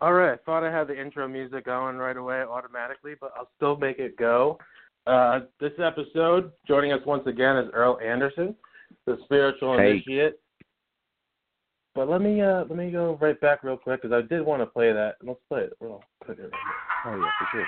All right, I thought I had the intro music going right away automatically, but I'll still make it go. Uh, this episode, joining us once again is Earl Anderson, the spiritual Hey. initiate. But let me uh, let me go right back real quick because I did want to play that. Let's play it real quick. Oh yeah, for sure.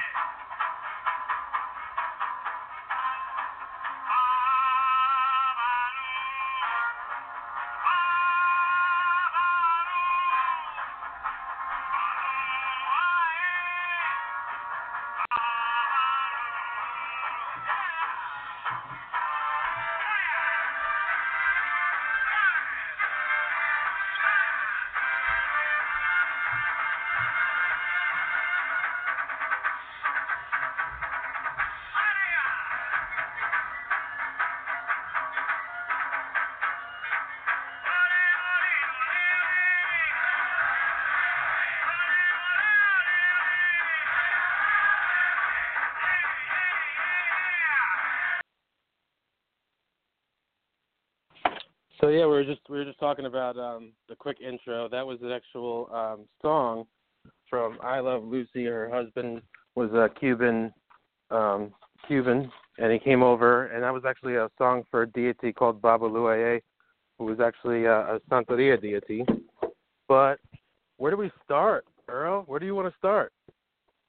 Talking about um, the quick intro. That was the actual um, song from "I Love Lucy." Her husband was a Cuban, um, Cuban, and he came over, and that was actually a song for a deity called Babalu Aye, who was actually a, a Santeria deity. But where do we start, Earl? Where do you want to start?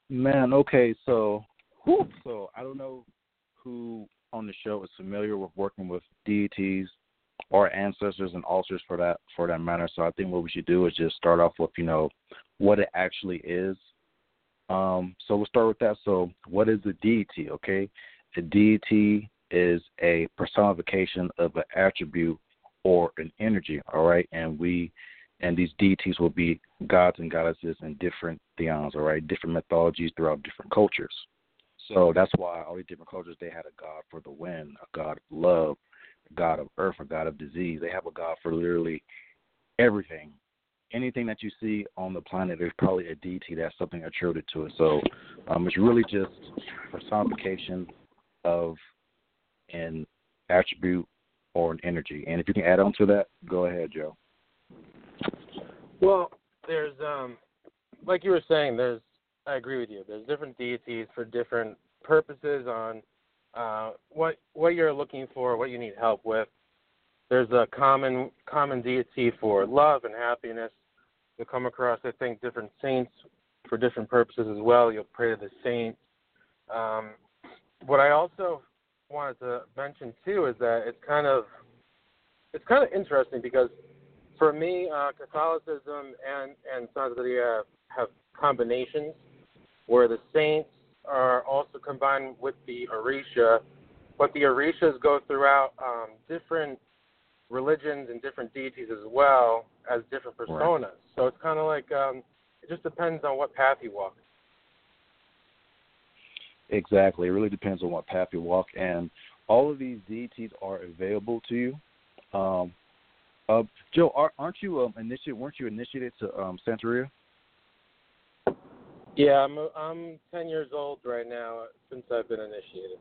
Man, okay, so whew, so I don't know who on the show is familiar with working with deities or ancestors and altars for that for that matter. So I think what we should do is just start off with, you know, what it actually is. Um, so we'll start with that. So what is a deity, okay? A deity is a personification of an attribute or an energy, all right? And we and these deities will be gods and goddesses in different theons, all right, different mythologies throughout different cultures. So that's why all these different cultures they had a god for the wind, a god of love, god of earth, a god of disease. They have a god for literally everything. Anything that you see on the planet, there's probably a deity that's something attributed to it. So um, it's really just personification of an attribute or an energy. And if you can add on to that, go ahead, Joe. Well, there's um like you were saying, there's I agree with you. There's different deities for different purposes on uh what what you're looking for, what you need help with. There's a common common deity for love and happiness. You'll come across I think different saints for different purposes as well. You'll pray to the saints. Um what I also wanted to mention too is that it's kind of it's kind of interesting because for me, uh, Catholicism and and Santeria have combinations where the saints are also combined with the Orisha, but the Orishas go throughout um, different religions and different deities as well as different personas. So it's kind of like um, it just depends on what path you walk. Exactly. It really depends on what path you walk, and all of these deities are available to you. Um, uh, Joe, are, aren't you um, initiated? Weren't you initiated to um, Santeria? Yeah, I'm I'm 10 years old right now since I've been initiated.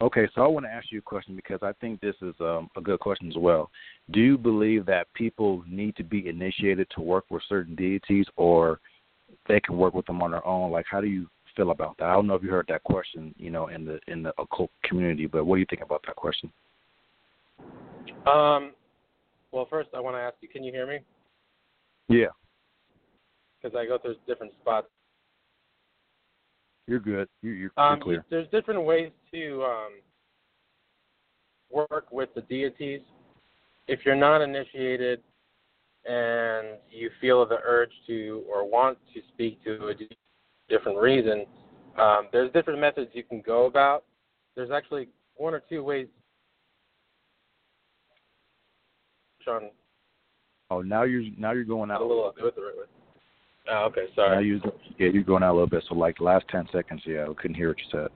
Okay, so I want to ask you a question because I think this is um, a good question as well. Do you believe that people need to be initiated to work with certain deities, or they can work with them on their own? Like, how do you feel about that? I don't know if you heard that question, you know, in the in the occult community, but what do you think about that question? Um, well, first I want to ask you, can you hear me? Yeah, Because I go through different spots. you're good. You, you're, you're Um, clear. there's different ways to um, work with the deities. If you're not initiated and you feel the urge to or want to speak to a different reason, um, there's different methods you can go about. There's actually one or two ways. On Oh, now you're now you're going out a little with the right way. Oh, okay, sorry. Now you yeah, you're going out a little bit. So like the last ten seconds, yeah, I couldn't hear what you said.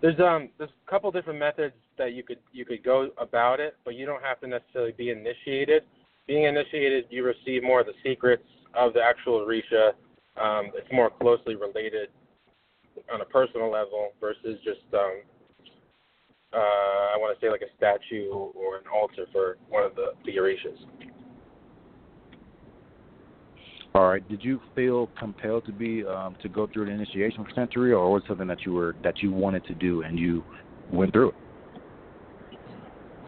There's um there's a couple different methods that you could you could go about it, but you don't have to necessarily be initiated. Being initiated, you receive more of the secrets of the actual Orisha. Um, it's more closely related on a personal level versus just um, uh, I want to say like a statue or an altar for one of the the Orishas. All right. Did you feel compelled to be um, to go through the initiation for Santeria, or was it something that you were that you wanted to do and you went through it?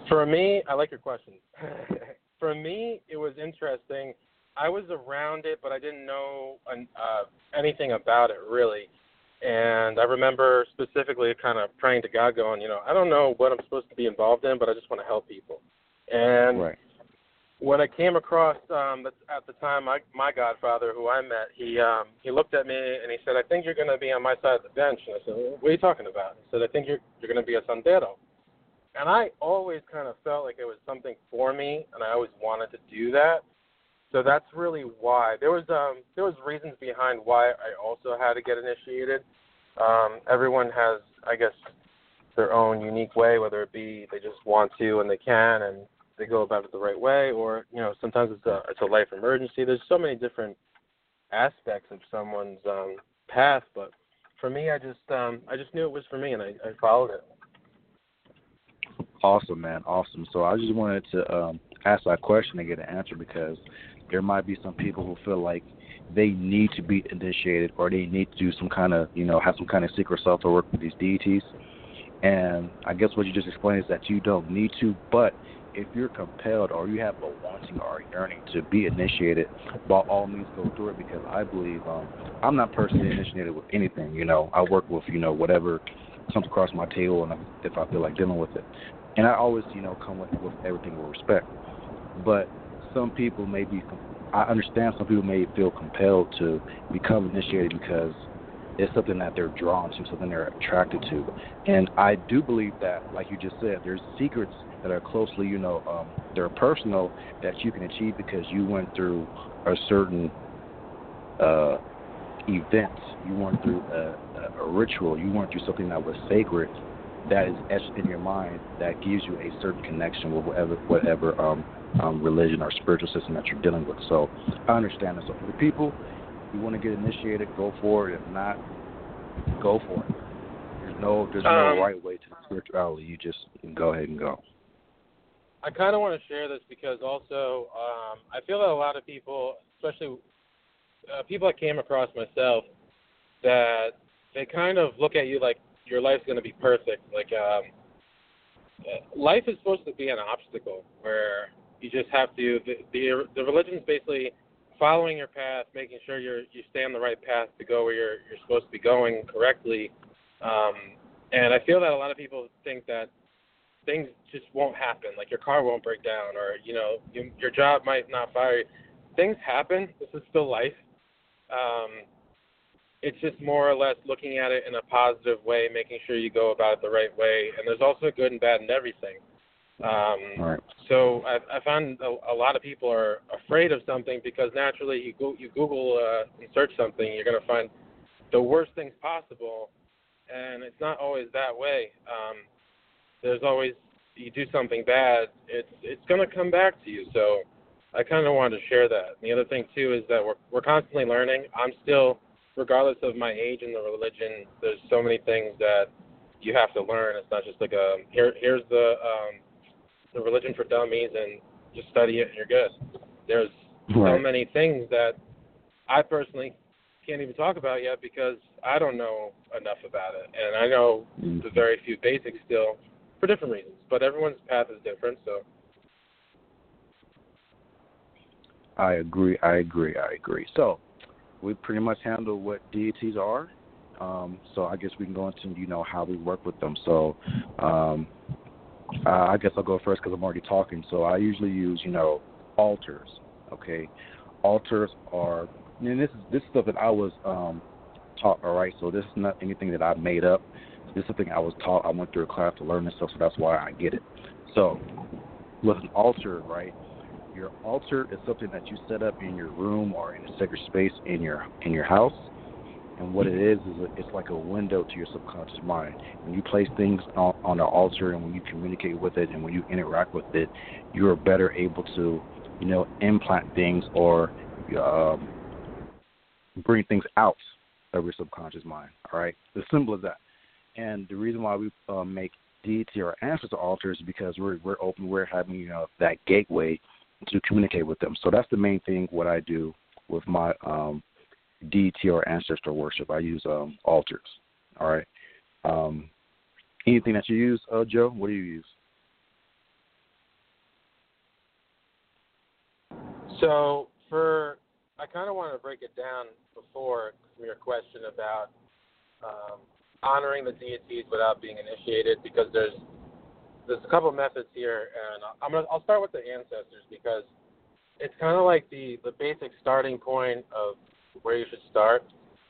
For me, I like your question. For me, it was interesting. I was around it, but I didn't know uh, anything about it really. And I remember specifically kind of praying to God, going, you know, I don't know what I'm supposed to be involved in, but I just want to help people. And right. When I came across um, at the time my my godfather, who I met, he um, he looked at me and he said, I think you're to be on my side of the bench. And I said, What are you talking about? He said, I think you're you're to be a santero. And I always kind of felt like it was something for me, and I always wanted to do that. So that's really why there was um there was reasons behind why I also had to get initiated. Um, everyone has, I guess, their own unique way, whether it be they just want to and they can and they go about it the right way, or you know sometimes it's a it's a life emergency. There's so many different aspects of someone's um, path, but for me, I just um, I just knew it was for me and I, I followed it. Awesome, man. Awesome. So I just wanted to um, ask that question and get an answer because there might be some people who feel like they need to be initiated or they need to do some kind of, you know, have some kind of secret to work with these deities. And I guess what you just explained is that you don't need to, but if you're compelled or you have a wanting or a yearning to be initiated, by all means go through it because I believe um, I'm not personally initiated with anything. You know, I work with you know whatever comes across my table and if I feel like dealing with it, and I always you know come with with everything with respect. But some people may be. I understand some people may feel compelled to become initiated because it's something that they're drawn to, something they're attracted to, and I do believe that, like you just said, there's secrets that are closely, you know, um, they're personal that you can achieve because you went through a certain uh, event, you went through a, a, a ritual, you went through something that was sacred that is etched in your mind that gives you a certain connection with whatever whatever um, um, religion or spiritual system that you're dealing with. So I understand that. So for the people, you want to get initiated, go for it. If not, go for it. There's no there's no um, right way to spirituality. You just go ahead and go. I kind of want to share this because also um, I feel that a lot of people, especially uh, people I came across myself, that they kind of look at you like your life's going to be perfect. Like um, life is supposed to be an obstacle where you just have to. The the, the religion's basically following your path, making sure you're you stay on the right path to go where you're you're supposed to be going correctly. Um, and I feel that a lot of people think that things just won't happen, like your car won't break down, or you know you, your job might not fire you. Things happen. This is still life. Um, it's just more or less looking at it in a positive way, making sure you go about it the right way. And there's also good and bad in everything. Um, right. So I, I found a, a lot of people are afraid of something because naturally you go, you Google uh, and search something, you're going to find the worst things possible, and it's not always that way. Um, there's always you do something bad, it's it's going to come back to you. So I kind of wanted to share that. And the other thing too is that we're we're constantly learning. I'm still, regardless of my age and the religion, there's so many things that you have to learn. It's not just like a here here's the um, the religion for dummies and just study it and you're good. There's right. so many things that I personally can't even talk about yet because I don't know enough about it, and I know mm-hmm. the very few basics still for different reasons. But everyone's path is different, so. I agree. I agree. I agree. So, we pretty much handle what deities are. Um, so I guess we can go into you know how we work with them. So um, I guess I'll go first because I'm already talking. So I usually use, you know, altars. Okay, altars are, and this is this is stuff that I was um, taught. All right, so this is not anything that I made up. This is something I was taught. I went through a class to learn this stuff, so that's why I get it. So with an altar, right? Your altar is something that you set up in your room or in a sacred space in your in your house and what it is is a, it's like a window to your subconscious mind. When you place things on, on the altar and when you communicate with it and when you interact with it, you are better able to, you know, implant things or um, bring things out of your subconscious mind. All right, as simple as that. And the reason why we uh, make deity or ancestor altars is because we're we're open, we're having you know that gateway to communicate with them. So that's the main thing. What I do with my um, deity or ancestor worship. I use um, altars. All right. Um, anything that you use, uh, Joe? What do you use? So for I kind of want to break it down before your question about um, honoring the deities without being initiated because there's there's a couple of methods here, and I'm gonna I'll start with the ancestors because it's kind of like the the basic starting point of where you should start,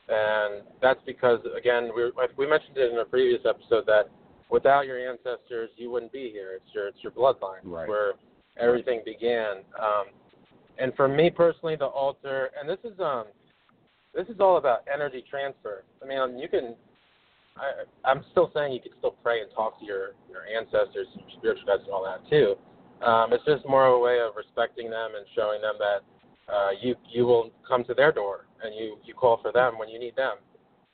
and that's because again we we mentioned it in a previous episode that without your ancestors you wouldn't be here. It's your it's your bloodline right. where everything began. Um, and for me personally, the altar, and this is um this is all about energy transfer. I mean, you can I, I'm still saying you can still pray and talk to your your ancestors, your spiritual guides, and all that too. Um, it's just more of a way of respecting them and showing them that uh, you you will come to their door and you you call for them when you need them.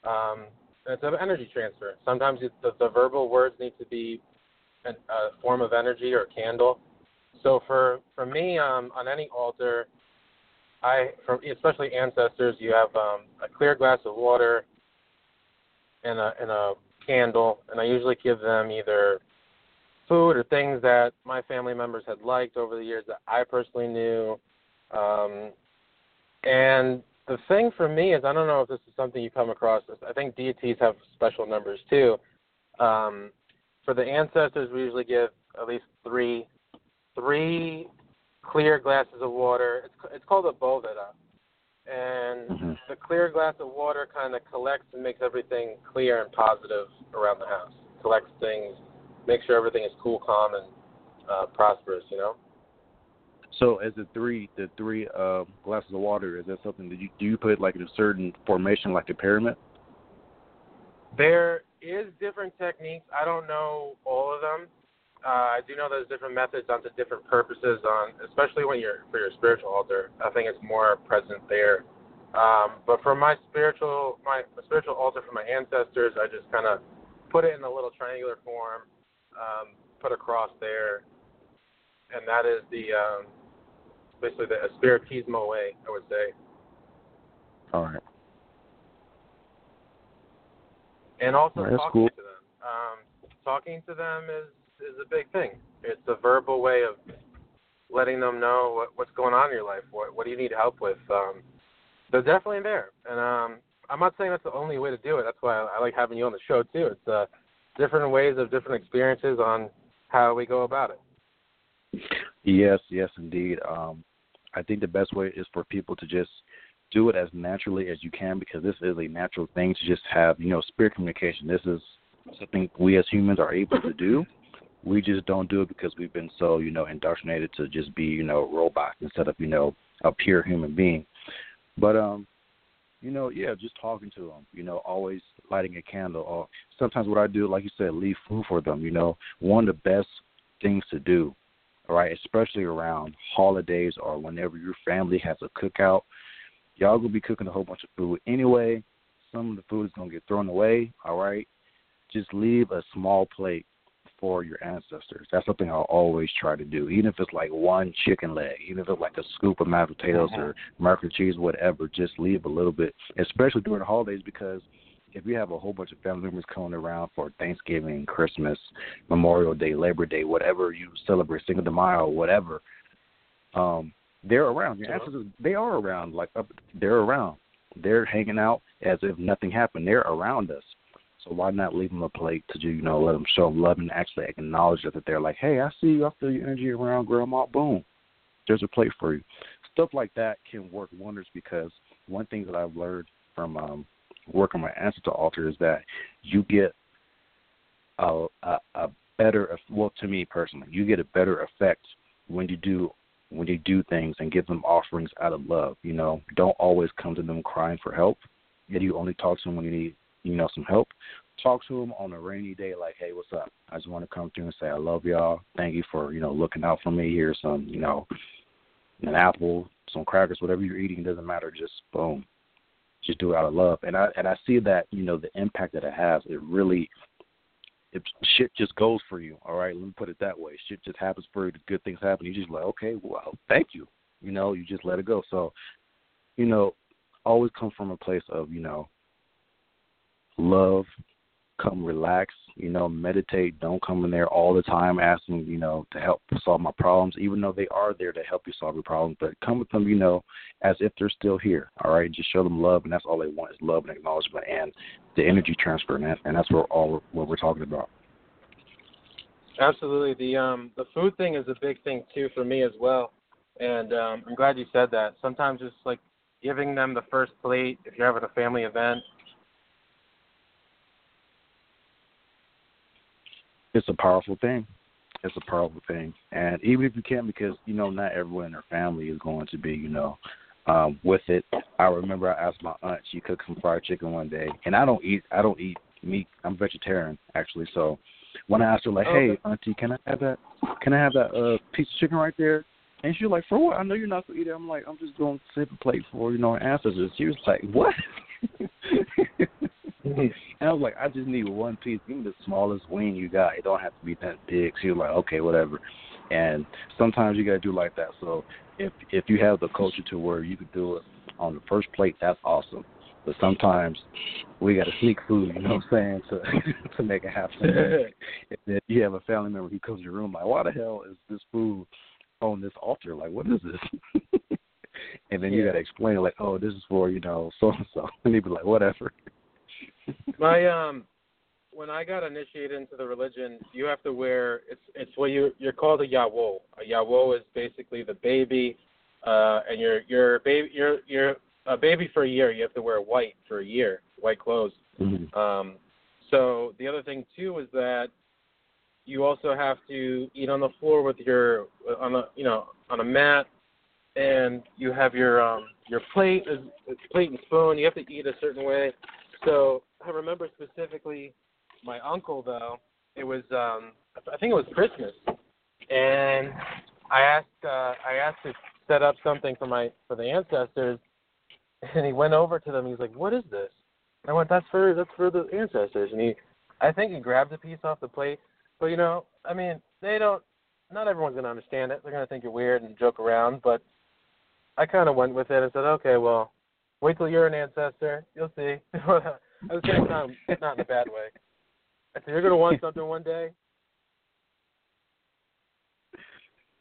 Um, it's an energy transfer. Sometimes it, the, the verbal words need to be an, a form of energy or a candle. So for for me, um, on any altar, I for especially ancestors, you have um, a clear glass of water and a and a candle, and I usually give them either food or things that my family members had liked over the years that I personally knew. Um, and the thing for me is, I don't know if this is something you come across. I think deities have special numbers too. Um, for the ancestors, we usually give at least three, three clear glasses of water. It's it's called a boveda, and mm-hmm. the clear glass of water kind of collects and makes everything clear and positive around the house. Collects things, makes sure everything is cool, calm, and uh, prosperous. You know. So, as the three the three uh, glasses of water, is that something that you do you put like in a certain formation, like a pyramid? There is different techniques. I don't know all of them. Uh, I do know there's different methods onto different purposes on, especially when you're for your spiritual altar. I think it's more present there. Um, but for my spiritual my, my spiritual altar for my ancestors, I just kind of put it in a little triangular form, um, put a cross there, and that is the um, basically the spiritismo way, I would say. All right. And also right, talking cool. to them. Um, talking to them is is a big thing. It's a verbal way of letting them know what, what's going on in your life. What what do you need help with? Um, they're definitely there, and um, I'm not saying that's the only way to do it. That's why I, I like having you on the show too. It's uh, different ways of different experiences on how we go about it. Yes, yes, indeed. Um, I think the best way is for people to just do it as naturally as you can because this is a natural thing to just have, you know, spirit communication. This is something we as humans are able to do. We just don't do it because we've been so, you know, indoctrinated to just be, you know, robots instead of, you know, a pure human being. But um, you know, yeah, just talking to them, you know, always lighting a candle. Or sometimes what I do, like you said, leave food for them. You know, one of the best things to do, right, especially around holidays or whenever your family has a cookout. Y'all gonna be cooking a whole bunch of food anyway. Some of the food is gonna get thrown away. All right, just leave a small plate for your ancestors. That's something I'll always try to do, even if it's like one chicken leg, even if it's like a scoop of mashed potatoes mm-hmm. or mac and cheese, whatever. Just leave a little bit, especially during the holidays, because if you have a whole bunch of family members coming around for Thanksgiving, Christmas, Memorial Day, Labor Day, whatever you celebrate, Cinco de Mayo, whatever, um, they're around. Your ancestors, they are around. Like up, they're around. They're hanging out as if nothing happened. They're around us. So why not leave them a plate to do, you know let them show love and actually acknowledge that they're like, hey, I see you, I feel your energy around grandma. Boom, there's a plate for you. Stuff like that can work wonders because one thing that I've learned from um, working my ancestor altar is that you get a, a, a better well to me personally, you get a better effect when you do when you do things and give them offerings out of love. You know, don't always come to them crying for help. Yet you only talk to them when you need you know, some help, talk to them on a rainy day like, hey, what's up? I just want to come through and say I love y'all. Thank you for, you know, looking out for me. Here's some, you know, an apple, some crackers, whatever you're eating, doesn't matter. Just boom. Just do it out of love. And I and I see that, you know, the impact that it has, it really it, shit just goes for you. All right, let me put it that way. Shit just happens for you. Good things happen. You just like, okay, well, thank you. You know, you just let it go. So you know, always come from a place of, you know, love, come relax, you know, meditate. Don't come in there all the time asking, you know, to help solve my problems, even though they are there to help you solve your problems. But come with them, you know, as if they're still here. All right, just show them love, and that's all they want is love and acknowledgement and the energy transfer, and, that, and that's what all what we're talking about. Absolutely. The um the food thing is a big thing too for me as well. And um I'm glad you said that. Sometimes just like giving them the first plate if you're having a family event it's a powerful thing. It's a powerful thing, and even if you can't, because you know not everyone in their family is going to be, you know, um, with it. I remember I asked my aunt; she cooked some fried chicken one day, and I don't eat. I don't eat meat. I'm vegetarian actually, so when I asked her like, "Hey, auntie, can I have that? Can I have that uh, piece of chicken right there?" And she was like, "For what? I know you're not gonna eat it." I'm like, "I'm just going to save a plate for you know ancestors." She was like, "What?" and I was like, I just need one piece. Give me the smallest wing you got. It don't have to be that big. She was like, okay, whatever. And sometimes you gotta do like that. So if if you have the culture to where you could do it on the first plate, that's awesome. But sometimes we got to sneak food, you know what I'm saying, to to make it happen. if then you have a family member who comes to your room like, why the hell is this food on this altar? Like, what is this? and then yeah. you got to explain like, oh, this is for you know so and so, and they'd be like, whatever. My um, when I got initiated into the religion, you have to wear it's it's what you you're called a yawo. A yawo is basically the baby, uh, and you're you're baby you're you're a baby for a year. You have to wear white for a year, white clothes. Mm-hmm. Um, so the other thing too is that you also have to eat on the floor with your on a you know on a mat, and you have your um your plate is plate and spoon. You have to eat a certain way. So I remember specifically my uncle though. It was um I think it was Christmas, and I asked uh, I asked to set up something for my for the ancestors, and he went over to them. He's like, "What is this?" I went, "That's for that's for the ancestors." And he, I think he grabbed a piece off the plate. But you know, I mean, they don't. Not everyone's gonna understand it. They're gonna think you're weird and joke around. But I kind of went with it and said, "Okay, well, wait till you're an ancestor. You'll see." I was saying not, not in a bad way. I said, "You're gonna want something one day."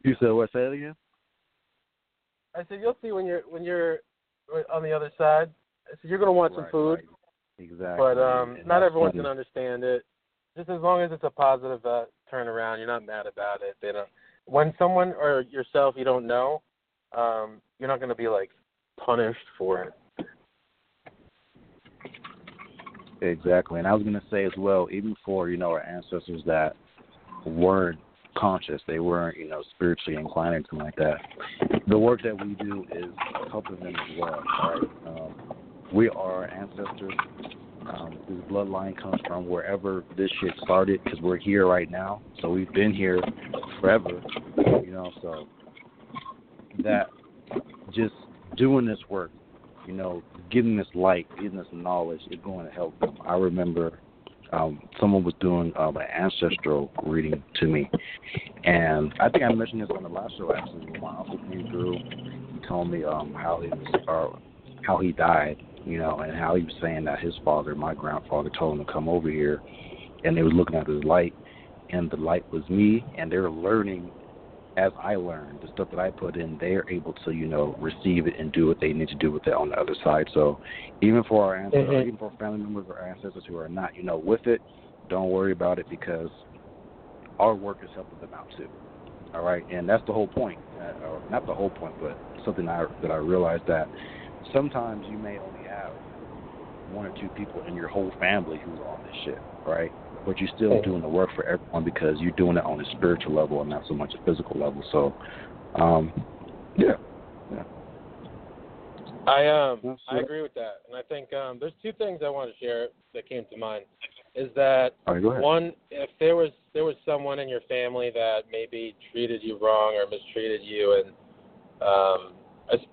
You said what? Say it again. I said, "You'll see when you're when you're on the other side." I said, "You're gonna want right, some food." Right. Exactly. But um, and not everyone's funny. gonna understand it. Just as long as it's a positive uh, turnaround, you're not mad about it. They don't. When someone or yourself you don't know, um, you're not gonna be like punished for it. Exactly, and I was going to say as well, even for you know our ancestors that weren't conscious, they weren't you know spiritually inclined or anything like that. The work that we do is helping them as well. Right? Um, we are ancestors. Um, this bloodline comes from wherever this shit started because we're here right now. So we've been here forever. You know, so that just doing this work you know, getting this light, getting this knowledge is going to help them. I remember um, someone was doing um, an ancestral reading to me, and I think I mentioned this on the last show. Actually, my uncle came through, he told me um, how he was, or how he died, you know, and how he was saying that his father, my grandfather, told him to come over here, and they was looking at his light, and the light was me, and they were learning as I learned, the stuff that I put in, they're able to, you know, receive it and do what they need to do with it on the other side. So even for our ancestors, Mhm. even for family members or ancestors who are not, you know, with it, don't worry about it because our work is helping them out too. All right, and that's the whole point, uh, or not the whole point, but something I, that I realized that sometimes you may only have one or two people in your whole family who's on this shit, right? But you're still doing the work for everyone because you're doing it on a spiritual level and not so much a physical level. So, um, yeah, yeah. I um I agree with that, and I think um there's two things I want to share that came to mind. Is that All right, go ahead. one if there was there was someone in your family that maybe treated you wrong or mistreated you, and um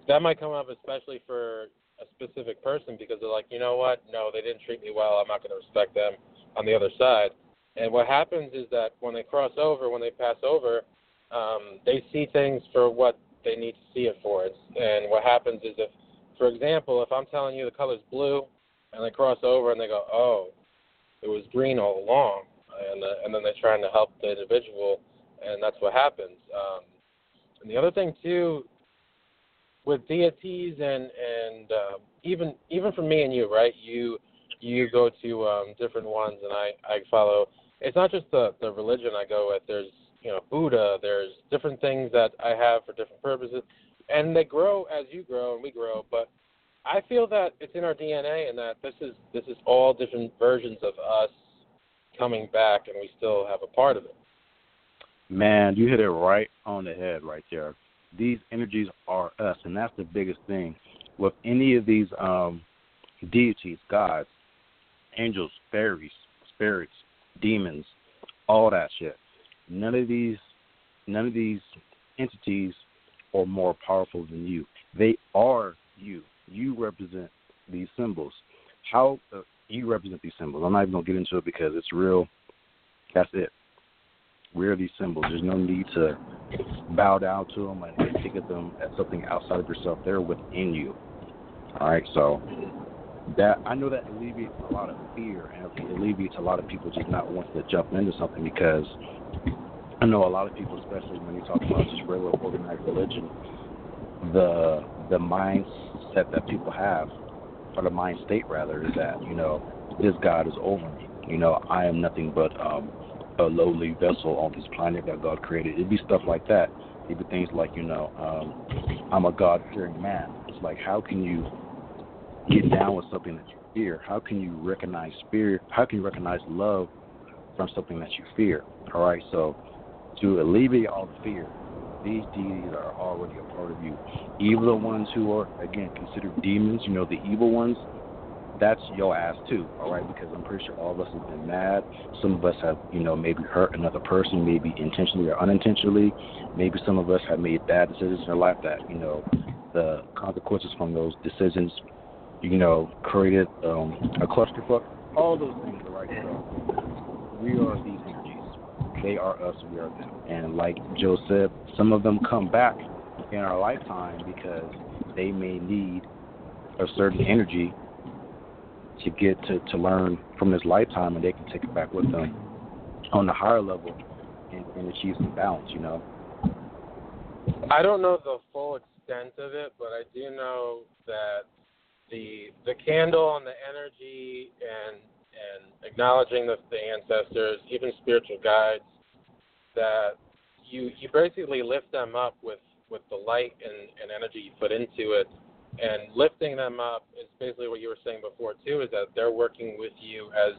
that might come up especially for a specific person because they're like, you know what, no, they didn't treat me well. I'm not going to respect them on the other side. And what happens is that when they cross over, when they pass over, um, they see things for what they need to see it for. It's, and what happens is if for example, if I'm telling you the color's blue, and they cross over and they go, oh, it was green all along, and uh, and then they're trying to help the individual, and that's what happens. Um, and the other thing too, with deities and and uh, even even for me and you, right? You you go to um, different ones, and I I follow. It's not just the the religion I go with. There's you know Buddha. There's different things that I have for different purposes, and they grow as you grow and we grow. But I feel that it's in our DNA, and that this is this is all different versions of us coming back, and we still have a part of it. Man, you hit it right on the head right there. These energies are us, and that's the biggest thing. With any of these um, deities, gods, angels, fairies, spirits, demons, all that shit. None of these, none of these entities are more powerful than you. They are you. You represent these symbols. How uh, you represent these symbols? I'm not even gonna get into it because it's real. That's it. We're these symbols. There's no need to bow down to them and think of them as something outside of yourself. They're within you. All right, so that I know that alleviates a lot of fear and alleviates a lot of people just not wanting to jump into something because I know a lot of people, especially when you talk about just regular organized religion, the the mindset that people have, or the mind state rather, is that you know this God is over me. You know I am nothing but um, a lowly vessel on this planet that God created. It'd be stuff like that. It'd be things like you know um, I'm a God fearing man. It's like how can you get down with something that you fear? How can you recognize fear? How can you recognize love from something that you fear? All right, so to alleviate all the fear, these deities are already a part of you. Even the ones who are, again, considered demons, you know, the evil ones, that's your ass too, all right? Because I'm pretty sure all of us have been mad. Some of us have, you know, maybe hurt another person, maybe intentionally or unintentionally. Maybe some of us have made bad decisions in our life that, you know, the consequences from those decisions you know, created um, a clusterfuck. All those things are right there. We are these energies. They are us. We are them. And like Joe said, some of them come back in our lifetime because they may need a certain energy to get to, to learn from this lifetime and they can take it back with them on the higher level and, and achieve some balance, you know. I don't know the full extent of it, but I do know that the the candle and the energy and and acknowledging the, the ancestors, even spiritual guides, that you you basically lift them up with with the light and, and energy you put into it, and lifting them up is basically what you were saying before too, is that they're working with you as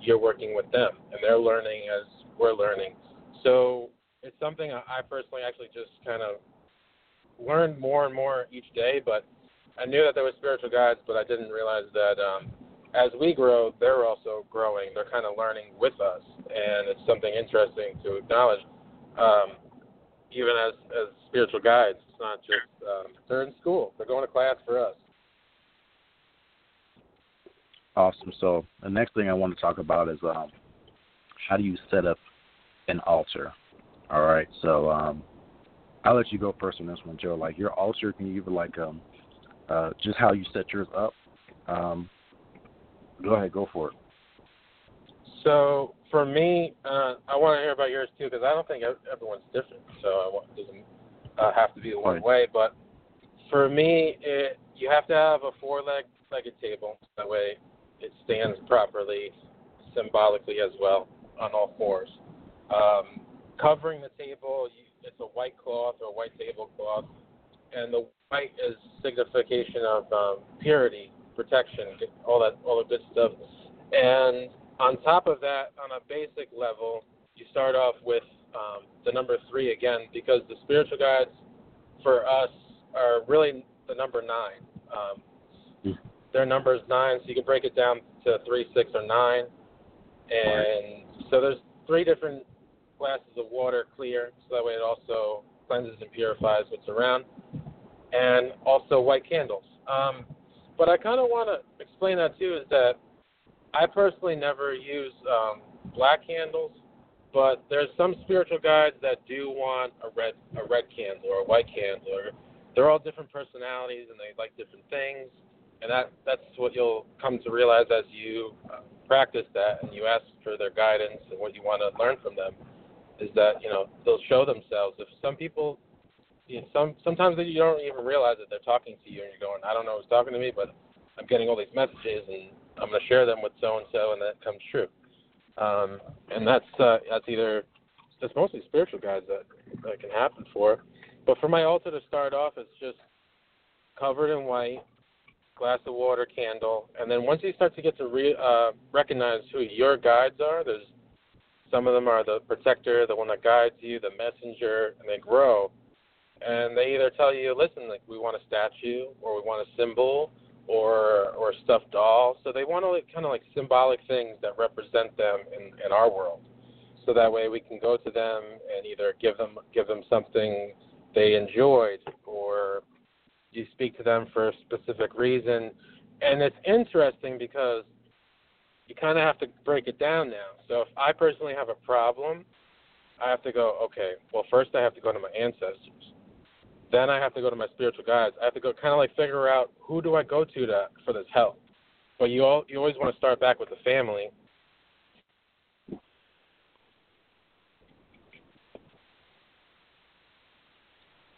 you're working with them, and they're learning as we're learning. So it's something I personally actually just kind of learned more and more each day, but I knew that there were spiritual guides, but I didn't realize that um, as we grow, they're also growing. They're kind of learning with us, and it's something interesting to acknowledge. Um, even as as spiritual guides, it's not just um, they're in school; they're going to class for us. Awesome. So the next thing I want to talk about is um, how do you set up an altar? All right. So um, I'll let you go first on this one, Joe. Like your altar, can you give like um, uh, just how you set yours up. Um, go ahead, go for it. So for me, uh, I want to hear about yours too because I don't think everyone's different. So it doesn't uh, have to be the one right. way. But for me, it, you have to have a four-legged table. That way, it stands properly, symbolically as well, on all fours. Um, covering the table, you, it's a white cloth or a white tablecloth and the white is signification of um, purity, protection, all that, all the good stuff. And on top of that, on a basic level, you start off with um, the number three again, because the spiritual guides for us are really the number nine. Um, mm. Their number is nine, so you can break it down to three, six, or nine. And so there's three different glasses of water clear, so that way it also cleanses and purifies what's around and also white candles. Um, but I kind of want to explain that too is that I personally never use um, black candles, but there's some spiritual guides that do want a red a red candle or a white candle, or they're all different personalities and they like different things, and that that's what you'll come to realize as you uh, practice that and you ask for their guidance and what you want to learn from them is that you know they'll show themselves. If some people, you know, some sometimes you don't even realize that they're talking to you and you're going, I don't know who's talking to me, but I'm getting all these messages and I'm going to share them with so and so, and that comes true. Um, and that's uh, that's either it's mostly spiritual guides that that can happen for. But for my altar to start off, it's just covered in white, glass of water, candle, and then once you start to get to re- uh, recognize who your guides are, there's some of them are the protector, the one that guides you, the messenger, and they grow. And they either tell you, listen, like we want a statue, or we want a symbol, or or a stuffed doll. So they want to like, kind of like symbolic things that represent them in, in our world. So that way we can go to them and either give them give them something they enjoyed, or you speak to them for a specific reason. And it's interesting because you kind of have to break it down now. So if I personally have a problem, I have to go, okay, well, first I have to go to my ancestors. Then I have to go to my spiritual guides. I have to go kind of like figure out who do I go to to for this help. But you all you always want to start back with the family.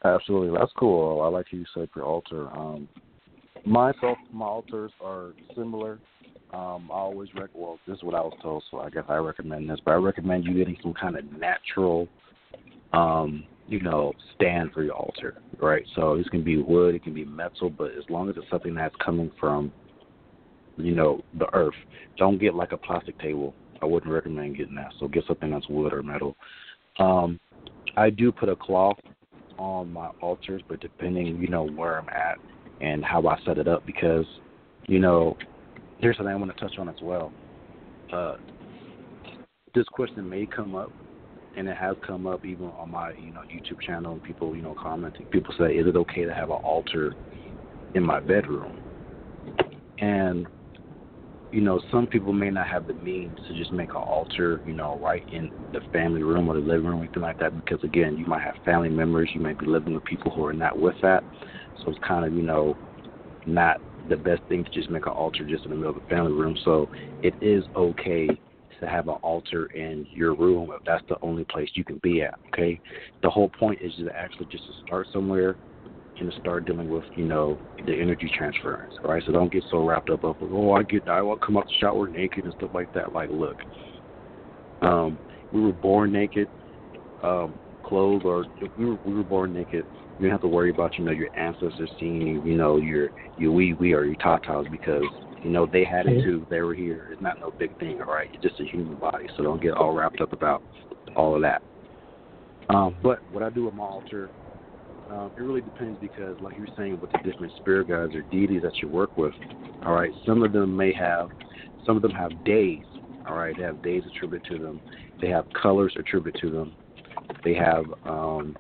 Absolutely, that's cool. I like you say your altar. Um, myself, my altars are similar. Um, I always rec- well, this is what I was told, so I guess I recommend this. But I recommend you getting some kind of natural, um, you know, stand for your altar, right? So this can be wood, it can be metal, but as long as it's something that's coming from, you know, the earth, don't get like a plastic table. I wouldn't recommend getting that. So get something that's wood or metal. Um, I do put a cloth on my altars, but depending, you know, where I'm at and how I set it up, because, you know, here's something I want to touch on as well. Uh, this question may come up, and it has come up even on my you know YouTube channel. People you know commenting. People say, "Is it okay to have an altar in my bedroom?" And you know, some people may not have the means to just make an altar, you know, right in the family room or the living room, or anything like that. Because again, you might have family members, you might be living with people who are not with that. So it's kind of, you know, not the best thing to just make an altar just in the middle of the family room. So it is okay to have an altar in your room if that's the only place you can be at. Okay, the whole point is to actually just to start somewhere and to start dealing with you know the energy transference. Right, so don't get so wrapped up of oh I get I want to come out the shower naked and stuff like that. Like look, um, we were born naked. Um, clothes or we were, we were born naked you don't have to worry about you know your ancestors seeing you know your your wee wee or your tatas because you know they had it too. They were here. It's not no big thing, all right. It's just a human body, so don't get all wrapped up about all of that. Um, but what I do with my altar, um, it really depends because, like you were saying, with the different spirit guides or deities that you work with, all right. Some of them may have, some of them have days, all right. They have days attributed to them. They have colors attributed to them. They have um,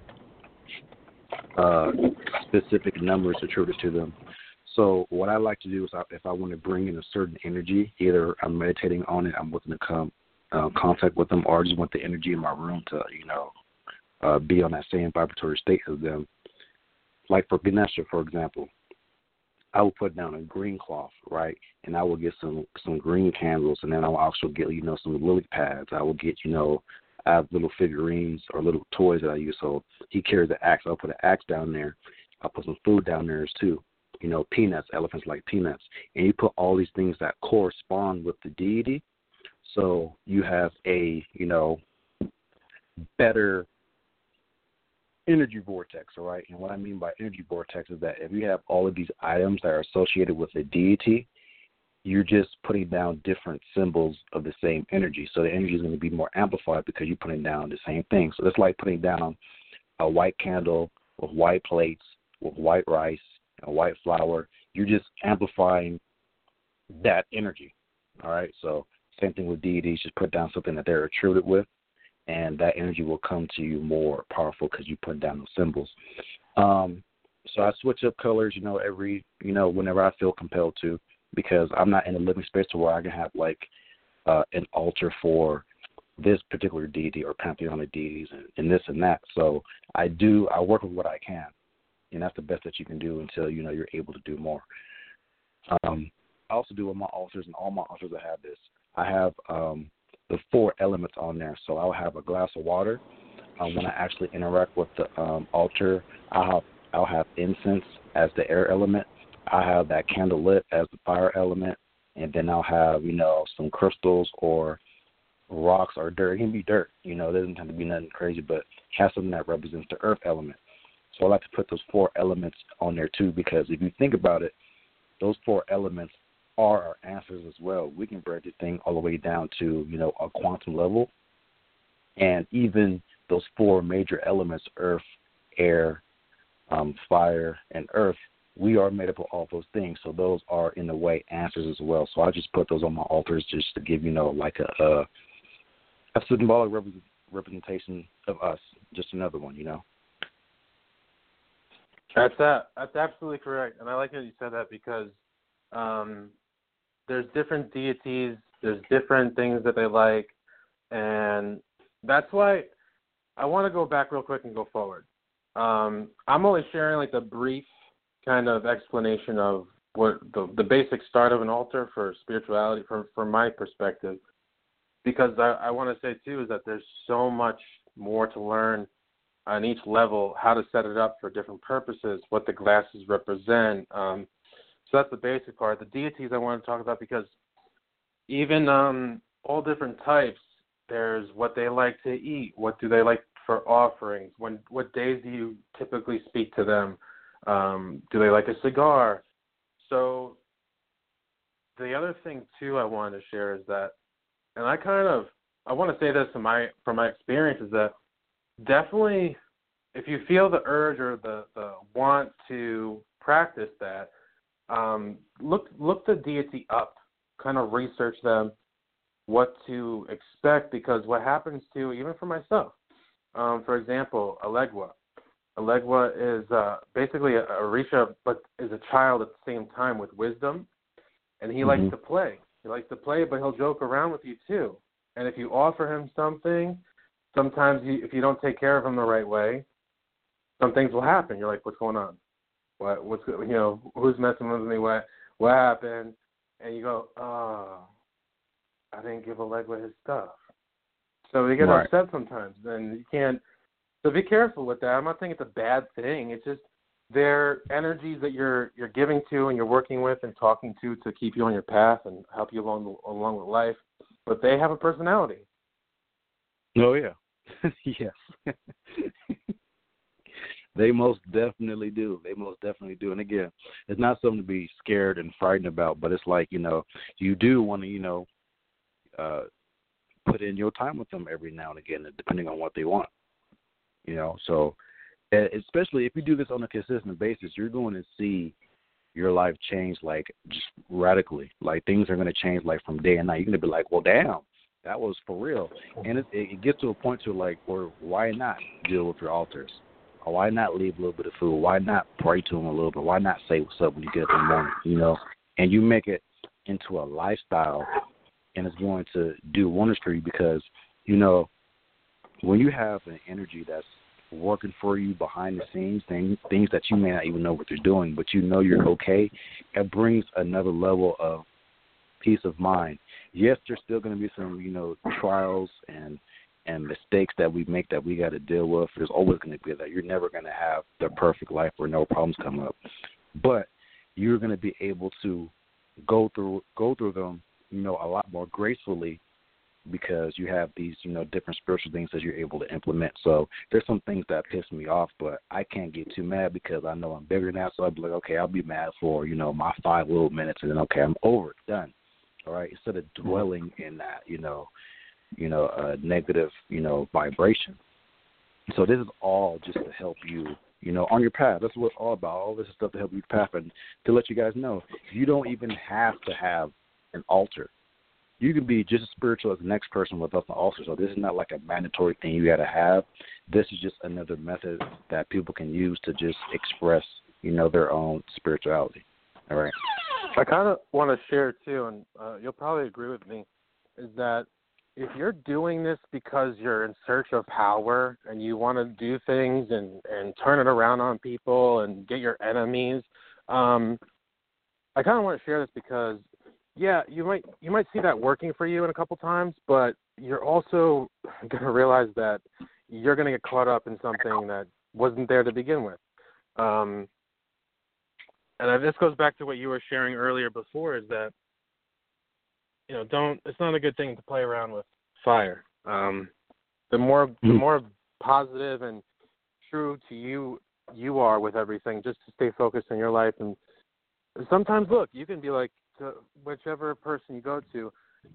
uh, specific numbers attributed to them. So what I like to do is, if I want to bring in a certain energy, either I'm meditating on it, I'm looking to come uh, contact with them, or I just want the energy in my room to, you know, uh, be on that same vibratory state as them. Like for Ganesha, for example, I will put down a green cloth, right, and I will get some some green candles, and then I'll also get you know some lily pads. I will get you know I have little figurines or little toys that I use. So he carries the axe. I'll put an axe down there. I'll put some food down there too. You know, peanuts. Elephants like peanuts. And you put all these things that correspond with the deity. So you have a, you know, better energy vortex, all right? And what I mean by energy vortex is that if you have all of these items that are associated with a deity, you're just putting down different symbols of the same energy. So the energy is going to be more amplified because you're putting down the same thing. So it's like putting down a white candle with white plates, with white rice, and white flour. You're just amplifying that energy. All right. So same thing with deities. Just put down something that they're attributed with, and that energy will come to you more powerful because you put down those symbols. Um, so I switch up colors, you know, every, you know, whenever I feel compelled to because I'm not in a living space to where I can have like uh, an altar for this particular deity or pantheon of deities and, and this and that. So I do I work with what I can. And that's the best that you can do until you know you're able to do more. Um, I also do with my altars, and all my altars I have this. I have um, the four elements on there. So I'll have a glass of water. Um, when I actually interact with the um, altar, I'll have I'll have incense as the air element. I have that candle lit as the fire element, and then I'll have you know some crystals or rocks or dirt. It can be dirt, you know. It doesn't have to be nothing crazy, but have something that represents the earth element. So I like to put those four elements on there too, because if you think about it, those four elements are our answers as well. We can break the thing all the way down to, you know, a quantum level. And even those four major elements earth, air, um, fire, and earth we are made up of all those things. So those are, in a way, answers as well. So I just put those on my altars just to give, you know, like a, a, a symbolic representation of us. Just another one, you know. That's that. That's absolutely correct, and I like that you said that because um, there's different deities, there's different things that they like, and that's why I want to go back real quick and go forward. Um, I'm only sharing like the brief kind of explanation of what the the basic start of an altar for spirituality from from my perspective, because I, I want to say too is that there's so much more to learn on each level, how to set it up for different purposes, what the glasses represent. Um, so that's the basic part. The deities I want to talk about because even um, all different types, there's what they like to eat, what do they like for offerings, when what days do you typically speak to them, um, do they like a cigar? So the other thing too I wanted to share is that, and I kind of I want to say this from my from my experience is that definitely if you feel the urge or the the want to practice that, um, look look the deity up, kind of research them, what to expect because what happens to even for myself, um, for example, Elegua. Elegua is uh, basically a, a Orisha, but is a child at the same time with wisdom, and he mm-hmm. likes to play. He likes to play, but he'll joke around with you too. And if you offer him something, sometimes you, if you don't take care of them the right way, some things will happen. You're like, what's going on? What what's you know who's messing with me? What what happened? And you go, oh, I didn't give Elegua his stuff. So they get right. upset sometimes, and you can't so be careful with that. I'm not saying it's a bad thing. It's just they're energies that you're you're giving to and you're working with and talking to to keep you on your path and help you along the, along with life. But they have a personality. Oh yeah, yes. they most definitely do. They most definitely do. And again, it's not something to be scared and frightened about, but it's like you know you do want to you know uh put in your time with them every now and again, depending on what they want. You know, so especially if you do this on a consistent basis, you're going to see your life change like just radically. Like things are going to change like from day and night. You're going to be like, well, damn, that was for real. And it, it gets to a point to like, where why not deal with your altars? Why not leave a little bit of food? Why not pray to them a little bit? Why not say what's up when you get up in the morning? You know, and you make it into a lifestyle, and it's going to do wonders for you because you know when you have an energy that's working for you behind the scenes, things things that you may not even know what they're doing, but you know you're okay, it brings another level of peace of mind. Yes, there's still going to be some you know trials and and mistakes that we make that we got to deal with. There's always going to be that. You're never going to have the perfect life where no problems come up, but you're going to be able to go through go through them, you know, a lot more gracefully because you have these, you know, different spiritual things that you're able to implement. So there's some things that piss me off, but I can't get too mad because I know I'm bigger now. So I'll be like, okay, I'll be mad for, you know, my five little minutes and then okay, I'm over it, done. All right. Instead of dwelling in that, you know, you know, uh negative, you know, vibration. So this is all just to help you, you know, on your path. That's what it's all about. All this is stuff to help you path and to let you guys know you don't even have to have an altar you can be just as spiritual as the next person without an altar So this is not like a mandatory thing you got to have. This is just another method that people can use to just express, you know, their own spirituality. All right. I kind of want to share too, and uh, you'll probably agree with me, is that if you're doing this because you're in search of power and you want to do things and and turn it around on people and get your enemies, um, I kind of want to share this because yeah, you might you might see that working for you in a couple times, but you're also going to realize that you're going to get caught up in something that wasn't there to begin with. Um, and this goes back to what you were sharing earlier before is that you know don't it's not a good thing to play around with fire um the more mm-hmm. the hmm. more positive and true to you you are with everything just to stay focused in your life and sometimes look you can be like to whichever person you go to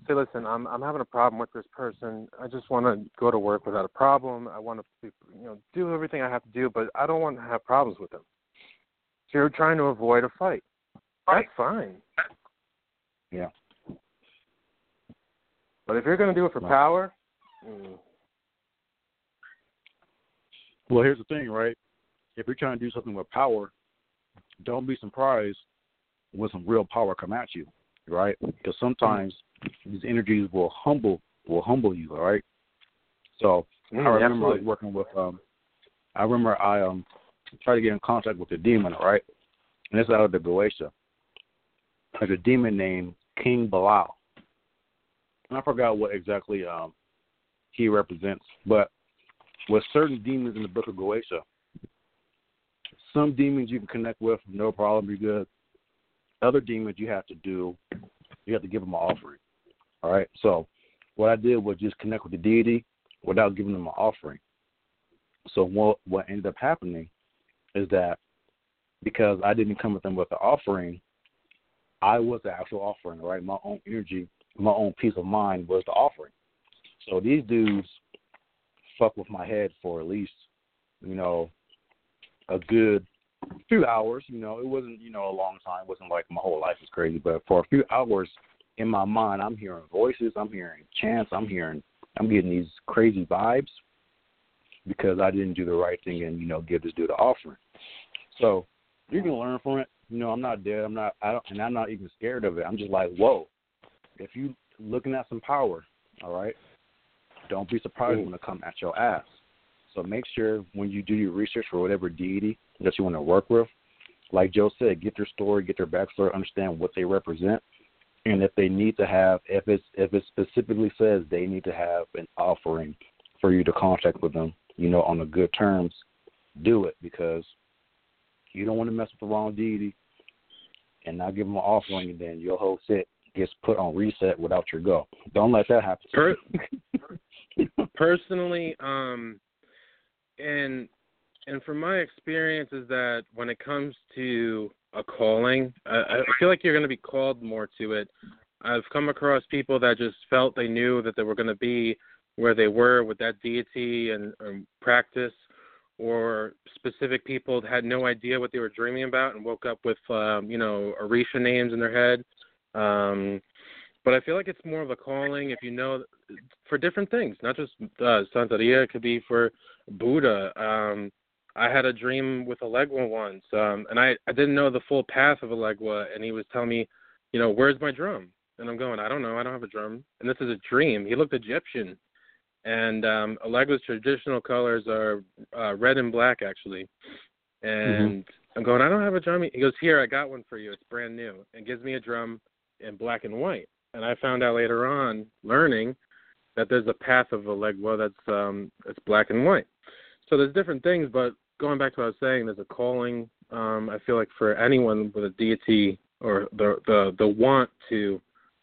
say listen i'm i'm having a problem with this person i just want to go to work without a problem i want to you know do everything i have to do but i don't want to have problems with them so you're trying to avoid a fight. That's fine. Yeah. But if you're going to do it for power, mm. well, here's the thing, right? If you're trying to do something with power, don't be surprised when some real power come at you, right? Because sometimes these energies will humble will humble you, all right? So mm, I remember like working with um I remember I um try to get in contact with the demon, right? And it's out of the Goetia. There's a demon named King Belial. And I forgot what exactly um, he represents. But with certain demons in the book of Goetia, some demons you can connect with, no problem, you're good. Other demons you have to do, you have to give them an offering. All right. So what I did was just connect with the deity without giving them an offering. So what what ended up happening is that because I didn't come with them with the offering, I was the actual offering, right? My own energy, my own peace of mind was the offering. So these dudes fuck with my head for at least, you know, a good few hours. You know, it wasn't, you know, a long time. It wasn't like my whole life was crazy, but for a few hours in my mind, I'm hearing voices, I'm hearing chants, I'm hearing, I'm getting these crazy vibes because I didn't do the right thing and you know give this dude the offering. So you can learn from it. You know, I'm not dead. I'm not. I don't, and I'm not even scared of it. I'm just like, whoa. If you looking at some power, all right, don't be surprised Ooh. when it come at your ass. So make sure when you do your research for whatever deity that you want to work with, like Joe said, get their story, get their backstory, understand what they represent, and if they need to have, if it's if it specifically says they need to have an offering for you to contact with them, you know, on the good terms, do it because you don't want to mess with the wrong deity and not give them an offering, and then your whole set gets put on reset without your go. Don't let that happen. Per- personally, um, and and from my experience is that when it comes to a calling, I, I feel like you're going to be called more to it. I've come across people that just felt they knew that they were going to be where they were with that deity and, and practice or specific people that had no idea what they were dreaming about and woke up with um, you know Orisha names in their head. Um, but I feel like it's more of a calling if you know for different things, not just uh, Santeria. It could be for Buddha. Um, I had a dream with Elegua once, um, and I I didn't know the full path of Elegua, and he was telling me, you know, where's my drum? And I'm going, I don't know, I don't have a drum. And this is a dream. He looked Egyptian, and um, Elegua's traditional colors are uh, red and black, actually. Mm-hmm. And mm-hmm. I'm going, I don't have a drum. He goes, Here, I got one for you. It's brand new. And gives me a drum in black and white. And I found out later on, learning, that there's a path of Elegua that's um, it's black and white. So there's different things, but going back to what I was saying, there's a calling. Um, I feel like for anyone with a deity or the the the want to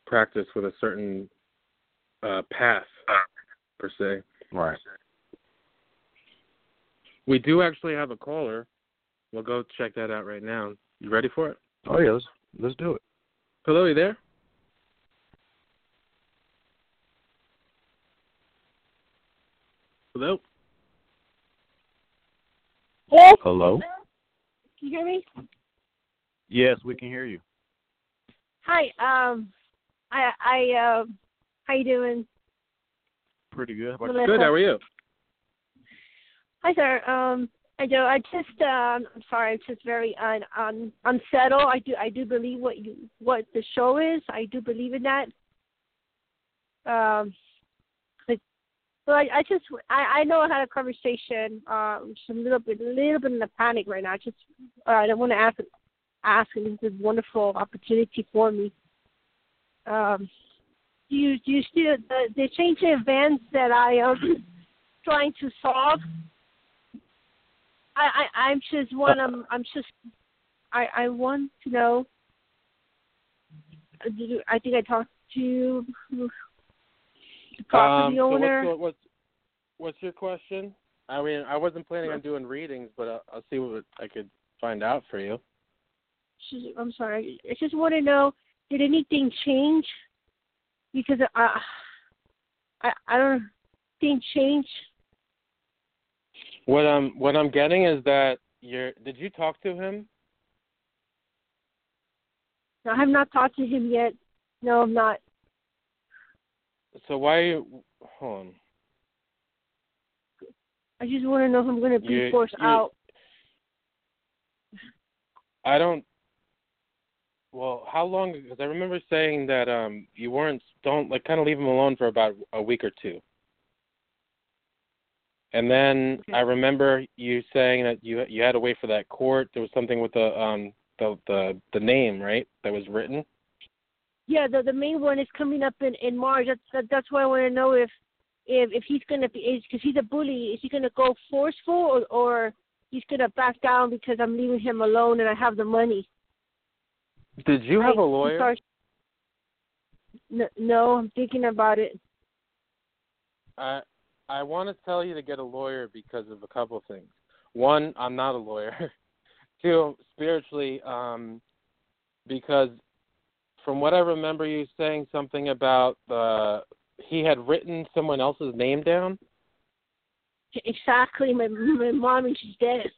practice with a certain uh, path per se. Right. We do actually have a caller. We'll go check that out right now. You ready for it? Oh yeah, let's let's do it. Hello, you there? Hello. Hello. Hello. Can you hear me? Yes, we can hear you. Hi. Um, I I uh, how you doing? Pretty good. How Good. How are you? Hi, sir. Um, I do. I just. Um, I'm sorry. I'm just very un, un, unsettled. I do. I do believe what you what the show is. I do believe in that. Um, So I, I just I, I know I had a conversation. Uh, just a little bit, a little bit in a panic right now. I just uh, I want to ask ask, and this is a wonderful opportunity for me. Um, do you do you see the the changing events that I am trying to solve? I I I'm just one. I'm I'm just I I want to know. I think I talked to the property um, owner. What's, what's what's your question? I mean, I wasn't planning on doing readings, but I'll, I'll see what I could find out for you. I'm sorry. I just want to know, did anything change? Because I, I, I don't think change. What I'm what I'm getting is that you're. Did you talk to him? No, I have not talked to him yet. No, I'm not. So why? Hold on. I just want to know if I'm going to be You- forced you- out. I don't. Well, how long? Because I remember saying that um you weren't don't like kind of leave him alone for about a week or two. And then Okay. I remember you saying that you you had to wait for that court. There was something with the um the the the name right that was written. Yeah, the the main one is coming up in in March. That's that, that's why I want to know if if if he's going to be because he's a bully. Is he going to go forceful or or he's going to back down because I'm leaving him alone and I have the money? Did you have I- a lawyer? No, no, I'm thinking about it. I I want to tell you to get a lawyer because of a couple of things. One, I'm not a lawyer. Two, spiritually, um, because from what I remember you saying something about the he had written someone else's name down. Exactly, my my mom and she's dead.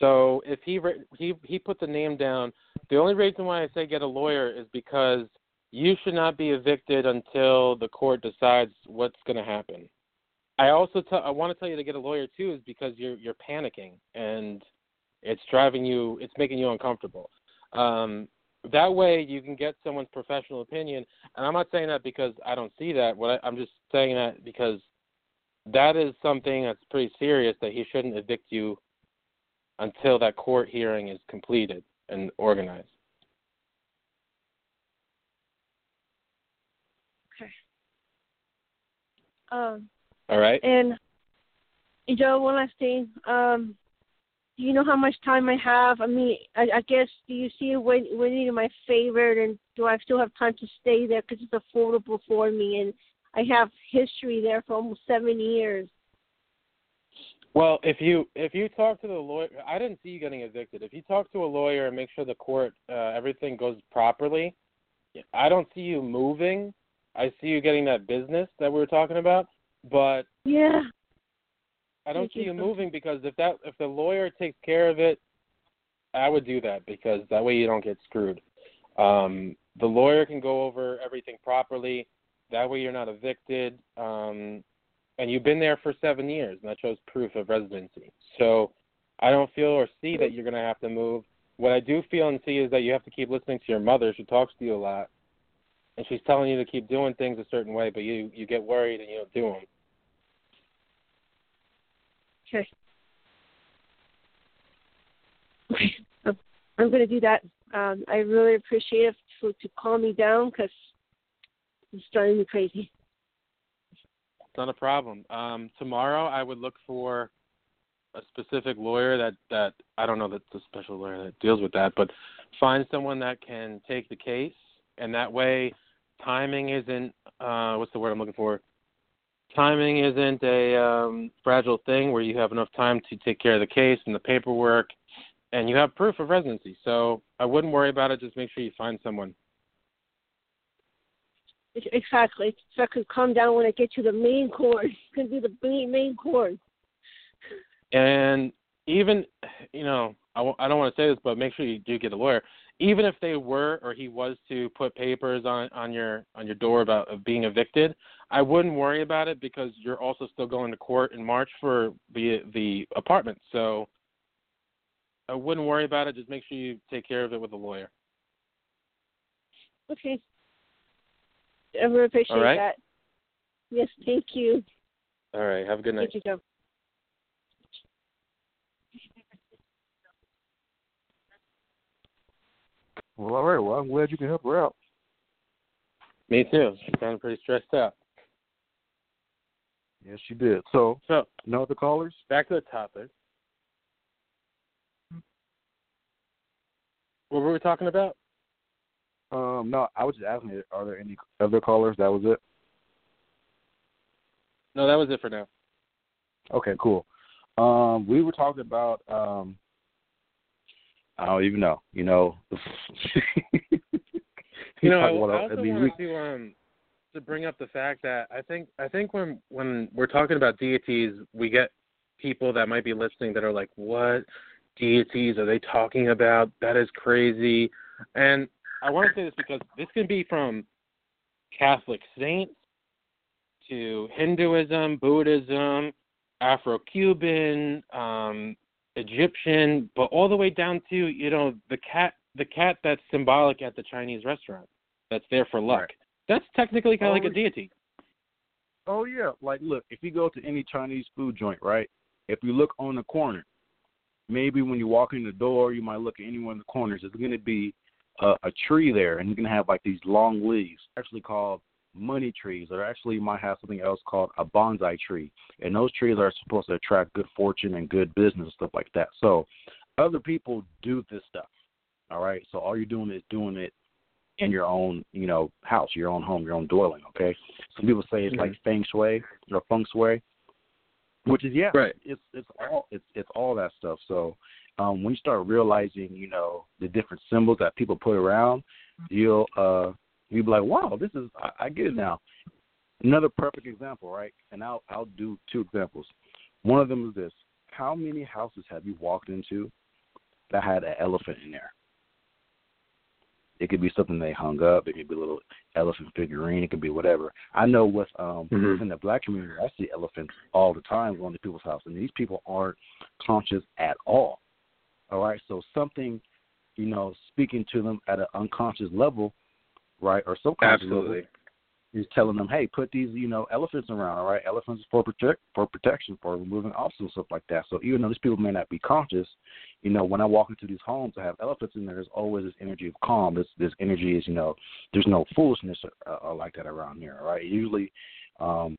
So if he he he put the name down, the only reason why I say get a lawyer is because you should not be evicted until the court decides what's going to happen. I also tell I want to tell you to get a lawyer too is because you're you're panicking and it's driving you it's making you uncomfortable. Um that way you can get someone's professional opinion and I'm not saying that because I don't see that. What I, I'm just saying that because that is something that's pretty serious that he shouldn't evict you until that court hearing is completed and organized. Okay. Um, All right? and Joe, one last thing. Um, do you know how much time I have? I mean, I, I guess do you see it when winning in my favor, and do I still have time to stay there because it's affordable for me, and I have history there for almost seven years. Well, if you if you talk to the lawyer, I didn't see you getting evicted. If you talk to a lawyer and make sure the court uh, everything goes properly, I don't see you moving. I see you getting that business that we were talking about, but Yeah. I don't Thank see you so- moving because if that if the lawyer takes care of it, I would do that because that way you don't get screwed. Um, the lawyer can go over everything properly. That way you're not evicted. Um, and you've been there for seven years, and that shows proof of residency. So I don't feel or see that you're going to have to move. What I do feel and see is that you have to keep listening to your mother. She talks to you a lot, and she's telling you to keep doing things a certain way, but you you get worried and you don't do them. Okay. Okay. I'm, going to do that. Um, I really appreciate it for, to calm me down because it's driving me crazy. Not a problem. Um, tomorrow, I would look for a specific lawyer that that I don't know that's a special lawyer that deals with that, but find someone that can take the case, and that way, timing isn't uh, what's the word I'm looking for. Timing isn't a um, fragile thing where you have enough time to take care of the case and the paperwork, and you have proof of residency. So I wouldn't worry about it. Just make sure you find someone. Ex- Exactly. So I could calm down when I get to the main going to be the main, main court. And even, you know, I w- I don't want to say this, but make sure you do get a lawyer. Even if they were or he was to put papers on on your on your door about of being evicted, I wouldn't worry about it because you're also still going to court in March for the the apartment. So I wouldn't worry about it. Just make sure you take care of it with a lawyer. Okay. I really appreciate All right. that. Yes, thank you. All right. Have a good night. Thank you, Joe. Well, all right. Well, I'm glad you can help her out. Me too. She sounded pretty stressed out. Yes, she did. So, So no other callers? back to the topic. What were we talking about? Um, no, I was just asking, are there any other callers? That was it. No, that was it for now. Okay, cool. Um, we were talking about um, I don't even know. You know, You know, I, I also I mean, wanted we- to um to bring up the fact that I think I think when when we're talking about deities, we get people that might be listening that are like, "What deities are they talking about? That is crazy." And I want to say this because this can be from Catholic saints to Hinduism, Buddhism, Afro-Cuban, um, Egyptian, but all the way down to you know the cat the cat that's symbolic at the Chinese restaurant that's there for luck. Right. That's technically kind of like Oh, a deity. Oh yeah, like look, if you go to any Chinese food joint, right? If you look on the corner, maybe when you walk in the door, you might look at anyone in the corners. It's going to be a, a tree there, and you're going to have like these long leaves, actually called money trees, or actually you might have something else called a bonsai tree. And those trees are supposed to attract good fortune and good business and stuff like that. So other people do this stuff. All right. So all you're doing is doing it in your own, you know, house, your own home, your own dwelling. Okay. Some people say it's like mm-hmm. feng shui or feng shui, which is yeah, Right. it's it's all it's it's all that stuff. So um, when you start realizing, you know, the different symbols that people put around, you'll uh you'll be like, wow, this is I, I get it now. Another perfect example, right? And I'll I'll do two examples. One of them is this: How many houses have you walked into that had an elephant in there? It could be something they hung up. It could be a little elephant figurine. It could be whatever. I know with um Mhm. within the black community, I see elephants all the time going to people's house, and these people aren't conscious at all. All right, so something, you know, speaking to them at an unconscious level, right, or subconscious Absolutely. level, is telling them, hey, put these, you know, elephants around. All right, elephants for protect for protection, for removing obstacles, stuff like that. So even though these people may not be conscious, you know, when I walk into these homes, I have elephants in there. There's always this energy of calm. This this energy is, you know, there's no foolishness uh, uh, like that around here. All right, usually, um,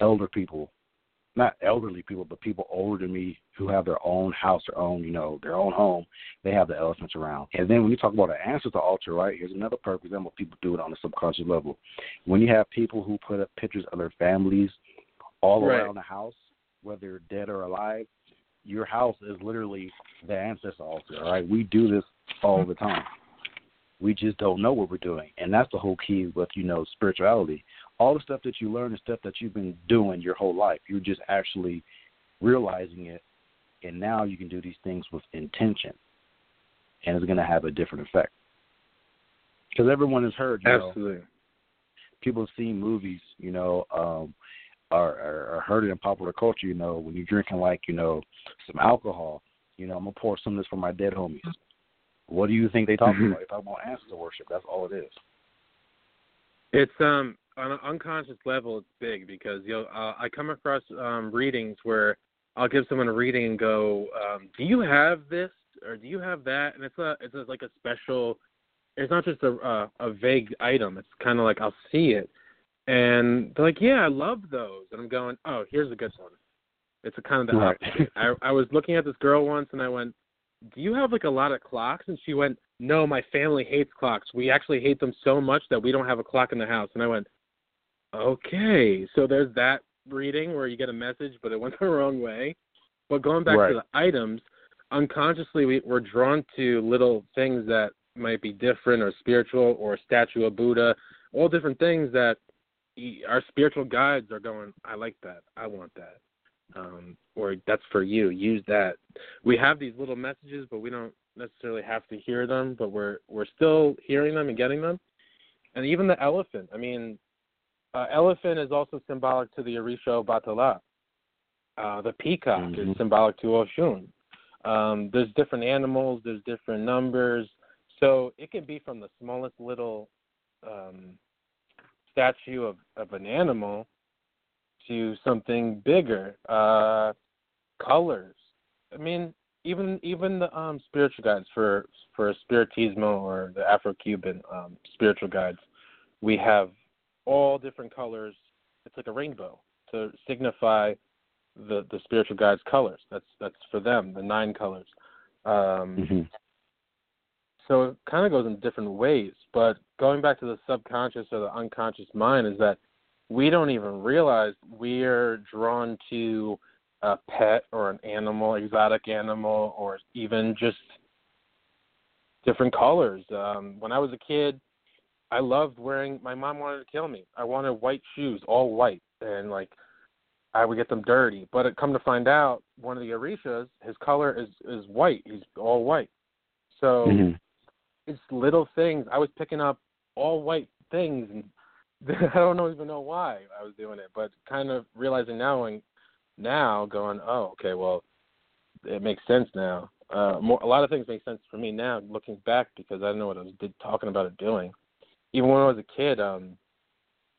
elder people, not elderly people, but people older than me who have their own house, their own, you know, their own home, they have the elephants around. And then when you talk about an ancestor altar, right, here's another perfect example. People do it on a subconscious level. When you have people who put up pictures of their families all Right. around the house, whether they're dead or alive, your house is literally the ancestor altar. All right, we do this all the time. We just don't know what we're doing, and that's the whole key with you know spirituality. All the stuff that you learn is stuff that you've been doing your whole life. You're just actually realizing it, and now you can do these things with intention, and it's going to have a different effect. Because everyone has heard, you know, Absolutely. people have seen movies, you know, um, or, or, or heard it in popular culture, you know, when you're drinking like, you know, some alcohol, you know, I'm gonna pour some of this for my dead homies. What do you think they talk Mhm. about? They talk about ancestor worship. That's all it is. It's um on an unconscious level, it's big because you know uh, I come across um readings where I'll give someone a reading and go, um, "Do you have this or do you have that?" And it's a it's a, like a special. It's not just a a, a vague item. It's kind of like I'll see it, and they're like, "Yeah, I love those." And I'm going, "Oh, here's a good one." It's a kind of the Right. opposite. I I was looking at this girl once and I went, "Do you have like a lot of clocks?" And she went, "No, my family hates clocks. We actually hate them so much that we don't have a clock in the house." And I went, "Okay, so there's that reading where you get a message, but it went the wrong way." But going back Right. to the items, unconsciously we, we're drawn to little things that might be different or spiritual or a statue of Buddha, all different things that our spiritual guides are going, I like that. I want that. Um, or that's for you. Use that. We have these little messages, but we don't necessarily have to hear them, but we're we're still hearing them and getting them. And even the elephant. I mean, uh, elephant is also symbolic to the Orisha Batala. Uh, the peacock Mhm. is symbolic to Oshun. Um, there's different animals. There's different numbers. So it can be from the smallest little um, statue of, of an animal to something bigger. Uh, colors. I mean, even even the um, spiritual guides for for Spiritismo or the Afro-Cuban um, spiritual guides, we have all different colors. It's like a rainbow to signify the the spiritual guides' colors. That's that's for them the nine colors. Um, mm-hmm. So it kind of goes in different ways. But going back to the subconscious or the unconscious mind is that we don't even realize we're drawn to a pet or an animal, exotic animal, or even just different colors. Um, when I was a kid, I loved wearing. My mom wanted to kill me. I wanted white shoes, all white, and like I would get them dirty. But it come to find out, one of the Orishas, his color is is white. He's all white. So mm-hmm. it's little things. I was picking up all white things, and I don't know, even know why I was doing it. But kind of realizing now, and now going, oh, okay, well, it makes sense now. Uh, more, a lot of things make sense for me now, looking back, because I don't know what I was did, talking about it doing. Even when I was a kid, um,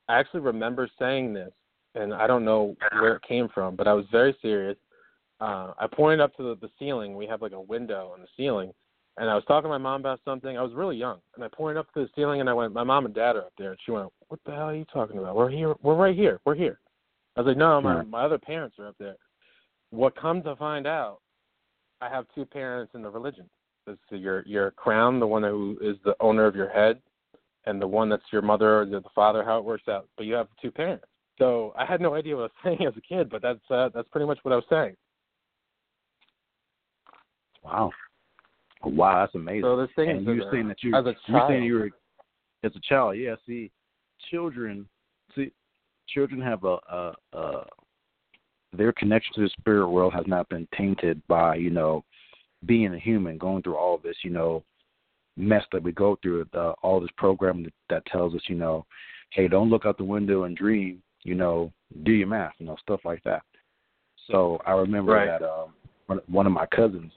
I actually remember saying this, and I don't know where it came from, but I was very serious. Uh, I pointed up to the, the ceiling. We have like a window on the ceiling, and I was talking to my mom about something. I was really young, and I pointed up to the ceiling, and I went, "My mom and dad are up there." And she went, "What the hell are you talking about? We're here. We're right here. We're here." I was like, no, my my other parents are up there. What come to find out, I have two parents in the religion. So your your crown, the one who is the owner of your head, and the one that's your mother or the father, how it works out. But you have two parents. So I had no idea what I was saying as a kid, but that's uh, that's pretty much what I was saying. Wow, wow, that's amazing. So this thing and you're saying that you as a child. you're saying you were as a child. Yeah, see, children see children have a, a, a their connection to the spirit world has not been tainted by you know being a human, going through all this you know mess that we go through, uh, all this programming that, that tells us you know, hey, don't look out the window and dream, you know, do your math, you know, stuff like that. So I remember right. that um, one of my cousins,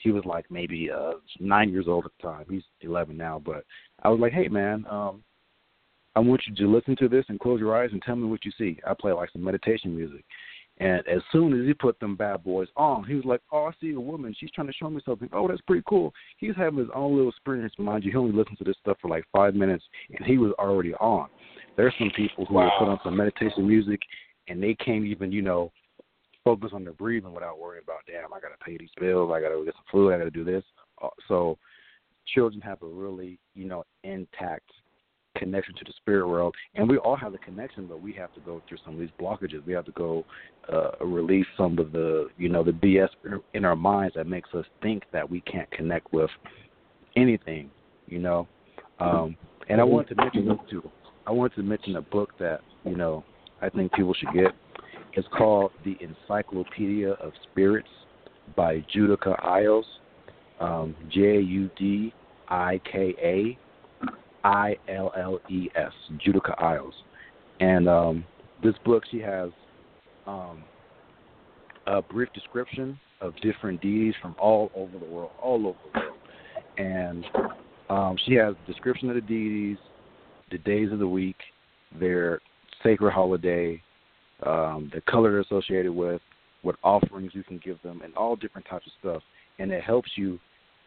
he was like maybe uh, nine years old at the time. He's 11 now, but I was like, hey man, um, I want you to listen to this and close your eyes and tell me what you see. I play like some meditation music. And as soon as he put them bad boys on, he was like, Oh, I see a woman. She's trying to show me something. Oh, that's pretty cool. He's having his own little experience. Mind you, he only listened to this stuff for like five minutes and he was already on. There's some people who wow. put on some meditation music and they can't even, you know, focus on their breathing without worrying about, damn, I got to pay these bills. I got to get some food. I got to do this. Uh, so children have a really, you know, intact connection to the spirit world, and we all have the connection, but we have to go through some of these blockages. We have to go uh, release some of the you know the BS in our minds that makes us think that we can't connect with anything, you know. Um, and I wanted to mention this too. I wanted to mention a book that you know I think people should get. It's called The Encyclopedia of Spirits by Judika Illes, um, J U D I K A I L L E S, Judika Isles. And um, this book, she has um, a brief description of different deities from all over the world, all over the world. And um, she has a description of the deities, the days of the week, their sacred holiday, um, the color associated with, what offerings you can give them, and all different types of stuff. And it helps you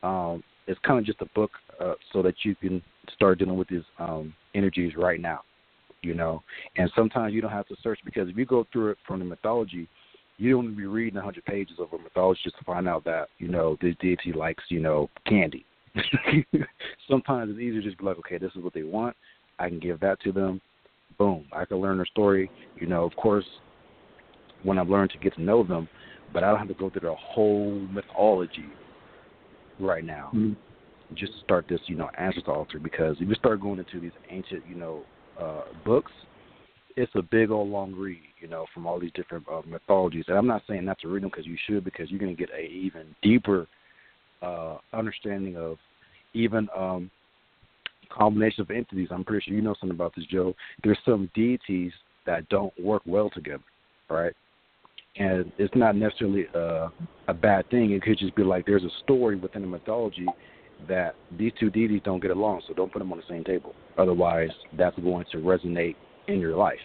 um, it's kind of just a book uh, so that you can start dealing with these um, energies right now, you know. And sometimes you don't have to search because if you go through it from the mythology, you don't be reading a hundred pages of a mythology just to find out that you know this deity likes you know candy. sometimes it's easier to just be like, okay, this is what they want. I can give that to them. Boom, I can learn their story. You know, of course, when I've learned to get to know them, but I don't have to go through the whole mythology right now. Mm-hmm. Just to start this, you know, ancestors altar because if you start going into these ancient, you know, uh, books, it's a big old long read, you know, from all these different uh, mythologies. And I'm not saying not to read them because you should, because you're going to get a even deeper uh, understanding of even um, combination of entities. I'm pretty sure you know something about this, Joe. There's some deities that don't work well together, right? and it's not necessarily a, a bad thing. It could just be like there's a story within a mythology that these two deities don't get along, so don't put them on the same table. Otherwise, that's going to resonate in your life.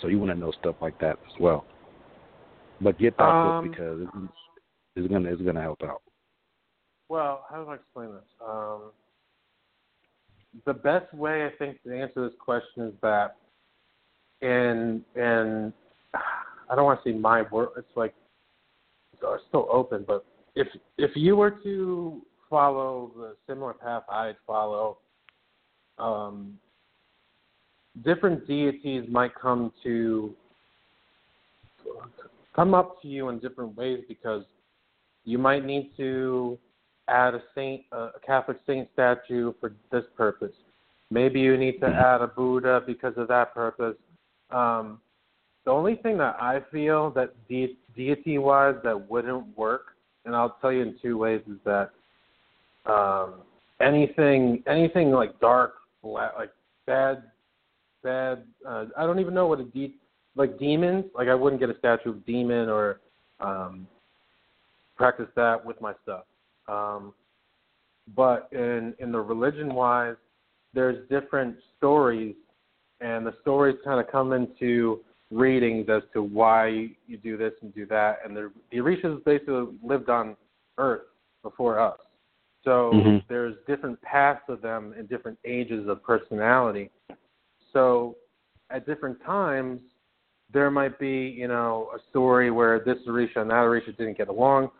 So you want to know stuff like that as well. But get that um, book because it's, it's gonna it's gonna help out. Well, how do I explain this? Um, the best way I think to answer this question is that in in I don't want to say my work. It's like it's still open, but if if you were to follow the similar path I'd follow, um, different deities might come to come up to you in different ways because you might need to add a saint, a Catholic saint statue for this purpose. Maybe you need to mm-hmm. add a Buddha because of that purpose. Um, the only thing that I feel that de- deity-wise that wouldn't work, and I'll tell you in two ways, is that um, anything, anything like dark, like bad, bad. Uh, I don't even know what a de- like demons. Like I wouldn't get a statue of demon or um, practice that with my stuff. Um, but in in the religion wise, there's different stories, and the stories kind of come into readings as to why you do this and do that. And the the Orishas basically lived on Earth before us, so mm-hmm. there's different paths of them in different ages of personality. So at different times, there might be you know a story where this Orisha and that Orisha didn't get along.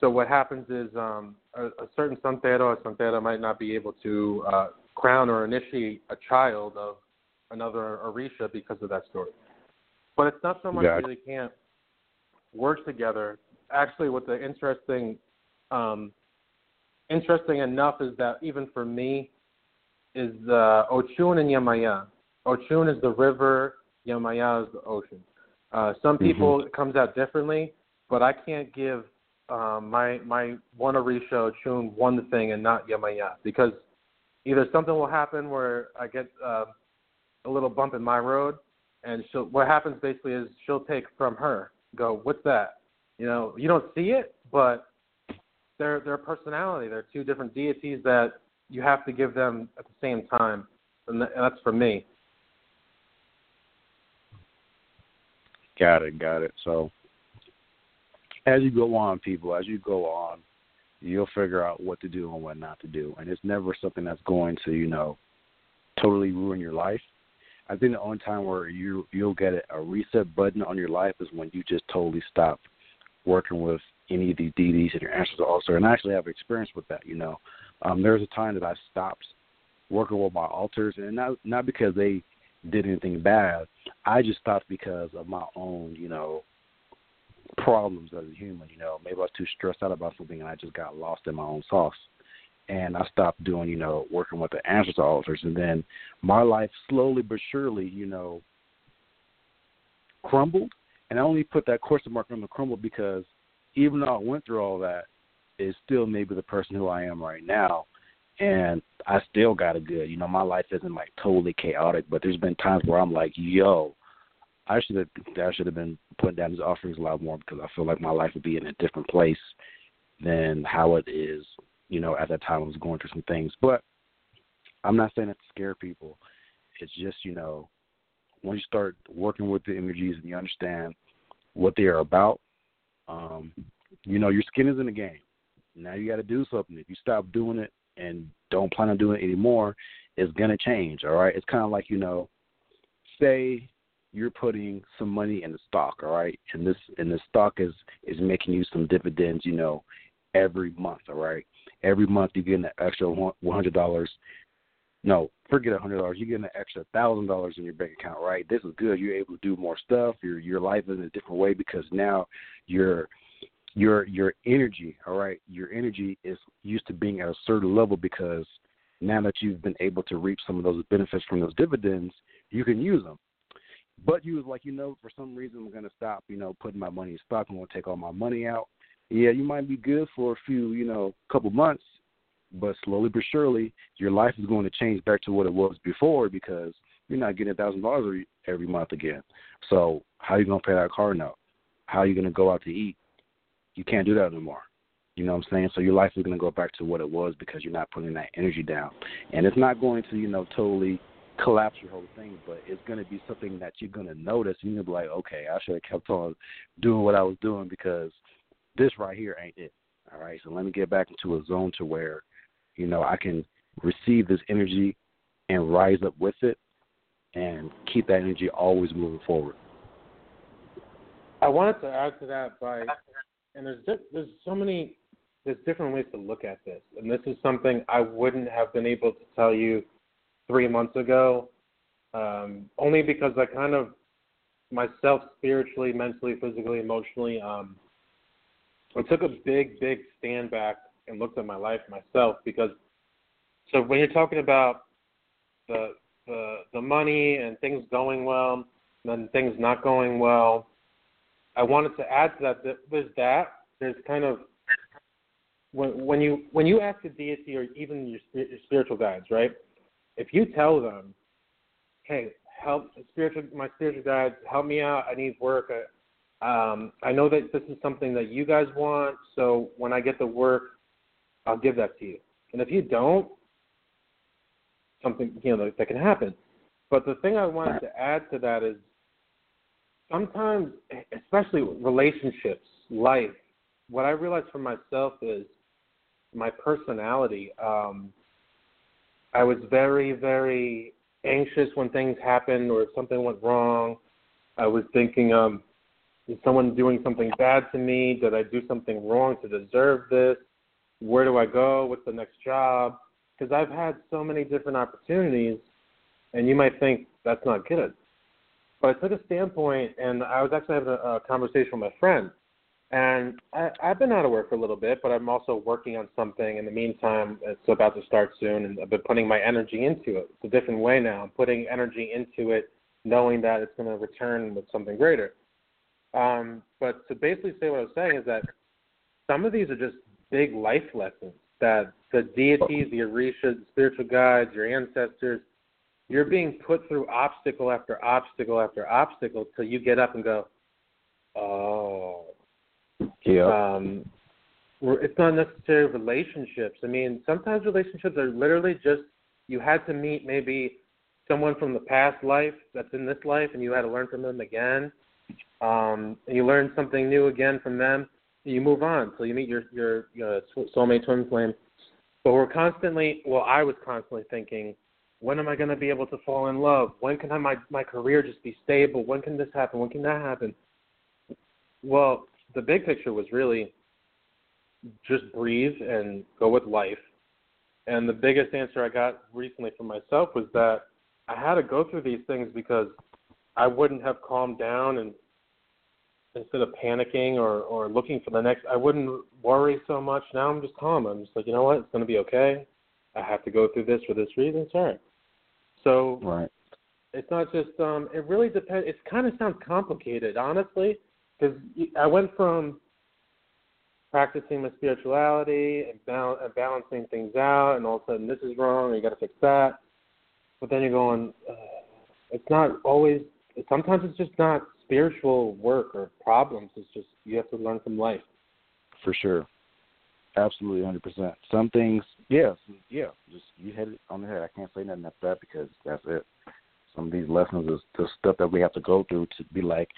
So what happens is um, a, a certain santero or santera might not be able to uh, crown or initiate a child of another Orisha because of that story. But it's not so much yeah. that they can't work together. Actually, what the interesting, um, interesting enough is that even for me, is uh, Ochun and Yemaya. Ochun is the river, Yemaya is the ocean. Uh, some mm-hmm. people mm-hmm. it comes out differently, but I can't give um, my my one Orisha Ochun one thing and not Yemaya because either something will happen where I get uh, a little bump in my road, and she'll what happens basically is she'll take from her go what's that you know you don't see it but they're they're personality. They're two different deities that you have to give them at the same time. And that's for me. Got it got it. So as you go on people as you go on you'll figure out what to do and what not to do. And it's never something that's going to you know totally ruin your life. I think the only time where you you'll get a reset button on your life is when you just totally stop working with any of these deities and your answers are also. And I actually have experience with that. You know, um, there was a time that I stopped working with my altars, and not not because they did anything bad. I just stopped because of my own, you know, problems as a human. You know, maybe I was too stressed out about something, and I just got lost in my own sauce and I stopped doing, you know, working with the ancestors altars, and then my life slowly but surely, you know, crumbled. And I only put that question mark on the crumble because even though I went through all that, it's still maybe the person who I am right now, and I still got it good. You know, my life isn't like totally chaotic, but there's been times where I'm like, yo, I should have I should have been putting down these offerings a lot more because I feel like my life would be in a different place than how it is you know, at that time I was going through some things. But I'm not saying that to scare people. It's just, you know, when you start working with the energies and you understand what they are about, um, you know, your skin is in the game. Now you got to do something. If you stop doing it and don't plan on doing it anymore, it's gonna change. All right. It's kind of like you know, say you're putting some money in the stock. All right, and this and the stock is is making you some dividends. You know, every month. All right every month you get an extra one hundred dollars. No, forget a hundred dollars. You get an extra thousand dollars in your bank account, right? This is good. You're able to do more stuff. Your your life is in a different way because now your your your energy, all right, your energy is used to being at a certain level because now that you've been able to reap some of those benefits from those dividends, you can use them. But you was like, you know, for some reason I'm gonna stop, you know, putting my money in stock. I'm gonna take all my money out yeah, you might be good for a few, you know, couple months, but slowly but surely, your life is going to change back to what it was before because you're not getting a thousand dollars every month again. So how are you gonna pay that car note? How are you gonna go out to eat? You can't do that anymore. You know what I'm saying? So your life is gonna go back to what it was because you're not putting that energy down, and it's not going to, you know, totally collapse your whole thing, but it's going to be something that you're going to notice, and you're going to be like, okay, I should have kept on doing what I was doing because this right here ain't it. All right, so let me get back into a zone to where, you know, I can receive this energy and rise up with it, and keep that energy always moving forward. I wanted to add to that by, and there's there's so many there's different ways to look at this, and this is something I wouldn't have been able to tell you three months ago, um, only because I kind of myself spiritually, mentally, physically, emotionally, um, I took a big, big stand back and looked at my life myself because so when you're talking about the the the money and things going well, and then things not going well, I wanted to add to that that there's that there's kind of when when you when you ask a deity or even your, your spiritual guides, right? If you tell them, "Hey, help spiritual my spiritual guides, help me out. I need work. I, um, I know that this is something that you guys want, so when I get the work, I'll give that to you. And if you don't, something you know that, can happen. But the thing I wanted to add to that is sometimes, especially relationships, life. What I realized for myself is my personality. Um, I was very, very anxious when things happened or if something went wrong. I was thinking, um, is someone doing something bad to me? Did I do something wrong to deserve this? Where do I go? What's the next job? Because I've had so many different opportunities, and you might think that's not good. But I took a standpoint, and I was actually having a, a conversation with my friend and I, I've been out of work for a little bit, but I'm also working on something in the meantime. It's about to start soon, and I've been putting my energy into it. It's a different way now. I'm putting energy into it, knowing that it's going to return with something greater. Um, but to basically say what I was saying is that some of these are just big life lessons that the deities, the orishas, the spiritual guides, your ancestors, you're being put through obstacle after obstacle after obstacle till you get up and go, oh, yeah. Um, it's not necessarily relationships. I mean, sometimes relationships are literally just you had to meet maybe someone from the past life that's in this life, and you had to learn from them again. Um, and you learn something new again from them. You move on, so you meet your your, your uh, soulmate twin flame. But we're constantly, well, I was constantly thinking, when am I going to be able to fall in love? When can I, my my career just be stable? When can this happen? When can that happen? Well, the big picture was really just breathe and go with life. And the biggest answer I got recently from myself was that I had to go through these things because I wouldn't have calmed down and instead of panicking or or looking for the next I wouldn't worry so much. Now I'm just calm. I'm just like, you know what, it's gonna be okay. I have to go through this for this reason. It's all right. So right. it's not just um it really depends it kind of sounds complicated, honestly because I went from practicing my spirituality and, bal- and balancing things out, and all of a sudden this is wrong, and you got to fix that. But then you're going, uh, it's not always. Sometimes it's just not spiritual work or problems. It's just you have to learn from life. For sure, absolutely, hundred percent. Some things, yes, yeah, just you hit it on the head. I can't say nothing after that because that's it. Some of these lessons is the stuff that we have to go through to be like,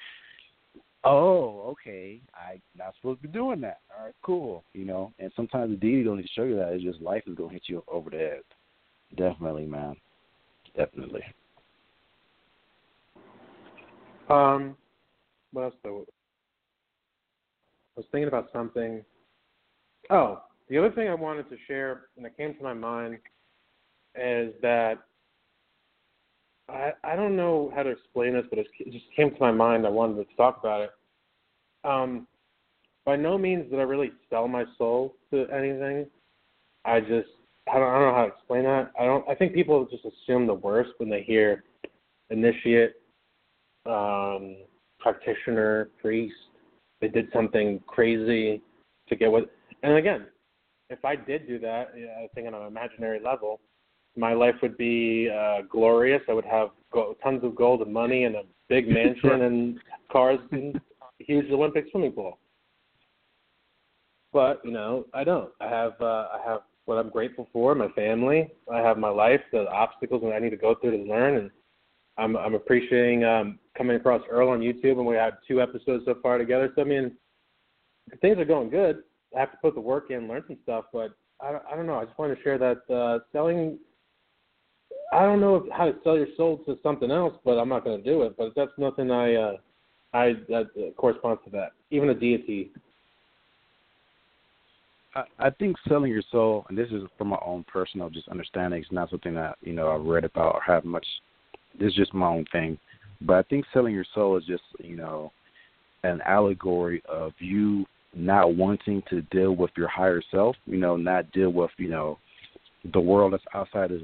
oh, okay, I'm not supposed to be doing that. All right, cool. You know, and sometimes the deity don't need to show you that. It's just life is gonna hit you over the head. Definitely, man. Definitely. Um, what else though? I was thinking about something. Oh, the other thing I wanted to share, and it came to my mind, is that I I don't know how to explain this, but it just came to my mind. I wanted to talk about it. Um, by no means did I really sell my soul to anything. I just I don't, I don't know how to explain that. I don't. I think people just assume the worst when they hear initiate, um, practitioner, priest. They did something crazy to get what. And again, if I did do that, I think on an imaginary level, my life would be uh, glorious. I would have go- tons of gold and money and a big mansion and cars and huge Olympic swimming pool. But you know, I don't. I have uh, I have what I'm grateful for, my family. I have my life, the obstacles that I need to go through to learn, and I'm I'm appreciating um, coming across Earl on YouTube, and we have two episodes so far together. So I mean, things are going good. I have to put the work in, learn some stuff, but I, I don't know. I just wanted to share that uh, selling. I don't know how to sell your soul to something else, but I'm not going to do it. But that's nothing I uh, I that uh, corresponds to that. Even a deity. I, I think selling your soul, and this is from my own personal just understanding. It's not something that you know I've read about or have much. Is just my own thing, but I think selling your soul is just you know an allegory of you not wanting to deal with your higher self. You know, not deal with you know the world that's outside of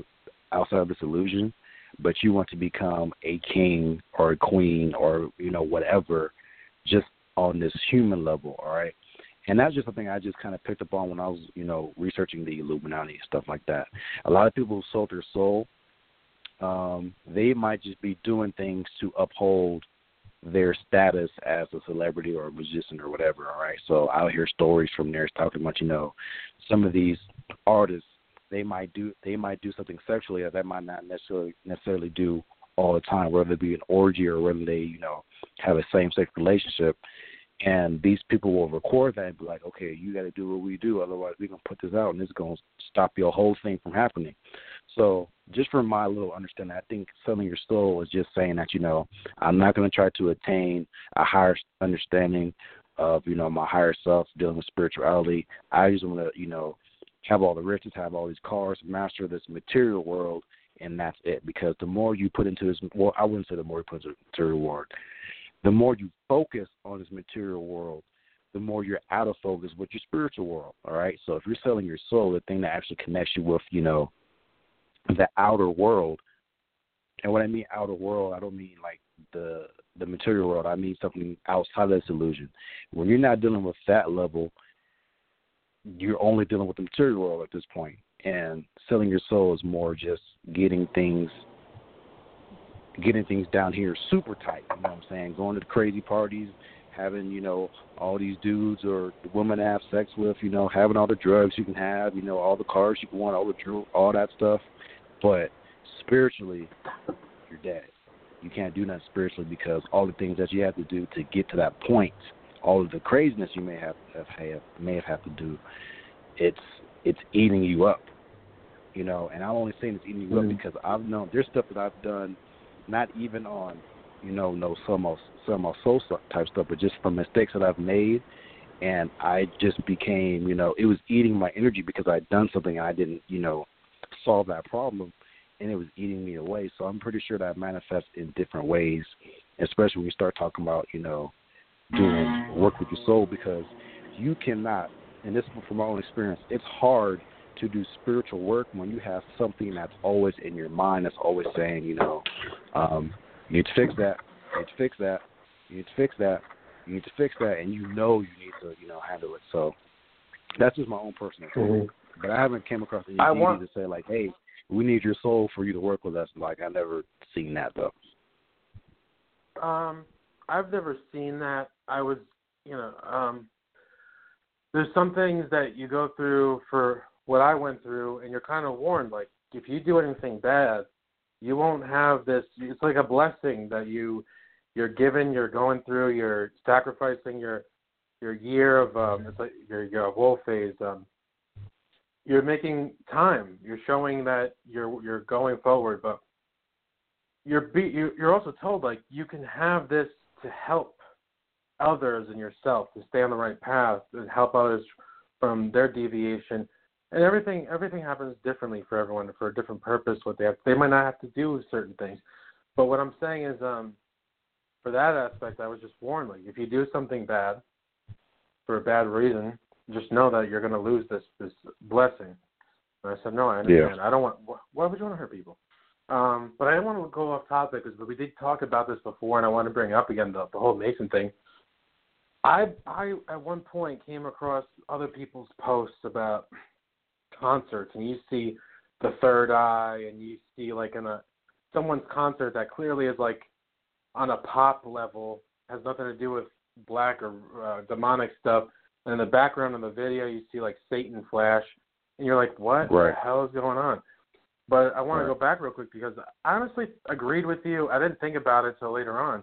outside of this illusion, but you want to become a king or a queen or you know whatever, just on this human level. All right. And that's just something I just kind of picked up on when I was, you know, researching the Illuminati and stuff like that. A lot of people sold their soul, um, they might just be doing things to uphold their status as a celebrity or a musician or whatever. All right, so I'll hear stories from there talking about you know some of these artists they might do they might do something sexually that they might not necessarily necessarily do all the time, whether it be an orgy or whether they you know have a same sex relationship. And these people will record that and be like, okay, you got to do what we do, otherwise we're gonna put this out and it's gonna stop your whole thing from happening. So just from my little understanding, I think selling your soul is just saying that you know I'm not going to try to attain a higher understanding of you know my higher self, dealing with spirituality. I just want to you know have all the riches, have all these cars, master this material world, and that's it. Because the more you put into this, well, I wouldn't say the more you put into material world, the more you focus on this material world, the more you're out of focus with your spiritual world. All right. So if you're selling your soul, the thing that actually connects you with, you know, the outer world. And when I mean outer world, I don't mean like the the material world. I mean something outside of this illusion. When you're not dealing with that level, you're only dealing with the material world at this point. And selling your soul is more just getting things getting things down here super tight, you know what I'm saying? Going to the crazy parties, having, you know, all these dudes or the women to have sex with, you know, having all the drugs you can have, you know, all the cars you can want, all the all that stuff. But spiritually, you're dead. You can't do nothing spiritually because all the things that you have to do to get to that point, all of the craziness you may have, have, have may have had to do, it's it's eating you up. You know, and I'm only saying it's eating you mm-hmm. up because I've known there's stuff that I've done, not even on, you know, no some of some of soul type stuff, but just from mistakes that I've made, and I just became, you know, it was eating my energy because I'd done something I didn't, you know, solve that problem, and it was eating me away. So I'm pretty sure that manifests in different ways, especially when you start talking about you know doing work with your soul because you cannot. And this is from my own experience, it's hard to do spiritual work when you have something that's always in your mind that's always saying, you know, um, you need to fix that, you need to fix that, you need to fix that, you need to fix that, and you know you need to, you know, handle it. So that's just my own personal mm-hmm. But I haven't came across any I want, to say like, "Hey, we need your soul for you to work with us." Like I never seen that though. Um, I've never seen that. I was, you know, um, there's some things that you go through for what I went through, and you're kind of warned. Like, if you do anything bad, you won't have this. It's like a blessing that you you're given. You're going through. You're sacrificing your your year of um. It's like your your woe phase. Um, you're making time. You're showing that you're you're going forward, but you're be, you're also told like you can have this to help others and yourself to stay on the right path and help others from their deviation. And everything everything happens differently for everyone for a different purpose. What they have, they might not have to do certain things. But what I'm saying is, um, for that aspect, I was just warned. Like, if you do something bad for a bad reason, just know that you're going to lose this this blessing. And I said, no, I understand. Yeah. I don't want. Why would you want to hurt people? Um, but I didn't want to go off topic because we did talk about this before, and I want to bring up again the, the whole Mason thing. I I at one point came across other people's posts about concerts, and you see the third eye, and you see like in a someone's concert that clearly is like on a pop level, has nothing to do with black or uh, demonic stuff, and in the background of the video, you see like Satan flash. and you're like, what Right. the hell is going on? But I want Right. to go back real quick because I honestly agreed with you. I didn't think about it till later on.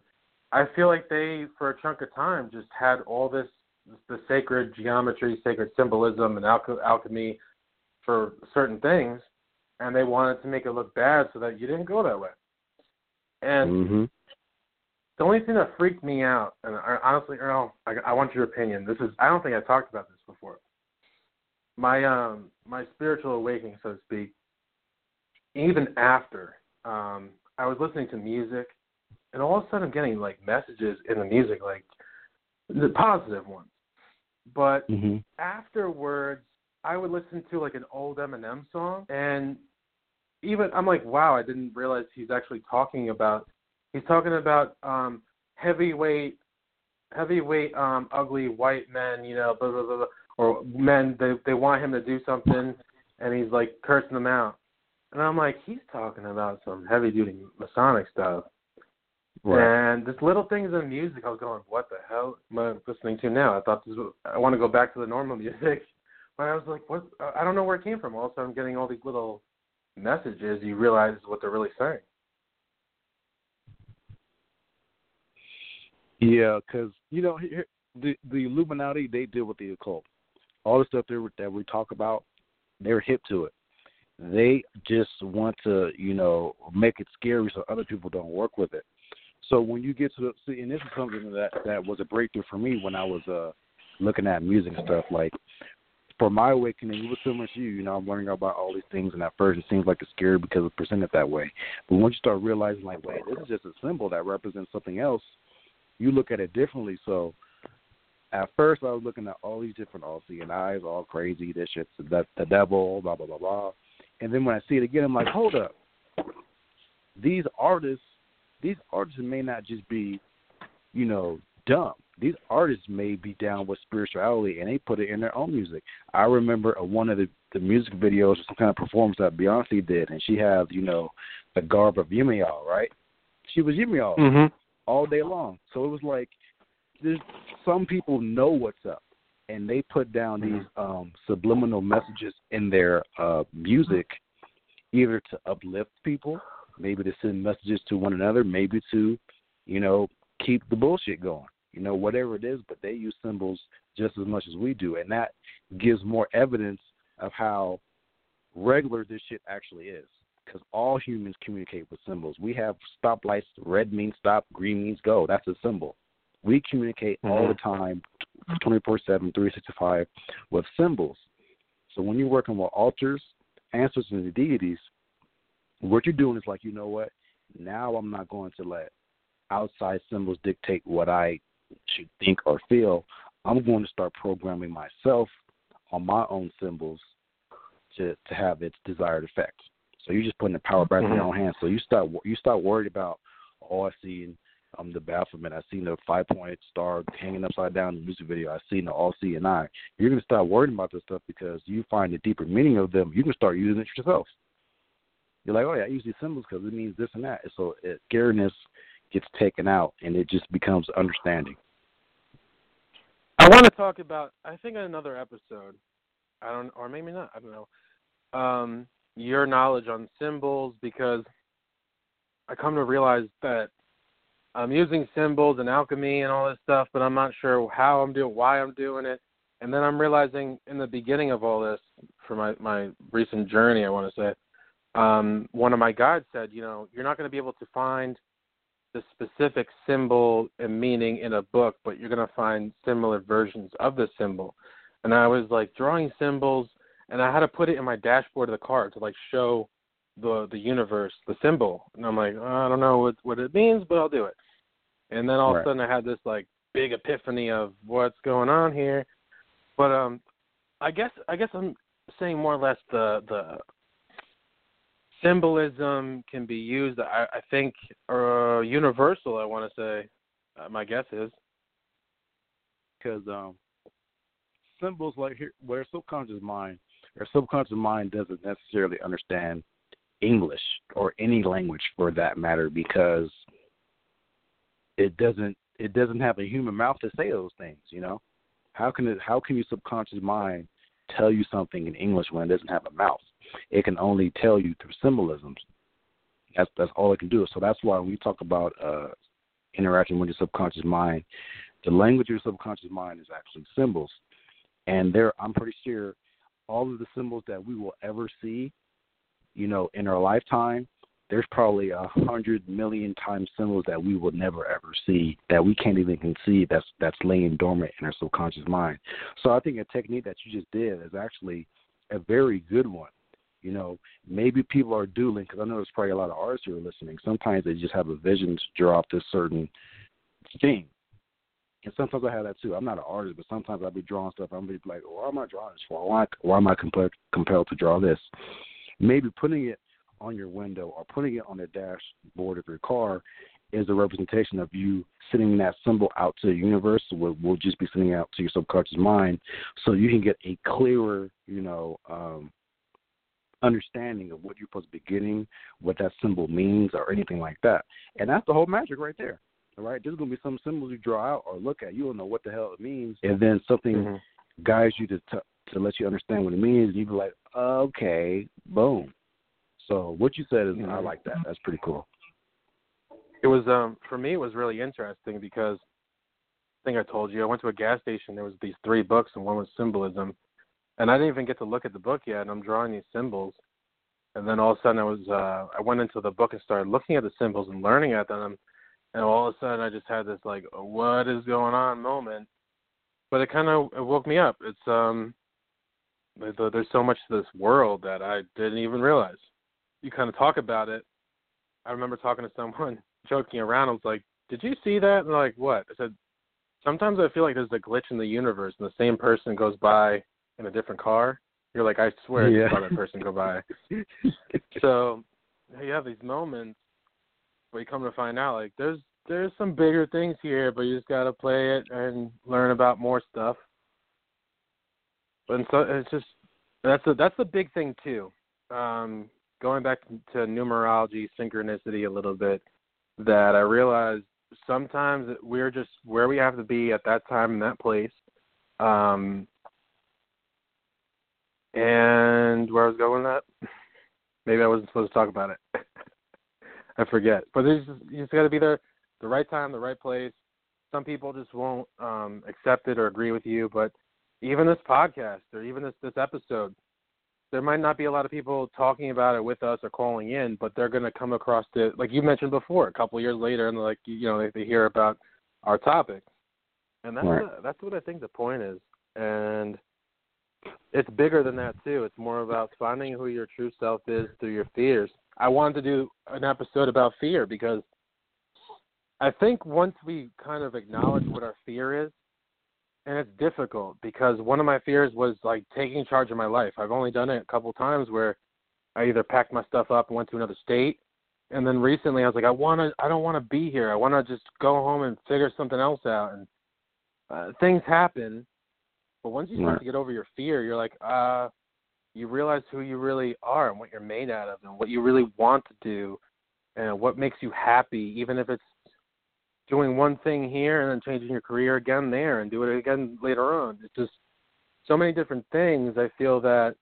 I feel like they, for a chunk of time, just had all this the sacred geometry, sacred symbolism, and alch- alchemy for certain things, and they wanted to make it look bad so that you didn't go that way. And hmm the only thing that freaked me out, and I, honestly, Earl, I, I want your opinion. This is I don't think I talked about this before. My um my spiritual awakening, so to speak. Even after um I was listening to music, and all of a sudden I'm getting like messages in the music, like the positive ones. But hmm afterwards I would listen to like an old Eminem song and even I'm like, wow, I didn't realize he's actually talking about he's talking about um heavyweight heavyweight um ugly white men, you know, blah blah blah, blah or men they they want him to do something and he's like cursing them out. And I'm like, he's talking about some heavy duty Masonic stuff. Right. And this little things in music, I was going, what the hell am I listening to now? I thought this was, I want to go back to the normal music. But I was like, what? I don't know where it came from. All of a sudden, I'm getting all these little messages. You realize what they're really saying. Yeah, because you know here, the the Illuminati they deal with the occult. All the stuff were, that we talk about, they're hip to it. They just want to you know make it scary so other people don't work with it. So when you get to the see, and this is something that that was a breakthrough for me when I was uh looking at music stuff. Like for my awakening, it was similar to you. You know, I'm learning about all these things, and at first it seems like it's scary because it's presented that way. But once you start realizing, like, wait, this is just a symbol that represents something else, you look at it differently. So at first, I was looking at all these different all seeing eyes, all crazy, this shit's the, the devil, blah blah blah blah. And then when I see it again, I'm like, hold up, these artists, these artists may not just be, you know, dumb. These artists may be down with spirituality, and they put it in their own music. I remember uh, one of the the music videos some kind of performance that Beyonce did, and she had, you know, the garb of Yemaya, right? She was Yemaya Mm-hmm. All day long. So it was like there's some people know what's up and they put down these um subliminal messages in their uh music either to uplift people, maybe to send messages to one another, maybe to, you know, keep the bullshit going. You know, whatever it is, but they use symbols just as much as we do and that gives more evidence of how regular this shit actually is because all humans communicate with symbols. We have stoplights. Red means stop. Green means go. That's a symbol. We communicate all the mm-hmm. time, 24 7, 365 with symbols. So when you're working with altars, ancestors, and the deities, what you're doing is like, you know what? Now I'm not going to let outside symbols dictate what I should think or feel. I'm going to start programming myself on my own symbols to to have its desired effect. So you're just putting the power back in your own hands. So you start you start worried about oh I seen um the Baphomet, I seen the five point star hanging upside down in the music video, I seen the all seeing eye. You're gonna start worrying about this stuff because you find the deeper meaning of them. You can start using it yourself. You're like, oh yeah, I use these symbols because it means this and that. And so it, scariness gets taken out, and it just becomes understanding. I want to talk about. I think in another episode. I don't, or maybe not. I don't know. Um, your knowledge on symbols because I come to realize that I'm using symbols and alchemy and all this stuff, but I'm not sure how I'm doing, why I'm doing it. And then I'm realizing in the beginning of all this, for my my recent journey, I want to say, um, one of my guides said, you know, you're not going to be able to find the specific symbol and meaning in a book, but you're going to find similar versions of the symbol. And I was like drawing symbols, and I had to put it in my dashboard of the car to like show the the universe the symbol. And I'm like, I don't know what what it means, but I'll do it. And then all Right. of a sudden, I had this like big epiphany of what's going on here. But um, I guess I guess I'm saying more or less the the symbolism can be used. I, I think uh, universal. I want to say. Uh, my guess is. because um, symbols like here, where subconscious mind, or subconscious mind doesn't necessarily understand English or any language for that matter because it doesn't it doesn't have a human mouth to say those things. You know, how can it how can your subconscious mind tell you something in English when it doesn't have a mouth. It can only tell you through symbolisms. That's that's all it can do. So that's why when we talk about uh, interacting with your subconscious mind. The language of your subconscious mind is actually symbols, and there I'm pretty sure all of the symbols that we will ever see, you know, in our lifetime there's probably a hundred million times symbols that we will never ever see that we can't even conceive that's that's laying dormant in our subconscious mind. So I think a technique that you just did is actually a very good one. You know, maybe people are dueling because I know there's probably a lot of artists who are listening. Sometimes they just have a vision to draw up this certain thing. And sometimes I have that too. I'm not an artist, but sometimes I'll be drawing stuff. I'm be like, why am I drawing this? Why, why am I compelled compelled to draw this? Maybe putting it on your window or putting it on the dashboard of your car is a representation of you sending that symbol out to the universe will will just be sending out to your subconscious mind so you can get a clearer you know um understanding of what you're supposed to be getting what that symbol means or anything like that and that's the whole magic right there all right there's going to be some symbols you draw out or look at you don't know what the hell it means and then something mm-hmm. guides you to t- to let you understand what it means and you be like okay boom so what you said is mm-hmm. I like that. That's pretty cool. It was um for me it was really interesting because I think I told you I went to a gas station. There was these three books and one was symbolism, and I didn't even get to look at the book yet. And I'm drawing these symbols, and then all of a sudden I was uh I went into the book and started looking at the symbols and learning at them, and all of a sudden I just had this like what is going on moment. But it kind of it woke me up. It's um there's so much to this world that I didn't even realize you kind of talk about it, I remember talking to someone joking around. I was like, "Did you see that?" And like, "What?" I said, "Sometimes I feel like there's a glitch in the universe, and the same person goes by in a different car. You're like, I swear yeah. I saw that person go by." so you have these moments you come to find out, like, there's there's some bigger things here, but you just gotta play it and learn about more stuff. And so it's just that's a that's a big thing too. Um, going back to numerology, synchronicity a little bit, that I realized sometimes we're just where we have to be at that time in that place. Um, and where I was going with that, maybe I wasn't supposed to talk about it. I forget. But there's just, you just got to be there, the right time, the right place. Some people just won't um, accept it or agree with you, but even this podcast or even this this episode, there might not be a lot of people talking about it with us or calling in, but they're going to come across it, like you mentioned before, a couple of years later, and like you know they, they hear about our topic, and that's right. a, that's what I think the point is, and it's bigger than that too. It's more about finding who your true self is through your fears. I wanted to do an episode about fear because I think once we kind of acknowledge what our fear is, and it's difficult because one of my fears was like taking charge of my life. I've only done it a couple times where I either packed my stuff up and went to another state, and then recently I was like, I want to, I don't want to be here. I want to just go home and figure something else out. And uh, things happen, but once you start to get over your fear, you're like, uh, you realize who you really are and what you're made out of, and what you really want to do, and what makes you happy, even if it's doing one thing here and then changing your career again there and do it again later on. It's just so many different things. I feel that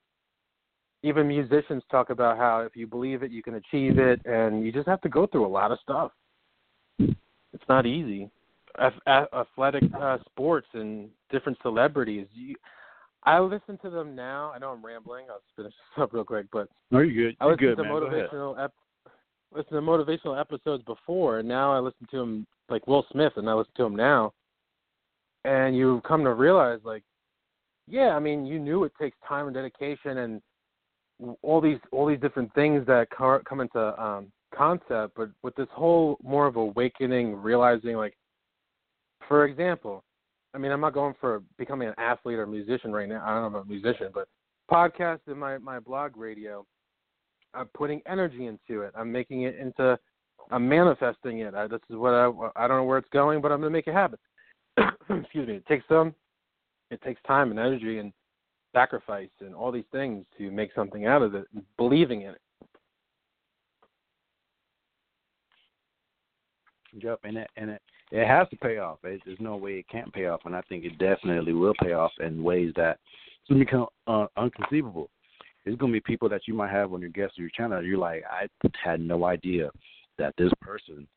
even musicians talk about how if you believe it, you can achieve it, and you just have to go through a lot of stuff. It's not easy. Athletic uh, sports and different celebrities. You, I listen to them now. I know I'm rambling. I'll finish this up real quick, but no, you're good. You're I listen good, to man. motivational ep- listen to motivational episodes before, and now I listen to them like Will Smith, and I listen to him now, and you come to realize like, yeah, I mean, you knew it takes time and dedication and all these all these different things that come into um, concept, but with this whole more of awakening, realizing like, for example, I mean, I'm not going for becoming an athlete or a musician right now. I don't know about musician, but podcast and my my blog radio, I'm putting energy into it. I'm making it into I'm manifesting it. I, this is what I I don't know where it's going, but I'm going to make it happen. Excuse me. It takes some. It takes time and energy and sacrifice and all these things to make something out of it. Believing in it. Yep, and it and it it has to pay off. It, there's no way it can't pay off, and I think it definitely will pay off in ways that let me come uh, unconceivable. It's gonna be people that you might have on your guest or your channel. You're like, I had no idea that this person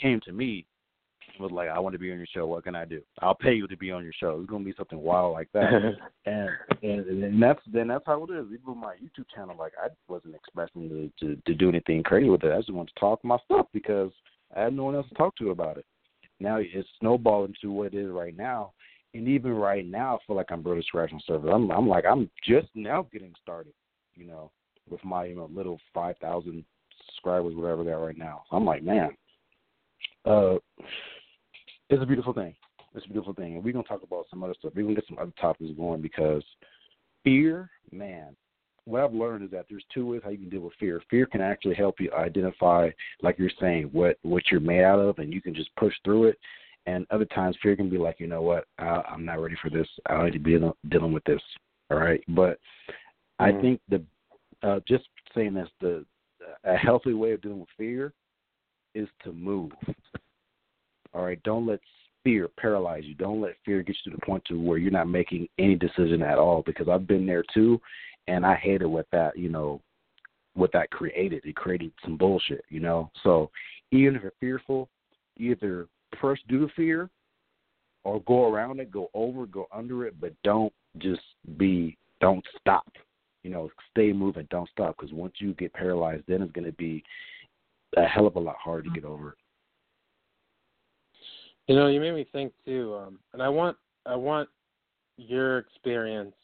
came to me was like, I want to be on your show. What can I do? I'll pay you to be on your show. It's gonna be something wild like that. and, and and that's then that's how it is. Even with my YouTube channel, like I wasn't expecting to, to to do anything crazy with it. I just wanted to talk my stuff because I had no one else to talk to about it. Now it's snowballing to what it is right now. And even right now, I feel like I'm barely scratching the surface. I'm, I'm like, I'm just now getting started, you know, with my you know little five thousand subscribers, whatever they are right now. So I'm like, man, uh, it's a beautiful thing. It's a beautiful thing, and we're gonna talk about some other stuff. We're gonna get some other topics going because fear, man. What I've learned is that there's two ways how you can deal with fear. Fear can actually help you identify, like you're saying, what what you're made out of, and you can just push through it. And other times, fear can be like, you know what, I, I'm not ready for this. I don't need to be dealing with this. All right, but mm-hmm. I think the uh, just saying this, the a healthy way of dealing with fear is to move. All right, don't let fear paralyze you. Don't let fear get you to the point to where you're not making any decision at all. Because I've been there too, and I hated what that you know, what that created. It created some bullshit, you know. So even if you're fearful, either first do the fear, or go around it, go over, go under it, but don't just be, don't stop. You know, stay moving, don't stop. Because once you get paralyzed, then it's going to be a hell of a lot harder to get over. You know, you made me think too, um, and I want I want your experience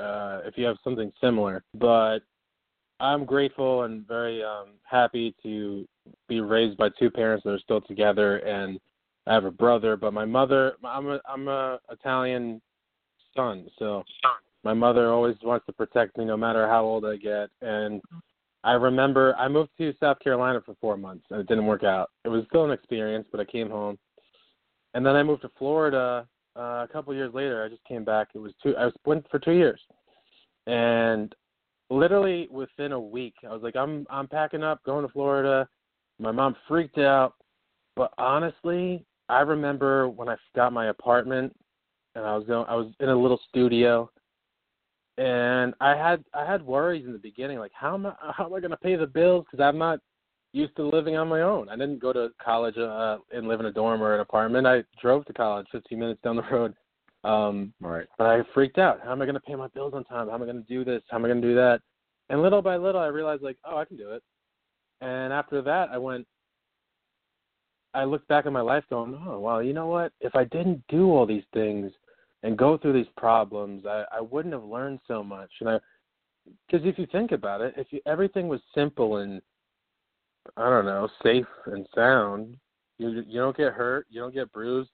uh, if you have something similar. But I'm grateful and very um, happy to be raised by two parents that are still together, and I have a brother. But my mother, I'm a I'm a Italian son, so my mother always wants to protect me no matter how old I get. And I remember I moved to South Carolina for four months, and it didn't work out. It was still an experience, but I came home and then I moved to Florida uh, a couple years later. I just came back. It was two. I was went for two years, and literally within a week, I was like, I'm I'm packing up, going to Florida. My mom freaked out, but honestly, I remember when I got my apartment, and I was going. I was in a little studio, and I had I had worries in the beginning, like how am I how am I going to pay the bills because I'm not used to living on my own. I didn't go to college uh, and live in a dorm or an apartment. I drove to college 15 minutes down the road. Um, right. But I freaked out. How am I going to pay my bills on time? How am I going to do this? How am I going to do that? And little by little, I realized like, oh, I can do it. And after that, I went. I looked back at my life, going, oh, well, you know what? If I didn't do all these things and go through these problems, I, I wouldn't have learned so much. And I, because if you think about it, if you, everything was simple and I don't know, safe and sound. You you don't get hurt, you don't get bruised.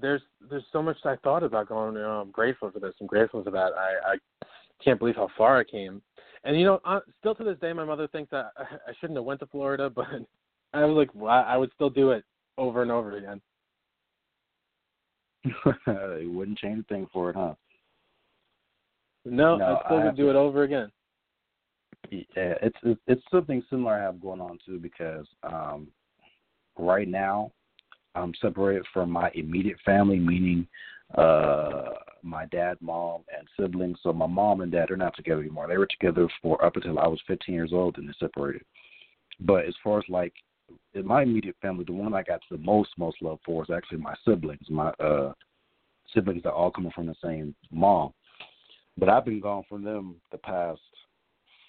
There's there's so much I thought about going. You know, I'm grateful for this. I'm grateful for that. I I can't believe how far I came. And you know, uh, still to this day, my mother thinks that I shouldn't have went to Florida, but I was like, well, I would still do it over and over again. you wouldn't change a thing for it, huh? No, no I still would do to... it over again yeah, it's it's something similar I have going on too because um, right now I'm separated from my immediate family, meaning uh, my dad, mom, and siblings. So my mom and dad are not together anymore. They were together for up until I was 15 years old, and they separated. But as far as like in my immediate family, the one I got the most most love for is actually my siblings. My uh, siblings are all coming from the same mom. But I've been gone from them the past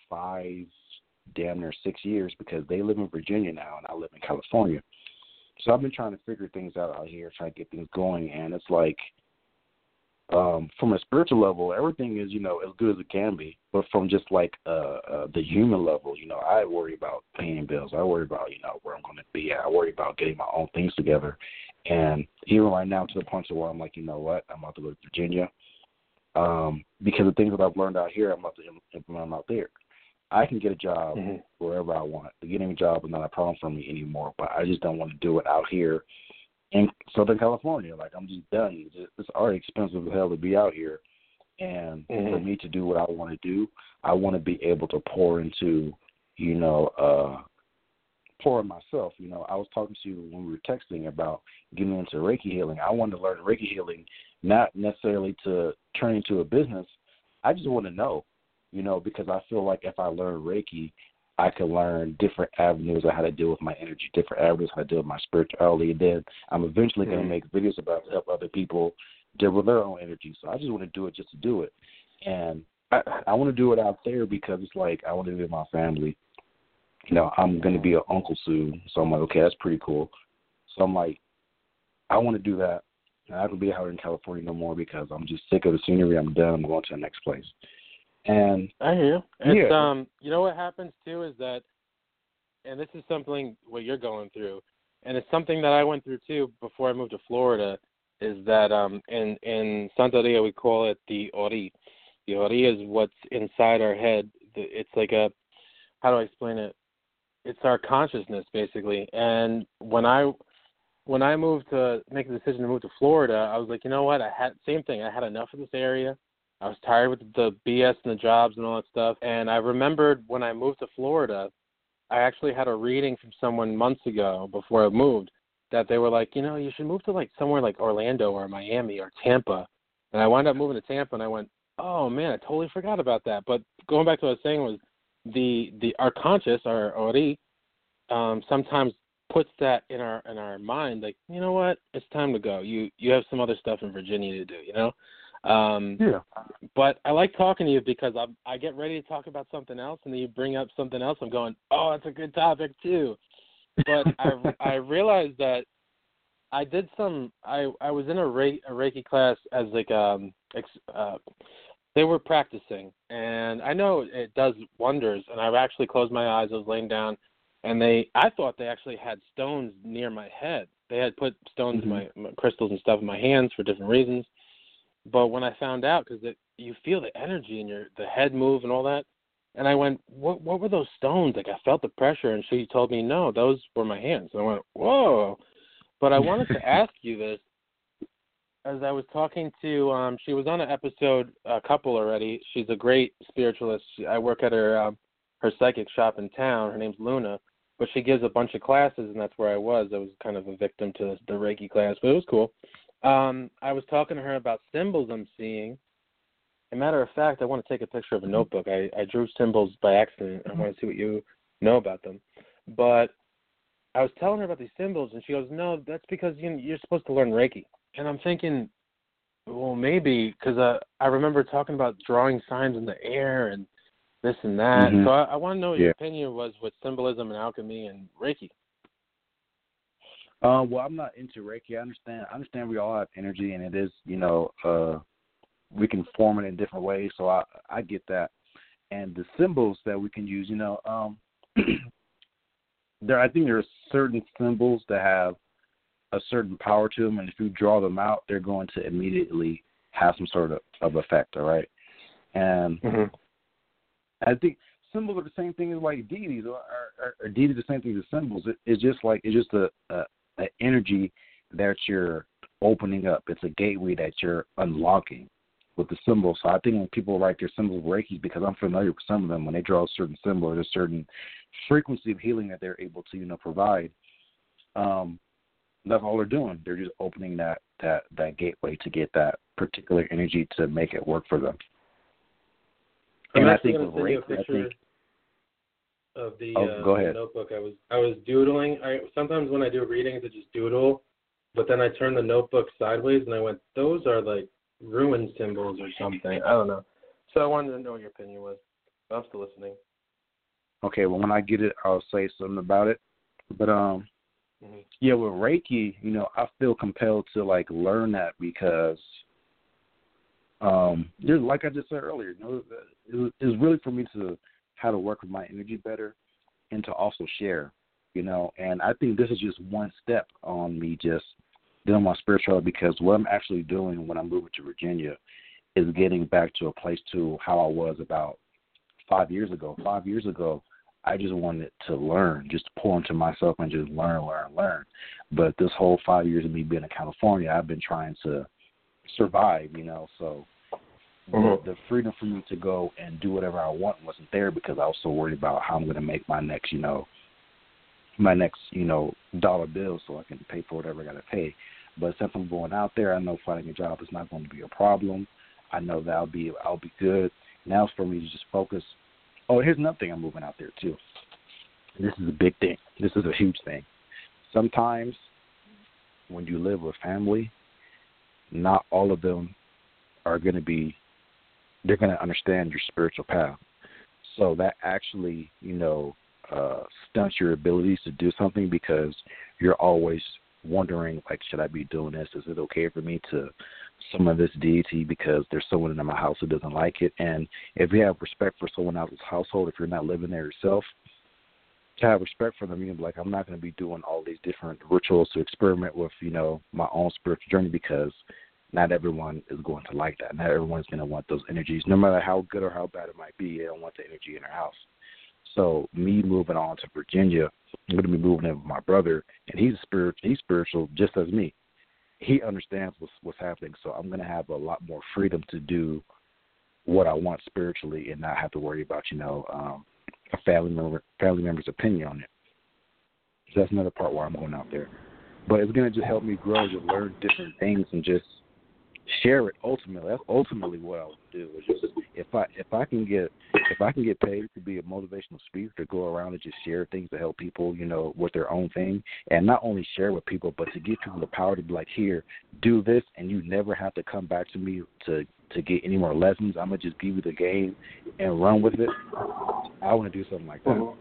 five, damn near six years because they live in Virginia now and I live in California. So I've been trying to figure things out out here, trying to get things going, and it's like, um, from a spiritual level, everything is you know as good as it can be. But from just like uh, uh the human level, you know, I worry about paying bills. I worry about you know where I'm going to be. I worry about getting my own things together. And even right now, to the point where I'm like, you know what, I'm about to go to Virginia, um, because the things that I've learned out here, I'm about to implement out there. I can get a job mm-hmm. wherever I want. Getting a job is not a problem for me anymore, but I just don't want to do it out here in Southern California. Like I'm just done. It's already expensive as hell to be out here, and mm-hmm. for me to do what I want to do, I want to be able to pour into, you know, uh, pour in myself. You know, I was talking to you when we were texting about getting into Reiki healing. I wanted to learn Reiki healing, not necessarily to turn into a business. I just want to know, you know, because I feel like if I learn Reiki, I can learn different avenues of how to deal with my energy, different avenues how to deal with my spirituality. And then I'm eventually going to mm-hmm. make videos about to help other people deal with their own energy. So I just want to do it just to do it, and I, I want to do it out there because it's like I want to be with my family. You know, I'm going to be an uncle soon, so I'm like, okay, that's pretty cool. So I'm like, I want to do that. And I don't be out in California no more because I'm just sick of the scenery. I'm done. I'm going to the next place. And I hear you. It's yeah. um you know what happens too is that and this is something what you're going through and it's something that I went through too before I moved to Florida is that um in in Santeria we call it the ori. The ori is what's inside our head. It's like a how do I explain it? It's our consciousness basically. And when I when I moved to make the decision to move to Florida, I was like, you know what? I had same thing. I had enough of this area. I was tired with the BS and the jobs and all that stuff. And I remembered when I moved to Florida, I actually had a reading from someone months ago before I moved that they were like, you know, you should move to like somewhere like Orlando or Miami or Tampa. And I wound up moving to Tampa and I went, oh man, I totally forgot about that. But going back to what I was saying was the the our conscious, our ori, um, sometimes puts that in our in our mind like you know what it's time to go you you have some other stuff in virginia to do you know um, yeah. But I like talking to you because I I get ready to talk about something else, and then you bring up something else. I'm going, oh, that's a good topic too. But I I realized that I did some. I I was in a, Re, a Reiki class as like um ex, uh, they were practicing, and I know it does wonders. And I've actually closed my eyes. I was laying down, and they I thought they actually had stones near my head. They had put stones mm-hmm. in my, my crystals and stuff in my hands for different reasons but when I found out, because you feel the energy in your the head move and all that, and I went, "What? What were those stones?" Like I felt the pressure, and she told me, "No, those were my hands." And I went, "Whoa!" But I wanted to ask you this, as I was talking to, um, she was on an episode, a couple already. She's a great spiritualist. She, I work at her um, her psychic shop in town. Her name's Luna, but she gives a bunch of classes, and that's where I was. I was kind of a victim to the Reiki class, but it was cool. Um, I was talking to her about symbols I'm seeing. a matter of fact, I want to take a picture of a notebook. I, I drew symbols by accident. I want to see what you know about them. But I was telling her about these symbols, and she goes, "No, that's because you know, you're supposed to learn Reiki." And I'm thinking, well, maybe because uh, I remember talking about drawing signs in the air and this and that. Mm-hmm. So I, I want to know what yeah. your opinion was with symbolism and alchemy and Reiki. Uh, well, I'm not into Reiki. I understand. I understand we all have energy, and it is, you know, uh, we can form it in different ways. So I, I get that. And the symbols that we can use, you know, um, there. I think there are certain symbols that have a certain power to them, and if you draw them out, they're going to immediately have some sort of, of effect. All right, and mm-hmm. I think symbols are the same thing as like deities, or, or, or deities the same thing as symbols. It, it's just like it's just a, a an energy that you're opening up. It's a gateway that you're unlocking with the symbol. So I think when people write their symbols of Reiki, because I'm familiar with some of them, when they draw a certain symbol or a certain frequency of healing that they're able to, you know, provide, um, that's all they're doing. They're just opening that that that gateway to get that particular energy to make it work for them. I'm and I think with Reiki, I think of the, oh, uh, go ahead. notebook. I was I was doodling. I sometimes when I do readings, I just doodle, but then I turn the notebook sideways and I went, those are like rune symbols or something. I don't know. So I wanted to know what your opinion was. I'm still listening. Okay, well when I get it, I'll say something about it. But um, mm-hmm. yeah, with Reiki, you know, I feel compelled to like learn that because um, just like I just said earlier, you know, it, it was really for me to how to work with my energy better and to also share, you know. And I think this is just one step on me just doing my spirituality because what I'm actually doing when I'm moving to Virginia is getting back to a place to how I was about five years ago. Five years ago, I just wanted to learn, just pour into myself and just learn, learn, learn. But this whole five years of me being in California, I've been trying to survive, you know. So mm-hmm. the, freedom for me to go and do whatever I want wasn't there because I was so worried about how I'm going to make my next, you know, my next, you know, dollar bill so I can pay for whatever I got to pay. But since I'm going out there, I know finding a job is not going to be a problem. I know that I'll be I'll be good. Now it's for me to just focus. Oh, here's another thing I'm moving out there too. This is a big thing. This is a huge thing. Sometimes when you live with family, not all of them are going to be they're going to understand your spiritual path. So that actually, you know, uh, stunts your abilities to do something because you're always wondering, like, should I be doing this? Is it okay for me to summon this deity because there's someone in my house who doesn't like it? And if you have respect for someone else's household, if you're not living there yourself, to have respect for them, you know, like I'm not going to be doing all these different rituals to experiment with, you know, my own spiritual journey because not everyone is going to like that. Not everyone's going to want those energies, no matter how good or how bad it might be. They don't want the energy in their house. So me moving on to Virginia, I'm going to be moving in with my brother, and he's spiritual. He's spiritual just as me. He understands what's what's happening, so I'm going to have a lot more freedom to do what I want spiritually, and not have to worry about you know um, a family member family member's opinion on it. So that's another part where I'm going out there. But it's going to just help me grow to learn different things and just share it ultimately that's ultimately what I would do is just if I if I can get if I can get paid to be a motivational speaker to go around and just share things to help people, you know, with their own thing and not only share with people but to give people the power to be like, Here, do this and you never have to come back to me to to get any more lessons. I'm gonna just give you the game and run with it. I wanna do something like that.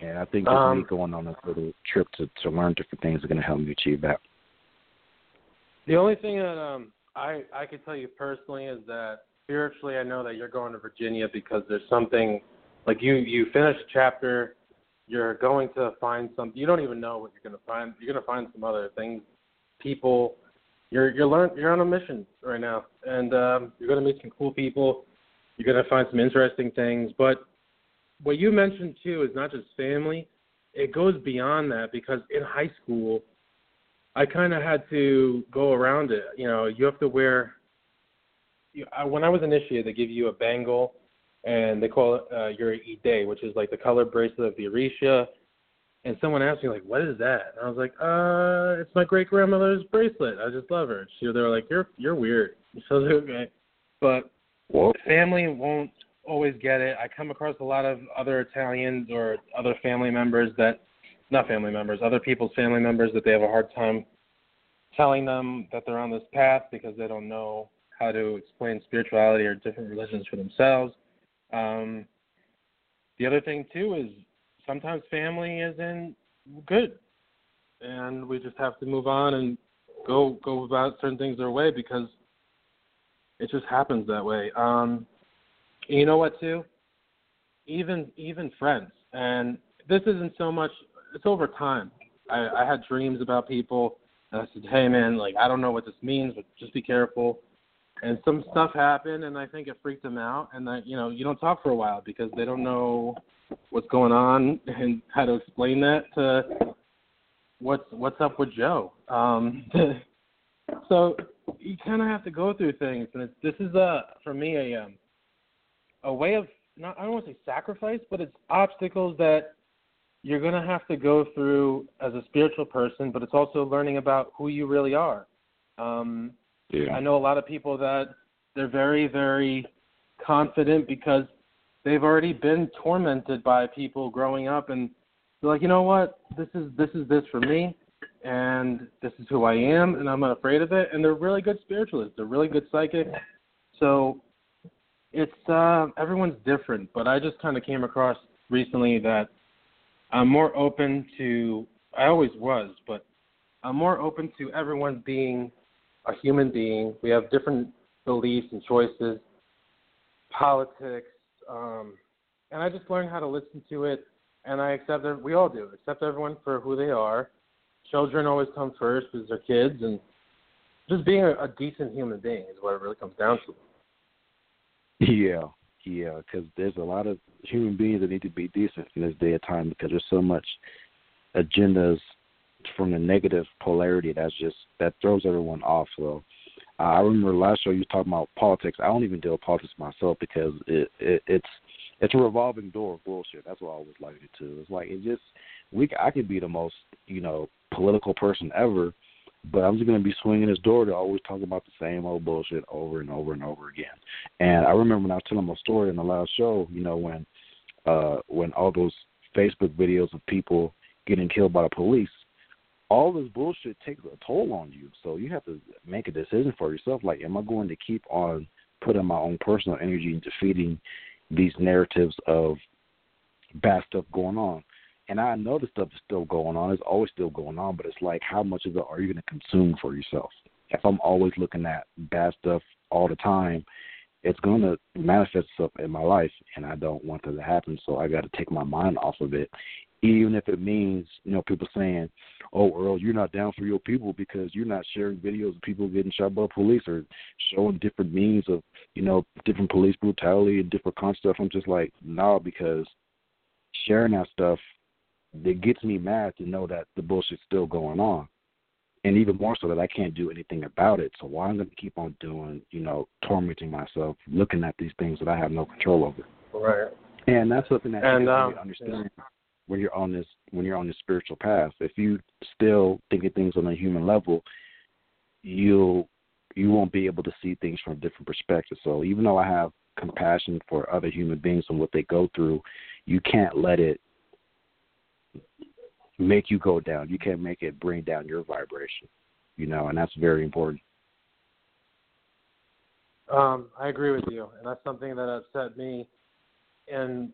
And I think just um, me going on a little trip to, to learn different things are gonna help me achieve that. The only thing that um I I could tell you personally is that spiritually I know that you're going to Virginia because there's something like you you finish a chapter, you're going to find something you don't even know what you're going to find. You're going to find some other things, people. You're you're learn you're on a mission right now, and um, you're going to meet some cool people. You're going to find some interesting things, but what you mentioned too is not just family. It goes beyond that because in high school I kind of had to go around it. You know, you have to wear. You, I, when I was initiated, they give you a bangle, and they call it uh, your Ide, which is like the color bracelet of the Orisha. And someone asked me like, "What is that?" And I was like, "Uh, it's my great grandmother's bracelet. I just love her." She, they were like, "You're you're weird." So okay, but what? family won't always get it. I come across a lot of other Italians or other family members that not family members, other people's family members that they have a hard time telling them that they're on this path because they don't know how to explain spirituality or different religions for themselves. Um, the other thing too is sometimes family isn't good, and we just have to move on and go go about certain things their way because it just happens that way. Um, you know what too? Even even friends, and this isn't so much it's over time. I, I had dreams about people, and I said, "Hey, man, like I don't know what this means, but just be careful." And some stuff happened, and I think it freaked them out. And that you know, you don't talk for a while because they don't know what's going on and how to explain that to what's what's up with Joe. Um, so you kind of have to go through things, and it's, this is a for me a um, a way of not I don't want to say sacrifice, but it's obstacles that you're going to have to go through as a spiritual person, but it's also learning about who you really are. Um, yeah. I know a lot of people that they're very, very confident because they've already been tormented by people growing up, and they're like, you know what, this is this is this for me, and this is who I am, and I'm not afraid of it. And they're really good spiritualists. They're really good psychics. So it's uh, everyone's different, but I just kind of came across recently that I'm more open to. I always was, but I'm more open to everyone being a human being. We have different beliefs and choices, politics, um, and I just learned how to listen to it. And I accept we all do accept everyone for who they are. Children always come first because they're kids, and just being a, a decent human being is what it really comes down to. Yeah, yeah, because there's a lot of human beings that need to be decent in this day of time because there's so much agendas from the negative polarity that's just that throws everyone off. So uh, I remember last show you talking about politics. I don't even deal with politics myself because it, it it's it's a revolving door of bullshit. That's what I always liken it to. It's like it just we I could be the most you know political person ever, but I'm just gonna be swinging this door to always talk about the same old bullshit over and over and over again. And I remember when I was telling my story in the last show, you know, when uh when all those Facebook videos of people getting killed by the police, all this bullshit takes a toll on you. So you have to make a decision for yourself. Like, am I going to keep on putting my own personal energy into feeding these narratives of bad stuff going on? And I know the stuff is still going on. It's always still going on, but it's like, how much of it are you going to consume for yourself? If I'm always looking at bad stuff all the time, it's going to manifest itself in my life, and I don't want that to happen. So I got to take my mind off of it, even if it means, you know, people saying, "Oh, Earl, you're not down for your people because you're not sharing videos of people getting shot by police or showing different means of, you know, different police brutality and different kind of stuff." I'm just like, no, because sharing that stuff it gets me mad to know that the bullshit's still going on. And even more so that I can't do anything about it. So why am I'm gonna keep on doing, you know, tormenting myself, looking at these things that I have no control over. Right. And that's something that and, you um, understand yeah. when you're on this when you're on this spiritual path. If you still think of things on a human level, you'll you won't be able to see things from a different perspective. So even though I have compassion for other human beings and what they go through, you can't let it make you go down. You can't make it bring down your vibration. You know, and that's very important. Um, I agree with you, and that's something that upset me. And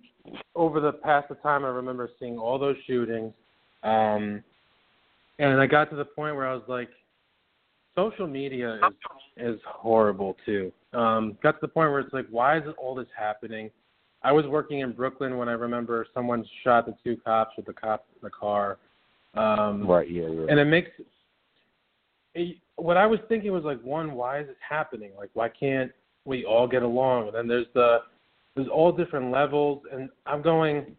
over the past of time, I remember seeing all those shootings, um, and I got to the point where I was like, social media is is horrible too. Um, got to the point where it's like, why is all this happening? I was working in Brooklyn when I remember someone shot the two cops with the cop in the car. Um, right. Yeah. Yeah. And it makes it, what I was thinking was like, one, why is this happening? Like, why can't we all get along? And then there's the there's all different levels, and I'm going.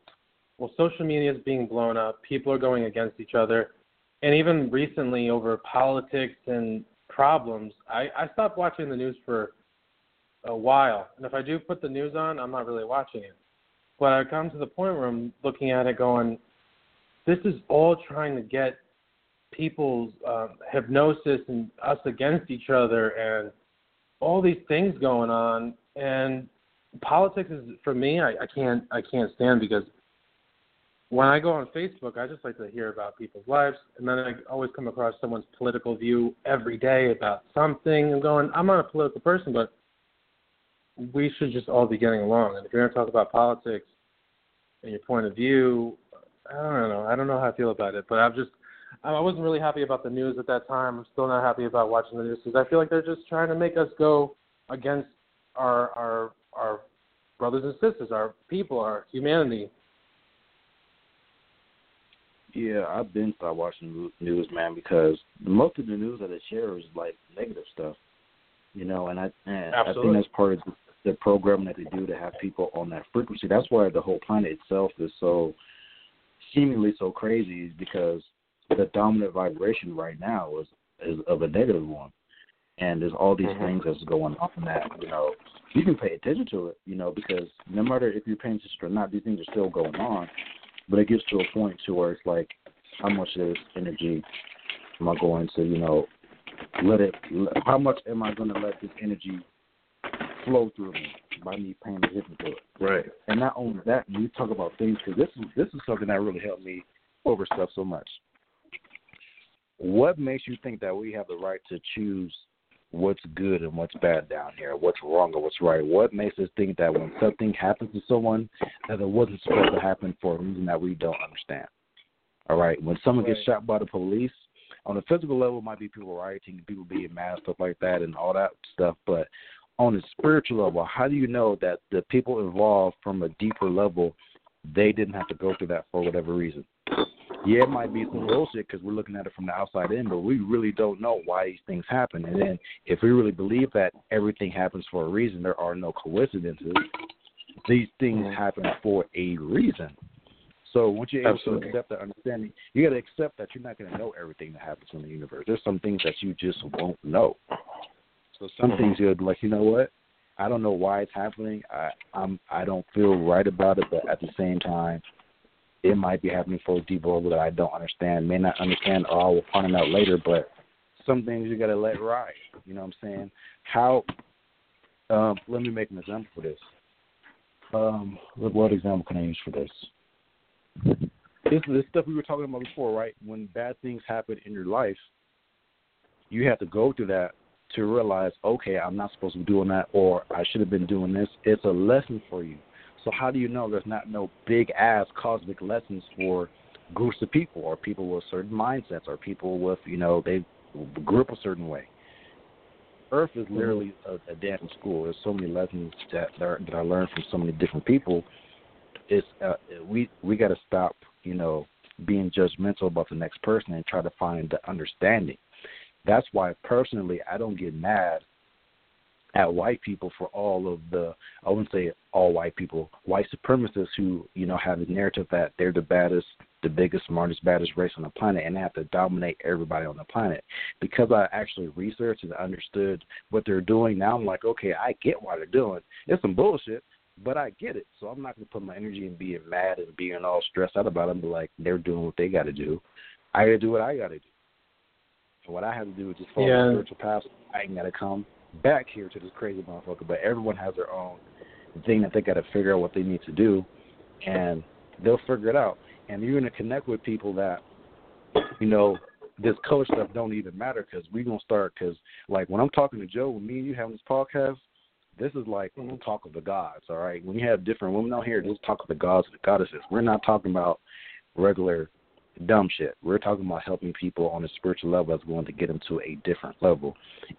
Well, social media is being blown up. People are going against each other, and even recently over politics and problems, I, I stopped watching the news for a while. And if I do put the news on, I'm not really watching it. But I come to the point where I'm looking at it going, this is all trying to get people's um, hypnosis and us against each other and all these things going on. And politics is for me, I, I can't I can't stand because when I go on Facebook, I just like to hear about people's lives, and then I always come across someone's political view every day about something. I'm going, I'm not a political person, but we should just all be getting along. And if you're going to talk about politics and your point of view, I don't know. I don't know how I feel about it, but I'm just I wasn't really happy about the news at that time. I'm still not happy about watching the news because I feel like they're just trying to make us go against our our our brothers and sisters, our people, our humanity. Yeah, I've been stopped watching news, man, because most of the news that they share is like negative stuff you know, and I and I think that's part of the, the program that they do to have people on that frequency. That's why the whole planet itself is so seemingly so crazy, is because the dominant vibration right now is is of a negative one, and there's all these mm-hmm. things that's going on that. You know, you can pay attention to it, you know, because no matter if you're paying attention or not, these things are still going on. But it gets to a point to where it's like, how much of this energy am I going to, you know, let it. How much am I going to let this energy flow through me by me paying attention to it? Right. And not only that, you talk about things because this is this is something that really helped me over stuff so much. What makes you think that we have the right to choose what's good and what's bad down here, what's wrong or what's right? What makes us think that when something happens to someone that it wasn't supposed to happen for a reason that we don't understand? All right. When someone right. gets shot by the police, on a physical level, it might be people rioting, people being mad, stuff like that, and all that stuff. But on a spiritual level, how do you know that the people involved from a deeper level, they didn't have to go through that for whatever reason? Yeah, it might be some bullshit because we're looking at it from the outside in, but we really don't know why these things happen. And then if we really believe that everything happens for a reason, there are no coincidences. These things mm-hmm. happen for a reason. So once you're able Absolutely. to accept that understanding, you got to accept that you're not going to know everything that happens in the universe. There's some things that you just won't know. So some mm-hmm. things you're like, you know what? I don't know why it's happening. I I'm I don't feel right about it, but at the same time, it might be happening for a deeper level that I don't understand. May not understand, or I will find out later. But some things you got to let ride. You know what I'm saying? How? Um, let me make an example for this. Um, what, what example can I use for this? This this stuff we were talking about before, right? When bad things happen in your life, you have to go through that to realize, okay, I'm not supposed to be doing that, or I should have been doing this. It's a lesson for you. So how do you know there's not no big ass cosmic lessons for groups of people, or people with certain mindsets, or people with you know they grew up a certain way? Earth is literally a, a damn school. There's so many lessons that that I learned from so many different people. It's uh, we we got to stop, you know, being judgmental about the next person and try to find the understanding. That's why personally I don't get mad at white people for all of the I wouldn't say all white people, white supremacists who, you know, have the narrative that they're the baddest, the biggest, smartest, baddest race on the planet and they have to dominate everybody on the planet. Because I actually researched and understood what they're doing, now I'm like, okay, I get what they're doing. It's some bullshit, but I get it. So I'm not gonna put my energy in being mad and being all stressed out about them, but like they're doing what they gotta do. I gotta do what I gotta do. So what I have to do is just follow Yeah. the spiritual path. I ain't gotta come back here to this crazy motherfucker. But everyone has their own thing that they gotta figure out what they need to do, and they'll figure it out. And you're gonna connect with people that, you know, this color stuff don't even matter because we gonna start. Because like when I'm talking to Joe, when me and you having this podcast, this is like the talk of the gods. All right, when you have different women out here, this is talk of the gods and the goddesses. We're not talking about regular dumb shit. We're talking about helping people on a spiritual level that's going to get them to a different level.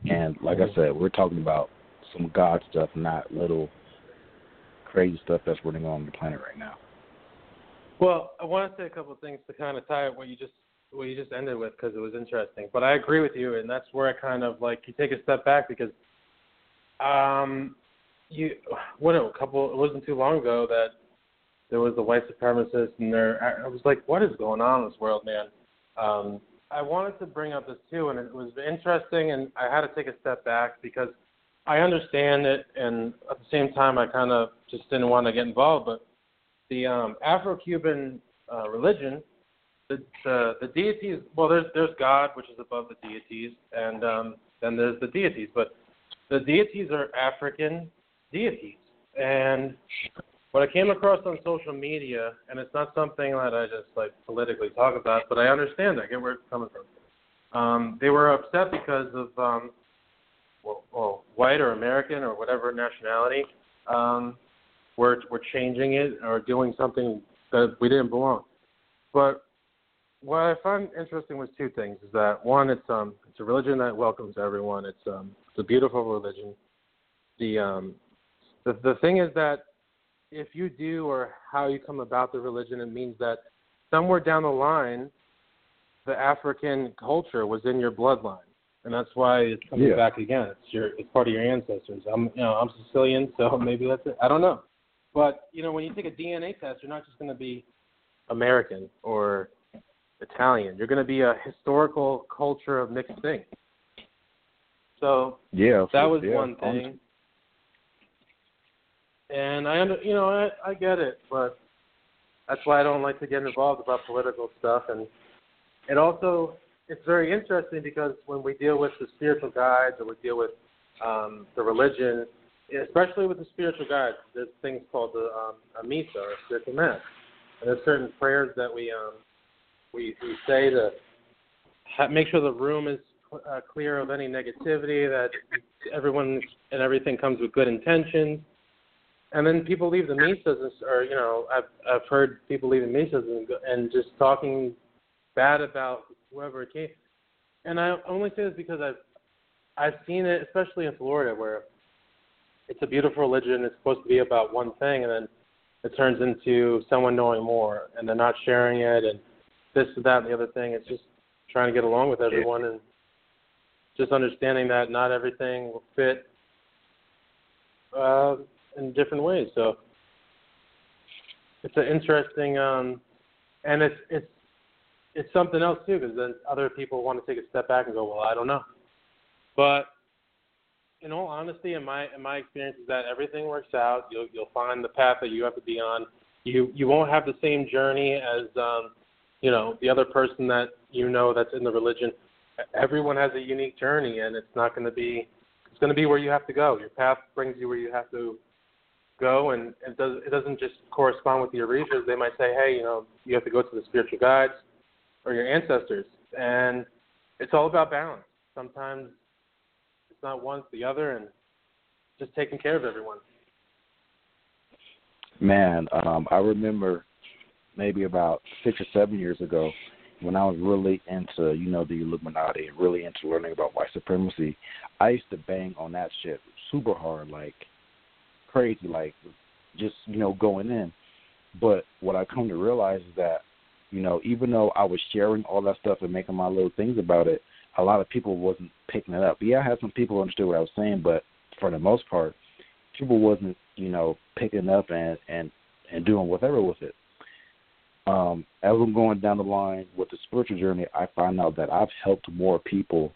And like I said, we're talking about some God stuff, not little crazy stuff that's running on the planet right now. Well, I want to say a couple of things to kind of tie up what you just what you just ended with because it was interesting. But I agree with you, and that's where I kind of like you take a step back because um you what a couple it wasn't too long ago that there was the white supremacist and there I was like what is going on in this world, man? Um I wanted to bring up this too, and it was interesting, and I had to take a step back because I understand it, and at the same time, I kind of just didn't want to get involved. But the um, Afro-Cuban uh, religion, the, the the deities. Well, there's there's God, which is above the deities, and um, then there's the deities. But the deities are African deities, and what I came across on social media, and it's not something that I just like politically talk about, but I understand. I get where it's coming from. Um, they were upset because of um, well, well, white or American or whatever nationality. Um, we're we're changing it or doing something that we didn't belong. But what I find interesting was two things: is that one, it's um it's a religion that welcomes everyone. It's um it's a beautiful religion. The um the the thing is that if you do or how you come about the religion, it means that somewhere down the line, the African culture was in your bloodline, and that's why it's coming Yeah. back again. It's your it's part of your ancestors. I'm you know I'm Sicilian, so maybe that's it. I don't know, but you know when you take a DNA test, you're not just going to be American or Italian. You're going to be a historical culture of mixed things. So Yeah, that was yeah, one thing. And I under, you know, I I get it, but that's why I don't like to get involved about political stuff and it also it's very interesting because when we deal with the spiritual guides or we deal with um the religion, especially with the spiritual guides, there's things called the um a misa or spiritual mass. And there's certain prayers that we um we we say to make sure the room is uh, clear of any negativity, that everyone and everything comes with good intentions. And then people leave the misas, and, or you know, I've I've heard people leaving misas and go- and just talking bad about whoever it came. And I only say this because I've I've seen it, especially in Florida, where it's a beautiful religion. It's supposed to be about one thing, and then it turns into someone knowing more, and they're not sharing it, and this, and that, and the other thing. It's just trying to get along with everyone and just understanding that not everything will fit uh, in different ways. So it's an interesting, um, and it's it's it's something else too, because then other people want to take a step back and go, well, I don't know. But in all honesty, in my in my experience, is that everything works out. You'll you'll find the path that you have to be on. You you won't have the same journey as um, you know the other person that you know that's in the religion. everyone has a unique journey, and it's not going to be it's going to be where you have to go. Your path brings you where you have to go, and it does it doesn't just correspond with the Orishas. They might say, hey, you know, you have to go to the spiritual guides or your ancestors, and it's all about balance. Sometimes it's not one, it's the other, and just taking care of everyone. Man, um, I remember maybe about six or seven years ago when I was really into, you know, the Illuminati and really into learning about white supremacy, I used to bang on that shit super hard, like crazy, like just, you know, going in. But what I come to realize is that, you know, even though I was sharing all that stuff and making my little things about it, a lot of people wasn't picking it up. Yeah, I had some people understood what I was saying, but for the most part, people wasn't, you know, picking up and and and doing whatever with it um, as I'm going down the line with the spiritual journey, I find out that I've helped more people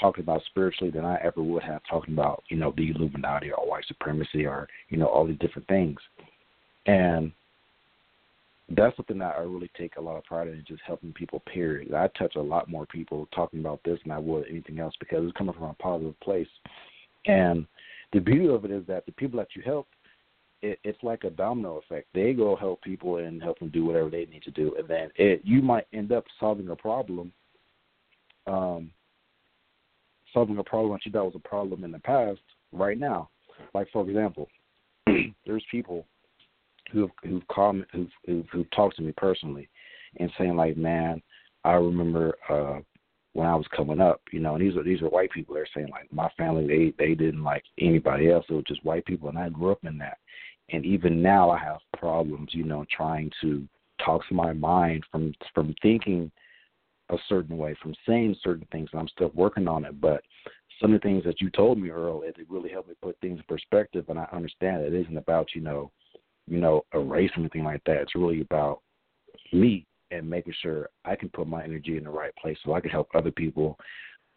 talking about spiritually than I ever would have talking about, you know, the Illuminati or white supremacy or, you know, all these different things. And that's something that I really take a lot of pride in, just helping people, period. I touch a lot more people talking about this than I would anything else because it's coming from a positive place. And the beauty of it is that the people that you help it, it's like a domino effect. They go help people and help them do whatever they need to do, and then it you might end up solving a problem, um, solving a problem that you thought was a problem in the past right now. Like for example, there's people who've who've who've, who've who've talked to me personally, and saying like, man, I remember uh when I was coming up, you know, and these are these are white people. They're saying like my family they they didn't like anybody else. It was just white people, and I grew up in that and even now I have problems, you know, trying to talk to my mind from from thinking a certain way, from saying certain things. And I'm still working on it, but some of the things that you told me, Earl, it really helped me put things in perspective, and I understand it isn't about you know, you know, erase anything like that. It's really about me and making sure I can put my energy in the right place so I can help other people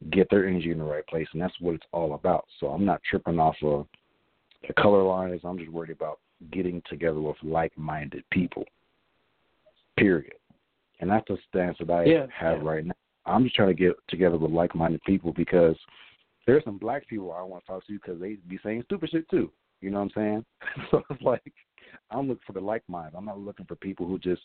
get their energy in the right place, and that's what it's all about. So I'm not tripping off of the color line is I'm just worried about getting together with like minded people. Period. And that's the stance that I yeah, have right now. I'm just trying to get together with like minded people because there's some black people I want to talk to because they be saying stupid shit too. You know what I'm saying? so it's like I'm looking for the like mind. I'm not looking for people who just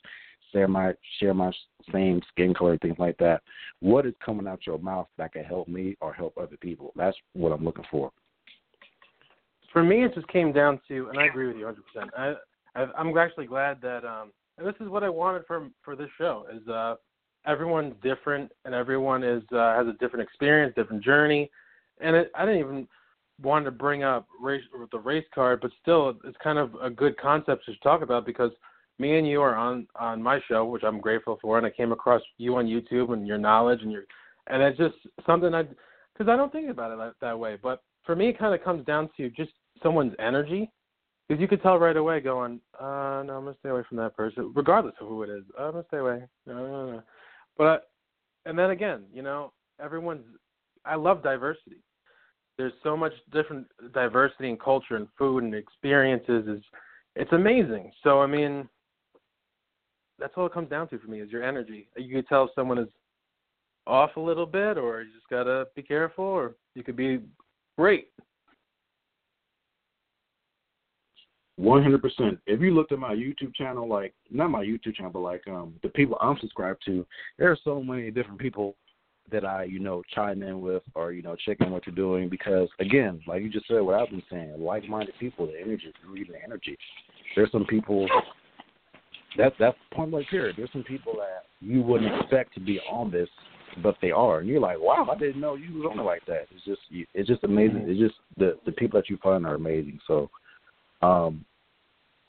share my share my same skin color, things like that. What is coming out your mouth that can help me or help other people? That's what I'm looking for for me, it just came down to, and I agree with you 100%. I, I I'm actually glad that, um, and this is what I wanted for for this show is uh, everyone's different and everyone is uh, has a different experience, different journey, and it, I didn't even want to bring up race the race card, but still, it's kind of a good concept to talk about because me and you are on on my show, which I'm grateful for, and I came across you on YouTube and your knowledge and your, and it's just something I, because I don't think about it that, that way, but for me, it kind of comes down to just someone's energy, because you could tell right away going, uh, no, I'm gonna stay away from that person, regardless of who it is. I'm gonna stay away. No, no, no. But, and then again, you know, everyone's. I love diversity. There's so much different diversity in culture and food and experiences. Is it's amazing. So I mean, that's all it comes down to for me is your energy. You could tell if someone is off a little bit, or you just gotta be careful, or you could be great. One hundred percent. If you looked at my YouTube channel, like not my YouTube channel, but like um the people I'm subscribed to, there are so many different people that I, you know, chime in with or, you know, checking what you're doing because again, like you just said what I've been saying, like minded people, the energy, reading the energy. There's some people that that's point blank period. There's some people that you wouldn't expect to be on this, but they are, and you're like, wow, I didn't know you was on it like that. It's just, it's just amazing. It's just the the people that you find are amazing. So, um,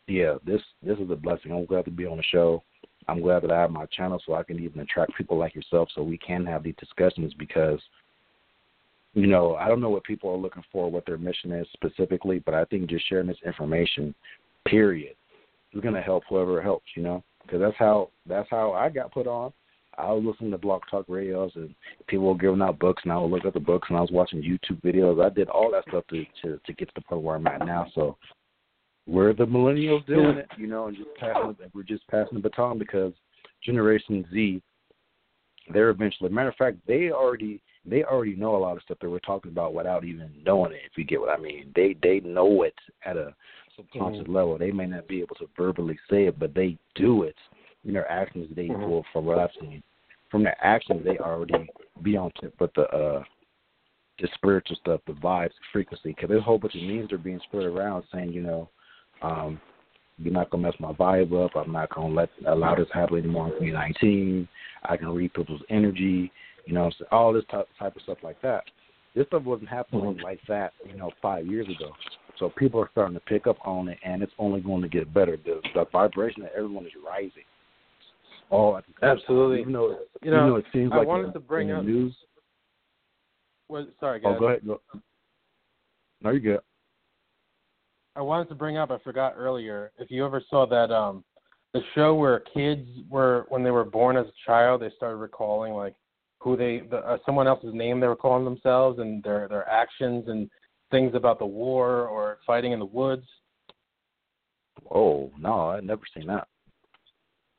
yeah, this this is a blessing. I'm glad to be on the show. I'm glad that I have my channel so I can even attract people like yourself so we can have these discussions because you know, I don't know what people are looking for, what their mission is specifically, but I think just sharing this information, period, is going to help whoever helps, you know, because that's how that's how I got put on. I was listening to Blog Talk radios and people were giving out books, and I would look at the books, and I was watching YouTube videos. I did all that stuff to to, to get to the point where I'm at now. So we're the millennials doing it, you know, and just passing we're just passing the baton because Generation Z they're eventually. Matter of fact, they already they already know a lot of stuff that we're talking about without even knowing it. If you get what I mean, they they know it at a subconscious mm-hmm. level. They may not be able to verbally say it, but they do it. In their actions, they mm-hmm. From what I've seen, from their actions, they already be on tip with the uh the spiritual stuff, the vibes, the frequency. Because there's a whole bunch of memes that are being spread around saying, you know, um, you're not gonna mess my vibe up. I'm not gonna let allow this happen anymore in 2019. I can read people's energy. You know, all this type type of stuff like that. This stuff wasn't happening mm-hmm. like that, you know, five years ago. So people are starting to pick up on it, and it's only going to get better. The, the vibration of everyone is rising. Oh, absolutely. Even though, you know, even though it seems I like wanted to bring in up, news. Well, sorry, guys. Oh, go ahead. Go. No, you're good. I wanted to bring up. I forgot earlier. If you ever saw that um the show where kids were when they were born as a child, they started recalling like who they the, uh, someone else's name they were calling themselves and their their actions and things about the war or fighting in the woods. Oh no, I've never seen that.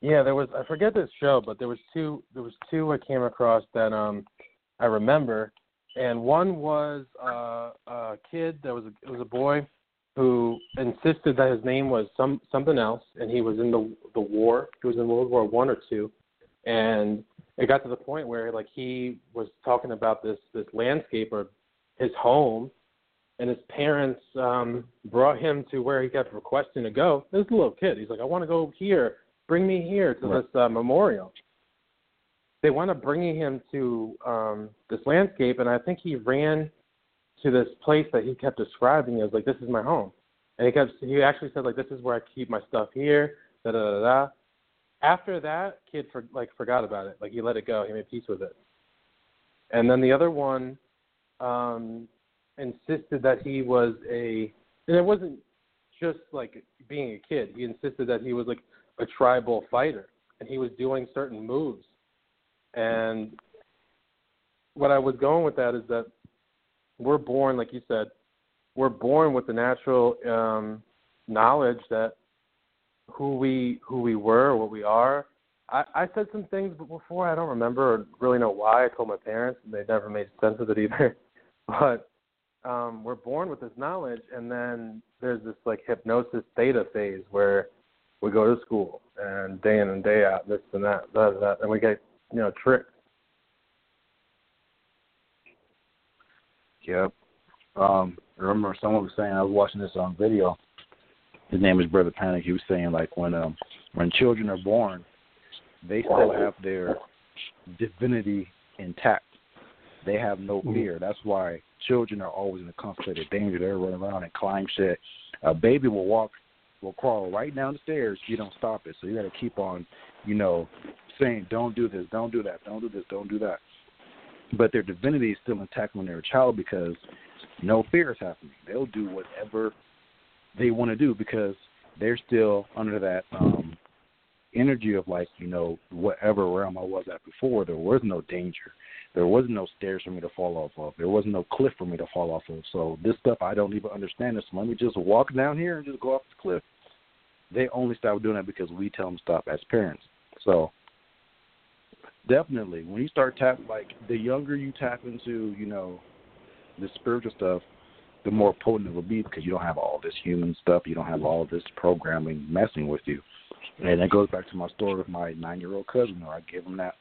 Yeah, there was I forget this show, but there was two there was two I came across that um I remember, and one was uh, a kid that was a, it was a boy who insisted that his name was some something else, and he was in the the war. He was in World War One or two, and it got to the point where like he was talking about this this landscape or his home, and his parents um brought him to where he kept requesting to go. This a little kid. He's like, I want to go here. Bring me here to right. this uh, memorial. They wound up bringing him to um this landscape, and I think he ran to this place that he kept describing as like this is my home, and he kept he actually said like this is where I keep my stuff here. Da da da da. After that, kid for like forgot about it. Like he let it go. He made peace with it. And then the other one um insisted that he was a and it wasn't just like being a kid. He insisted that he was like a tribal fighter and he was doing certain moves. And what I was going with that is that we're born, like you said, we're born with the natural um, knowledge that who we who we were, what we are. I, I said some things before I don't remember or really know why. I told my parents, and they never made sense of it either. but um, we're born with this knowledge, and then there's this like hypnosis theta phase where we go to school and day in and day out, this and that, that, that, and we get you know tricked Yep. Um, I remember someone was saying I was watching this on video. His name is Brother Panic. He was saying like when um when children are born, they still have their divinity intact. They have no fear. That's why children are always in a constant state of danger. They're running around and climb shit. A baby will walk, will crawl right down the stairs. You don't stop it. So you got to keep on, you know, saying, "Don't do this, don't do that, don't do this, don't do that." But their divinity is still intact when they're a child because no fear is happening. They'll do whatever they want to do because they're still under that um energy of like, you know, whatever realm I was at before, there was no danger. There was no stairs for me to fall off of. There was no cliff for me to fall off of. So this stuff I don't even understand this. So let me just walk down here and just go off the cliff. They only stop doing that because we tell them stop as parents. So definitely. When you start tap like the younger you tap into you know the spiritual stuff the more potent it will be because you don't have all this human stuff. You don't have all this programming messing with you. And that goes back to my story with my nine year old cousin where i gave him that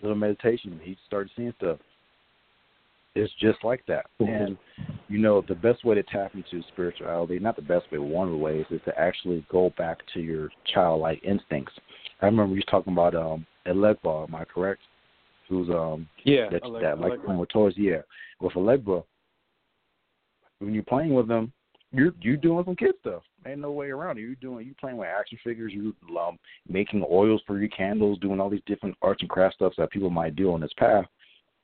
little meditation and he started seeing stuff. It's just like that. Mm-hmm. and you know the best way to tap into spirituality not the best way one of the ways is to actually go back to your childlike instincts. I remember you talking about um Elegba, am I correct? Who's um yeah that, that like playing with toys. Yeah, with Elegba, when you're playing with them, you're you doing some kid stuff. Ain't no way around it. You're doing you playing with action figures. You um, making oils for your candles, doing all these different arts and craft stuff that people might do on this path.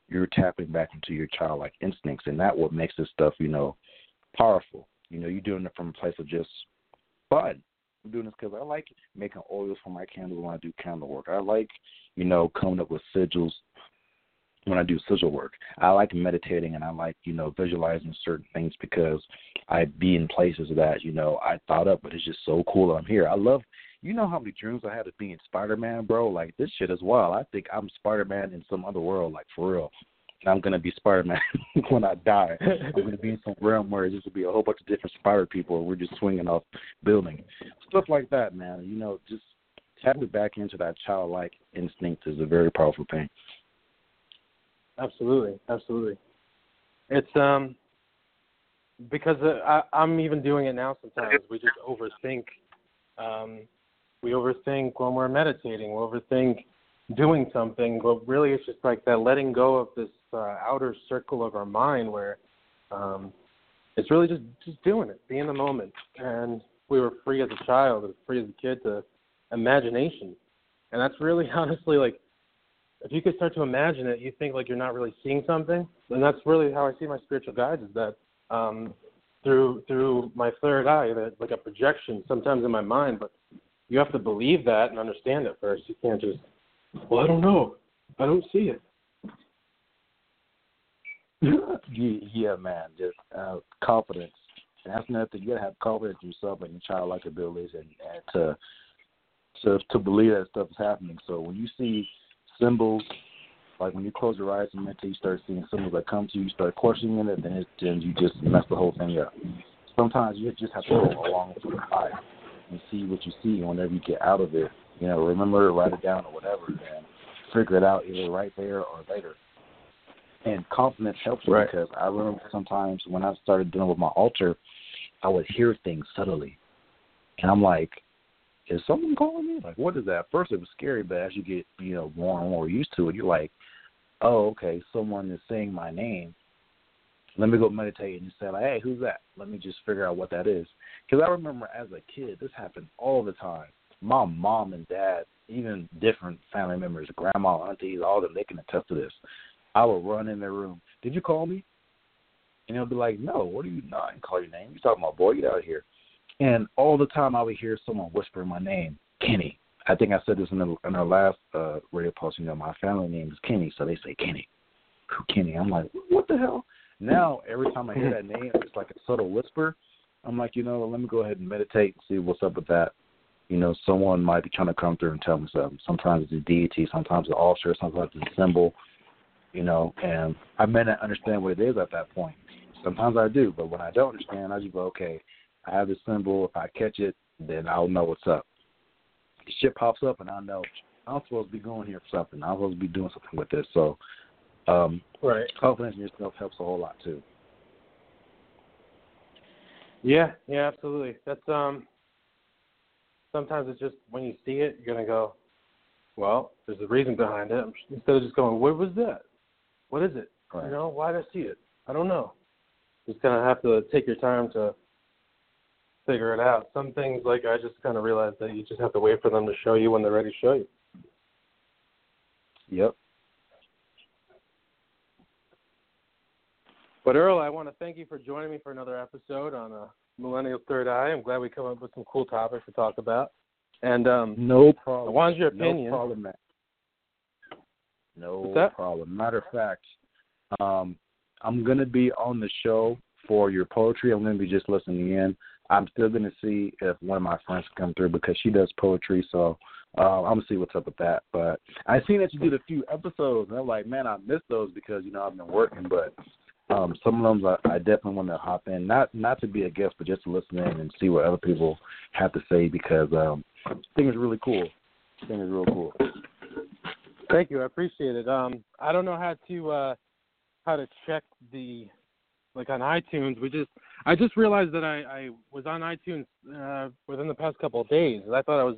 You're tapping back into your childlike instincts, and that what makes this stuff you know powerful. You know, you're doing it from a place of just fun. I'm doing this because I like making oils for my candles when I do candle work. I like, you know, coming up with sigils when I do sigil work. I like meditating and I like, you know, visualizing certain things because I be in places that, you know, I thought up, but it's just so cool that I'm here. I love you know how many dreams I had of being Spider Man, bro? Like this shit is wild. I think I'm Spider Man in some other world, like for real. I'm gonna be Spider Man when I die. I'm gonna be in some realm where it's just be a whole bunch of different spider people and we're just swinging off buildings. Stuff like that, man. You know, just tapping back into that childlike instinct is a very powerful thing. Absolutely, absolutely. It's um because uh, I, I'm even doing it now. Sometimes we just overthink. Um, we overthink when we're meditating. We overthink doing something, but really it's just like that letting go of this uh, outer circle of our mind where um, it's really just just doing it, be in the moment. And we were free as a child, free as a kid to imagination, and that's really honestly like if you could start to imagine it, you think like you're not really seeing something, and that's really how I see my spiritual guides is that um, through through my third eye, that like a projection sometimes in my mind, but you have to believe that and understand it first. You can't just, well, I don't know, I don't see it. yeah, man, just uh, confidence. And that's another thing. You gotta have confidence in yourself and your childlike abilities, and, and to to to believe that stuff is happening. So when you see symbols, like when you close your eyes and mentally you start seeing symbols that come to you, you start questioning it, then it, then you just mess the whole thing up. Sometimes you just have to go along with the ride and see what you see whenever you get out of it. You know, remember, write it down or whatever, and figure it out either right there or later. And confidence helps right. because I remember sometimes when I started dealing with my altar, I would hear things subtly, and I'm like, "Is someone calling me? Like, what is that?" At first, it was scary, but as you get, you know, more and more used to it, you're like, "Oh, okay, someone is saying my name." Let me go meditate and say, like, "Hey, who's that?" Let me just figure out what that is. Because I remember as a kid, this happened all the time. My mom and dad, even different family members, grandma, aunties, all them, they can attest to this. I would run in their room. Did you call me? And they'll be like, No, what are you not? Didn't call your name. You talking about boy, get out of here. And all the time I would hear someone whispering my name, Kenny. I think I said this in the in our last uh radio post, you know, my family name is Kenny, so they say Kenny. Who Kenny? I'm like, What the hell? Now every time I hear that name it's like a subtle whisper I'm like, you know, let me go ahead and meditate and see what's up with that. You know, someone might be trying to come through and tell me something. Sometimes it's a deity, sometimes it's an altar, sometimes it's a symbol, you know, and I may not understand what it is at that point. Sometimes I do, but when I don't understand, I just go, okay, I have this symbol. If I catch it, then I'll know what's up. The shit pops up, and I know I'm supposed to be going here for something. I'm supposed to be doing something with this. So, um, right, confidence in yourself helps a whole lot too. Yeah, yeah, absolutely. That's um sometimes it's just when you see it, you're gonna go, well, there's a reason behind it. Instead of just going, what was that? What is it? Right. You know, why did I see it? I don't know. Just kind of have to take your time to figure it out. Some things, like I just kind of realized that you just have to wait for them to show you when they're ready to show you. Yep. But Earl, I want to thank you for joining me for another episode on uh, Millennial Third Eye. I'm glad we come up with some cool topics to talk about. And um, no problem. I wanted your opinion. No problem, man. No problem. Matter of fact, um, I'm gonna be on the show for your poetry. I'm gonna be just listening in. I'm still gonna see if one of my friends come through because she does poetry. So uh, I'm gonna see what's up with that. But I seen that you did a few episodes, and I'm like, man, I missed those because you know I've been working. But um, some of them I, I definitely want to hop in, not not to be a guest, but just to listen in and see what other people have to say because um, I think it's really cool. I think it's real cool. Thank you, I appreciate it. Um, I don't know how to uh, how to check the like on iTunes. We just I just realized that I, I was on iTunes uh, within the past couple of days. I thought I was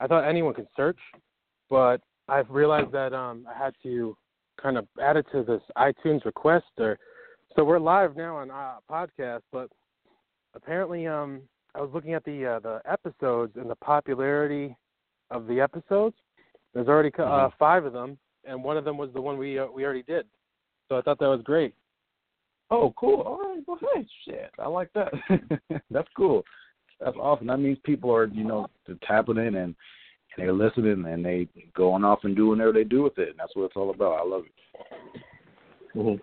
I thought anyone could search, but I've realized that um, I had to kind of add it to this iTunes request or so we're live now on uh, podcast, but apparently, um, I was looking at the uh, the episodes and the popularity of the episodes. There's already uh, mm-hmm. five of them, and one of them was the one we uh, we already did. So I thought that was great. Oh, cool. All right. Well, hey, shit, I like that. That's cool. That's awesome. That means people are, you know, tapping in and and they're listening and they going off and doing whatever they do with it. And that's what it's all about. I love it. Mm-hmm.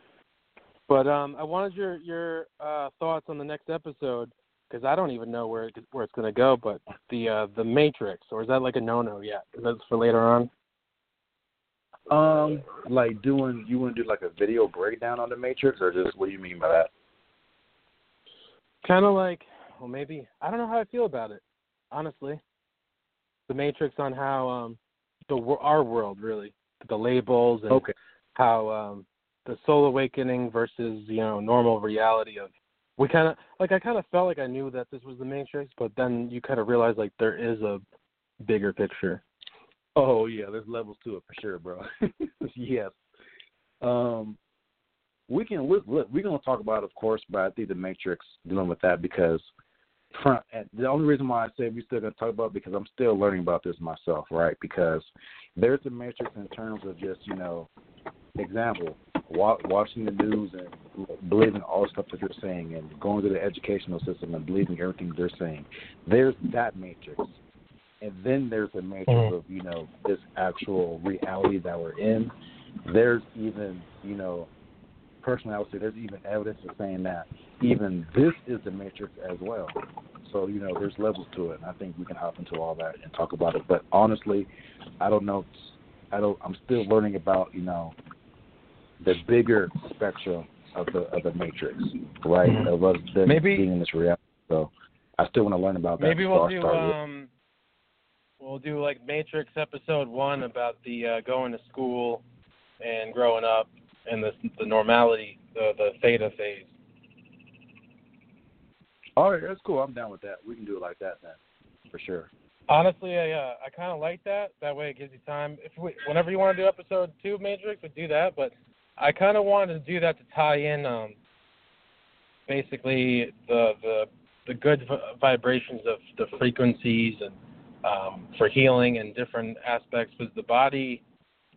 But um, I wanted your your uh, thoughts on the next episode because I don't even know where it, where it's going to go. But the uh, the Matrix, or is that like a no no yet? Is that for later on? Um, like doing you want to do like a video breakdown on the Matrix, or just what do you mean by that? Kind of like, well, maybe I don't know how I feel about it, honestly. The Matrix on how um the our world really the labels and okay. how um the soul awakening versus you know normal reality of we kind of like I kind of felt like I knew that this was the Matrix, but then you kind of realize like there is a bigger picture. Oh yeah, there's levels to it for sure, bro. yes. Um, we can look, look. We're gonna talk about, it, of course, but I think the Matrix dealing with that because front. The only reason why I say we're still gonna talk about it because I'm still learning about this myself, right? Because there's the Matrix in terms of just you know, example, watching the news and believing all the stuff that they're saying, and going to the educational system and believing everything they're saying. There's that Matrix and then there's a matrix mm-hmm. of you know this actual reality that we're in. There's even you know, personally, I would say there's even evidence of saying that even this is the matrix as well. So you know, there's levels to it. And I think we can hop into all that and talk about it. But honestly, I don't know. I don't. I'm still learning about you know the bigger spectrum of the of the matrix, right? Mm-hmm. Of us maybe, being in this reality. So I still want to learn about that. Maybe we'll do um, we'll do like Matrix episode one about the uh, going to school and growing up and the the normality, the the theta phase. All right, that's cool. I'm down with that. We can do it like that then, for sure. Honestly, I uh, I kind of like that. That way, it gives you time. If we, whenever you want to do episode two of Matrix, we do that. But I kind of wanted to do that to tie in, um, basically the the the good vibrations of the frequencies and um, for healing and different aspects was the body.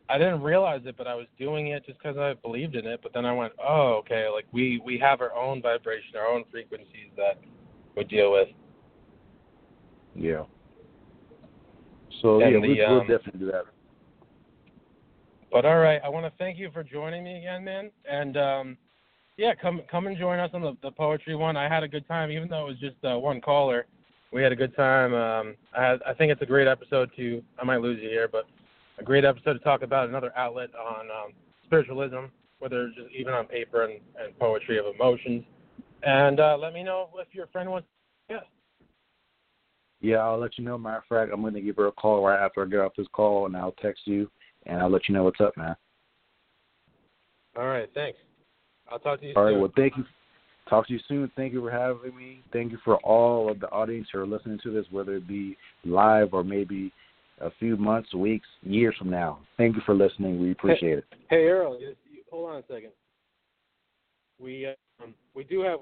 I didn't realize it, but I was doing it just because I believed in it. But then I went, oh, okay, like we we have our own vibration, our own frequencies that we deal with. Yeah. So and yeah, the, we, um, we'll definitely do that. But all right, I want to thank you for joining me again, man. And um, yeah, come come and join us on the, the poetry one. I had a good time, even though it was just uh, one caller we had a good time. Um, I, had, I think it's a great episode to. I might lose you here, but a great episode to talk about another outlet on um, spiritualism, whether just even on paper and, and poetry of emotions. And uh, let me know if your friend wants. Yeah. Yeah, I'll let you know. Matter of fact, I'm going to give her a call right after I get off this call, and I'll text you, and I'll let you know what's up, man. All right, thanks. I'll talk to you All soon. right, well, thank you. Talk to you soon. Thank you for having me. Thank you for all of the audience who are listening to this, whether it be live or maybe a few months, weeks, years from now. Thank you for listening. We appreciate hey, it. Hey, Earl, hold on a second. We um, we do have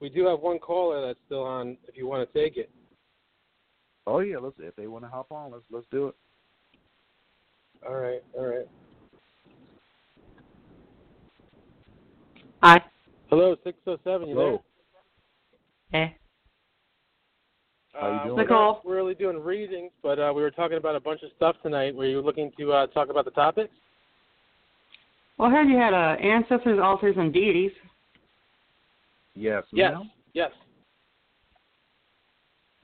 we do have one caller that's still on. If you want to take it. Oh yeah, let's. If they want to hop on, let's let's do it. All right, all right. Hi. Hello, 607. You Hello. there? Hey. How you uh, doing? We're really doing readings, but uh, we were talking about a bunch of stuff tonight. Were you looking to uh, talk about the topics? Well, I heard you had uh, ancestors, altars, and deities. Yes. Yes. Yes.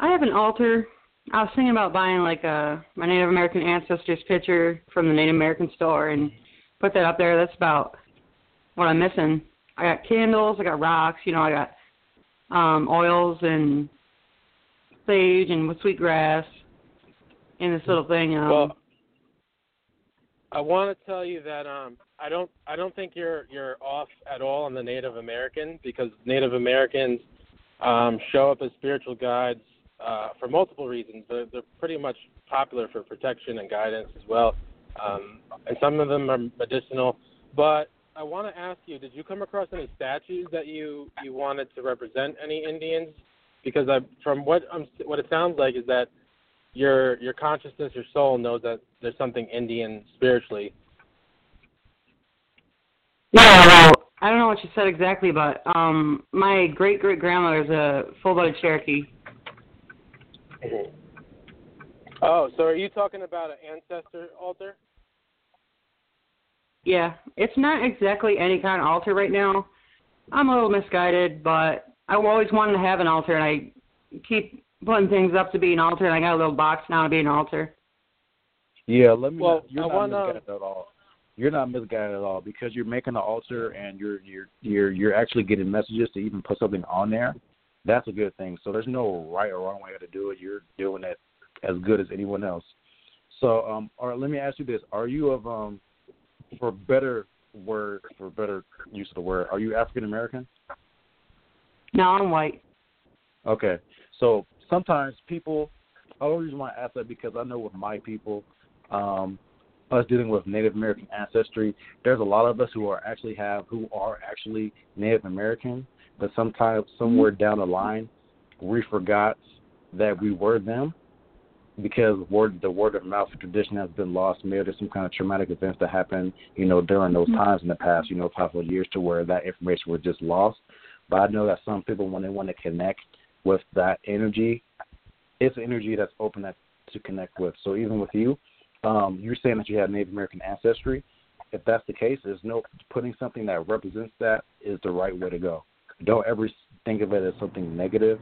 I have an altar. I was thinking about buying like a my Native American ancestors picture from the Native American store and put that up there. That's about what I'm missing. I got candles, I got rocks, you know, I got um oils and sage and sweet grass in this little thing. Um, well, I want to tell you that um I don't I don't think you're you're off at all on the Native American because Native Americans um show up as spiritual guides uh for multiple reasons. They're they're pretty much popular for protection and guidance as well. Um and some of them are medicinal, but I want to ask you: Did you come across any statues that you you wanted to represent any Indians? Because I, from what I'm, what it sounds like is that your your consciousness, your soul knows that there's something Indian spiritually. Yeah, well, I don't know what you said exactly, but um, my great great grandmother is a full-blooded Cherokee. Mm-hmm. Oh, so are you talking about an ancestor altar? Yeah, it's not exactly any kind of altar right now. I'm a little misguided, but I always wanted to have an altar, and I keep putting things up to be an altar, and I got a little box now to be an altar. Yeah, let me. Well, you're I not wanna- misguided at all. You're not misguided at all because you're making an altar and you're you're you're you're actually getting messages to even put something on there. That's a good thing. So there's no right or wrong way to do it. You're doing it as good as anyone else. So, um, all right, let me ask you this: Are you of um, for better word, for better use of the word, are you African American? No, I'm white. Okay. So sometimes people, I only reason why I ask that because I know with my people, um, us dealing with Native American ancestry, there's a lot of us who are actually have who are actually Native American, but sometimes somewhere down the line, we forgot that we were them because word the word of mouth tradition has been lost. Maybe there's some kind of traumatic events that happened, you know, during those times in the past, you know, couple of years to where that information was just lost. But I know that some people, when they want to connect with that energy, it's an energy that's open that, to connect with. So even with you, um, you're saying that you have Native American ancestry. If that's the case, there's no putting something that represents that is the right way to go. Don't ever think of it as something negative.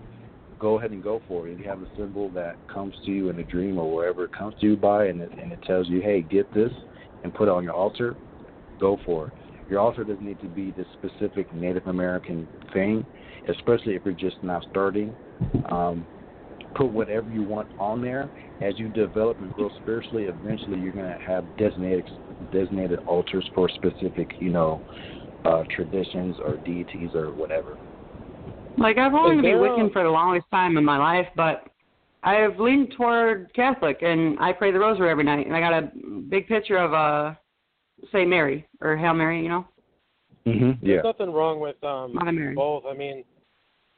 Go ahead and go for it. If you have a symbol that comes to you in a dream or wherever it comes to you by, and it, and it tells you, "Hey, get this," and put it on your altar, go for it. Your altar doesn't need to be this specific Native American thing, especially if you're just now starting. Um, put whatever you want on there. As you develop and grow spiritually, eventually you're going to have designated designated altars for specific, you know, uh, traditions or deities or whatever. Like I've only Is been there Wiccan for the longest time in my life, but I've leaned toward Catholic, and I pray the Rosary every night. And I got a big picture of uh, Saint Mary or Hail Mary, you know, Mm-hmm. There's nothing wrong with um, Mother Mary. both. I mean,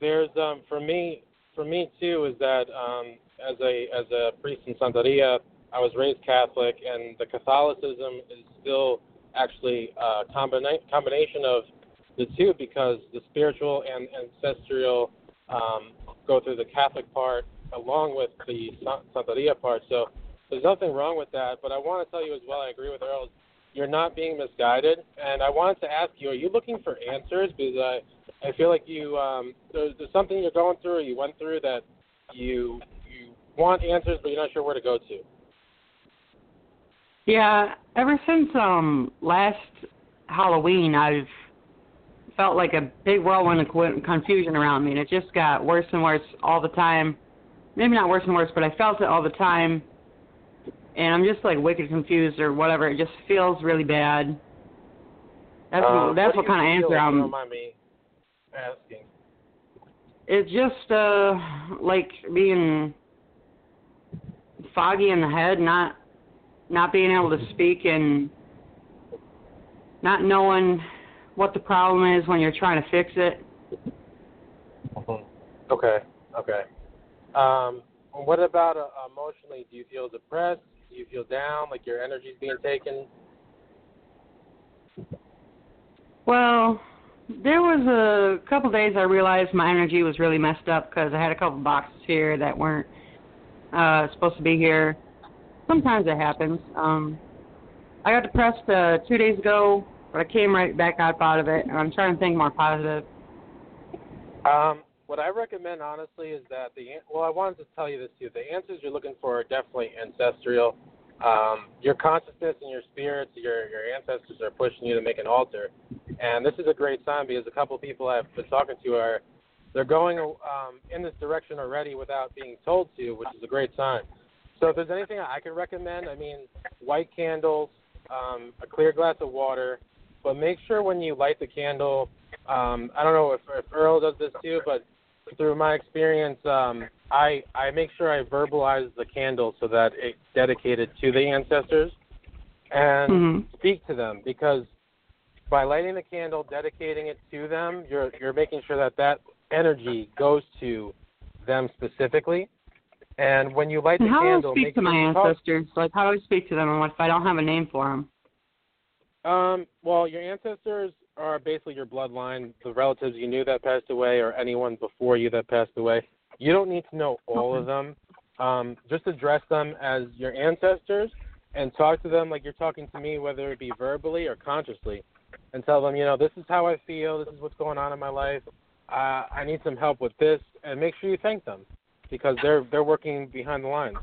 there's um, for me, for me too, is that um, as a as a priest in Santeria, I was raised Catholic, and the Catholicism is still actually a combina- combination of the two because the spiritual and ancestral um, go through the Catholic part along with the Sa- Santeria part. So there's nothing wrong with that. But I want to tell you as well. I agree with Earl. You're not being misguided, and I wanted to ask you: Are you looking for answers? Because I I feel like you um, there's, there's something you're going through or you went through that you you want answers, but you're not sure where to go to. Yeah, ever since um last Halloween, I've felt like a big whirlwind of co- confusion around me, and it just got worse and worse all the time. Maybe not worse and worse, but I felt it all the time, and I'm just like wicked confused or whatever. It just feels really bad. That's Um, that's what, what, kind of answer I'm. Don't mind me asking. It's just uh like being foggy in the head, not not being able to speak and not knowing what the problem is when you're trying to fix it. Mhm. Okay. Okay. Um, what about uh, emotionally? Do you feel depressed? Do you feel down? Like your energy's being taken? Well, there was a couple days I realized my energy was really messed up because I had a couple boxes here that weren't uh supposed to be here. Sometimes it happens. Um I got depressed uh two days ago, but I came right back up out of it and I'm trying to think more positive. Um, what I recommend, honestly, is that the well, I wanted to tell you this too. The answers you're looking for are definitely ancestral. Um, your consciousness and your spirits, your your ancestors are pushing you to make an altar, and this is a great sign because a couple of people I've been talking to are they're going um, in this direction already without being told to, which is a great sign. So if there's anything I can recommend, I mean, white candles, um, a clear glass of water, but make sure when you light the candle, um, I don't know if, if Earl does this too, but through my experience, um, I I make sure I verbalize the candle so that it's dedicated to the ancestors and Mhm. speak to them because by lighting the candle, dedicating it to them, you're you're making sure that that energy goes to them specifically. And when you light the And how candle, do I speak to my you talk- ancestors? Like, how do I speak to them and what if I don't have a name for them? Um, well, your ancestors are basically your bloodline, the relatives you knew that passed away, or anyone before you that passed away. You don't need to know all of them. Um, just address them as your ancestors, and talk to them like you're talking to me, whether it be verbally or consciously, and tell them, you know, this is how I feel, this is what's going on in my life. Uh, I need some help with this, and make sure you thank them because they're they're working behind the lines.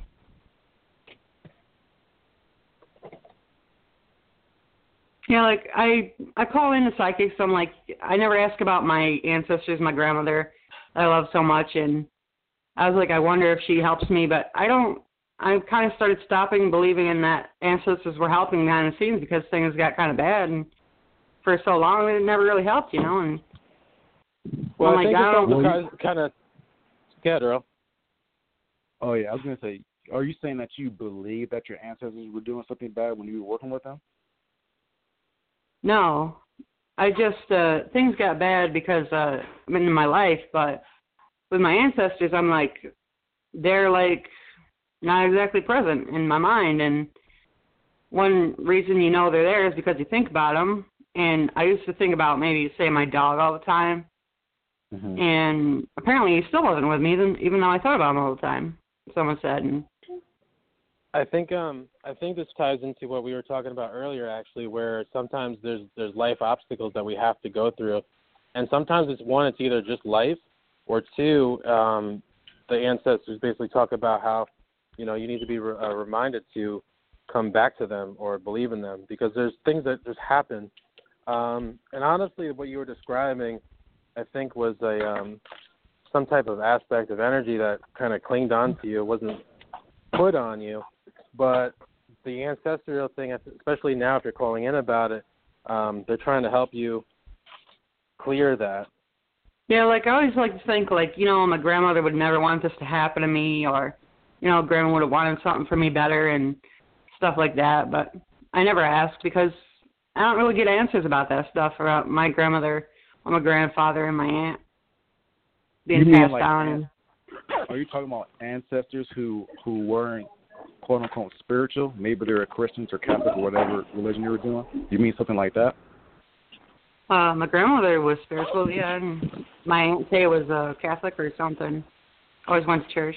Yeah, like I I call in the psychics. I'm like I never ask about my ancestors, my grandmother I love so much, and I was like I wonder if she helps me, but I don't. I kind of started stopping believing in that ancestors were helping behind the scenes because things got kind of bad, and for so long it never really helped, you know. And well, I'm I think like, I it's don't- also kind of. Yeah, Earl. Oh yeah, I was gonna say, are you saying that you believe that your ancestors were doing something bad when you were working with them? No, I just uh things got bad because uh I mean in my life, but with my ancestors, I'm like they're like not exactly present in my mind, and one reason you know they're there is because you think about them. And I used to think about maybe say my dog all the time, Mm-hmm. and apparently he still wasn't with me, even even though I thought about him all the time. Someone said, and I think um I think this ties into what we were talking about earlier actually where sometimes there's there's life obstacles that we have to go through. And sometimes it's one it's either just life or two um the ancestors basically talk about how you know you need to be re- uh, reminded to come back to them or believe in them because there's things that just happen. Um and honestly what you were describing I think was a um some type of aspect of energy that kind of clinged on to you. It wasn't put on you but the ancestral thing, especially now if you're calling in about it, um, they're trying to help you clear that. Yeah, like I always like to think like, you know, my grandmother would never want this to happen to me or you know, grandma would have wanted something for me better and stuff like that, but I never asked because I don't really get answers about that stuff about my grandmother or my grandfather and my aunt being You mean passed like down aunt- and Are you talking about ancestors who who weren't quote unquote spiritual? Maybe they were Christians or Catholic or whatever religion you were doing. You mean something like that? uh my grandmother was spiritual, yeah, and my aunt Tay was a Catholic or something. Always went to church.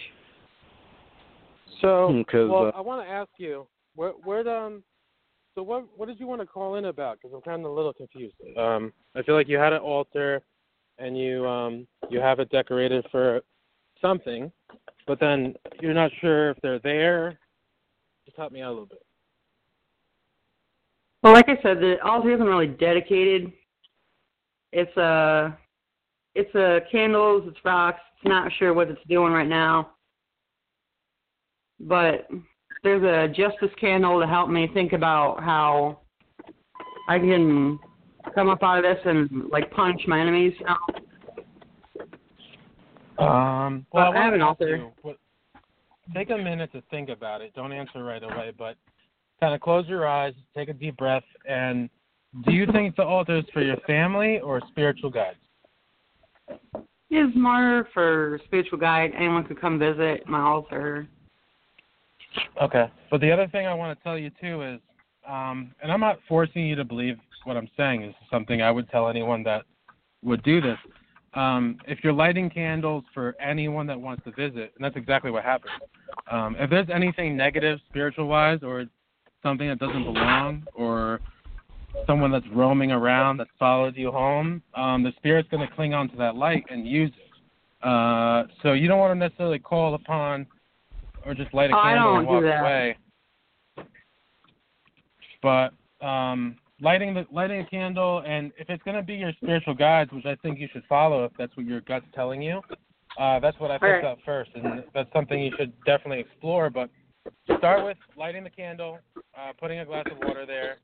So, Hmm, 'cause, well, uh, I want to ask you, where, where, um, so what, what did you want to call in about? Because I'm kind of a little confused. Um, I feel like you had an altar, and you, um, you have it decorated for something, but then you're not sure if they're there. Just help me out a little bit. Well, like I said, the altar isn't really dedicated. It's a, it's a candles, it's rocks. It's not sure what it's doing right now, but there's a justice candle to help me think about how I can come up out of this and like punch my enemies. Um, Well, well, I have an you, take a minute to think about it. Don't answer right away, but kind of close your eyes, take a deep breath, and do you think the altar is for your family or spiritual guides? It's more for spiritual guide. Anyone could come visit my altar. Okay. But the other thing I want to tell you too is, um, and I'm not forcing you to believe what I'm saying. This is something I would tell anyone that would do this. Um, if you're lighting candles for anyone that wants to visit, and that's exactly what happens. Um, if there's anything negative spiritual wise, or something that doesn't belong, or someone that's roaming around that followed you home, um, the spirit's going to cling onto that light and use it. Uh, so you don't want to necessarily call upon or just light a Oh, candle and walk that. away. But um, lighting the lighting a candle, and if it's going to be your spiritual guides, which I think you should follow if that's what your gut's telling you, uh, that's what I picked Alright. up first, and that's something you should definitely explore. But start with lighting the candle, uh, putting a glass of water there,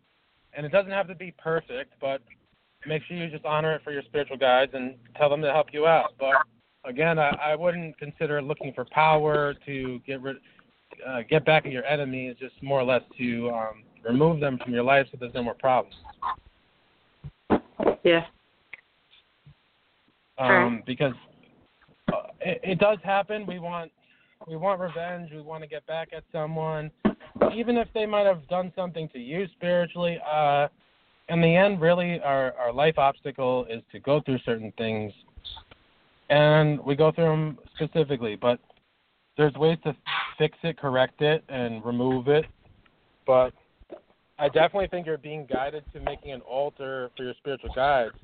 and it doesn't have to be perfect, but make sure you just honor it for your spiritual guides and tell them to help you out. But again, I, I wouldn't consider looking for power to get rid, uh, get back at your enemies. Just more or less to um, remove them from your life so there's no more problems. Yeah. Um. Because uh, it, it does happen. We want we want revenge. We want to get back at someone, even if they might have done something to you spiritually. Uh, in the end, really, our our life obstacle is to go through certain things, and we go through them specifically. But there's ways to fix it, correct it, and remove it. but I definitely think you're being guided to making an altar for your spiritual guides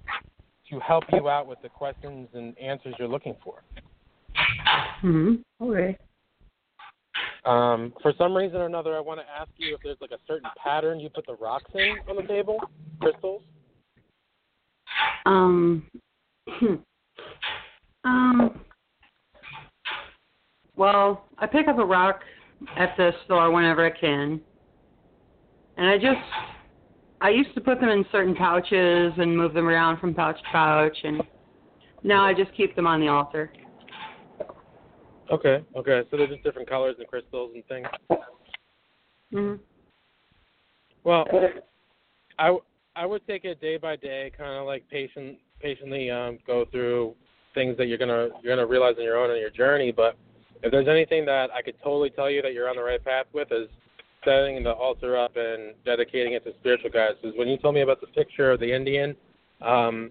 to help you out with the questions and answers you're looking for. Mhm. Okay. Um, for some reason or another, I want to ask you if there's like a certain pattern you put the rocks in on the table, crystals. Um. um. Well, I pick up a rock at the store whenever I can, and I just I used to put them in certain pouches and move them around from pouch to pouch, and now I just keep them on the altar. Okay, okay. So they're just different colors and crystals and things. Mhm. Well, I I would take it day by day, kind of like patient patiently um, go through things that you're gonna you're gonna realize on your own on your journey. But if there's anything that I could totally tell you that you're on the right path with is setting the altar up and dedicating it to spiritual guides. Because when you told me about the picture of the Indian, um,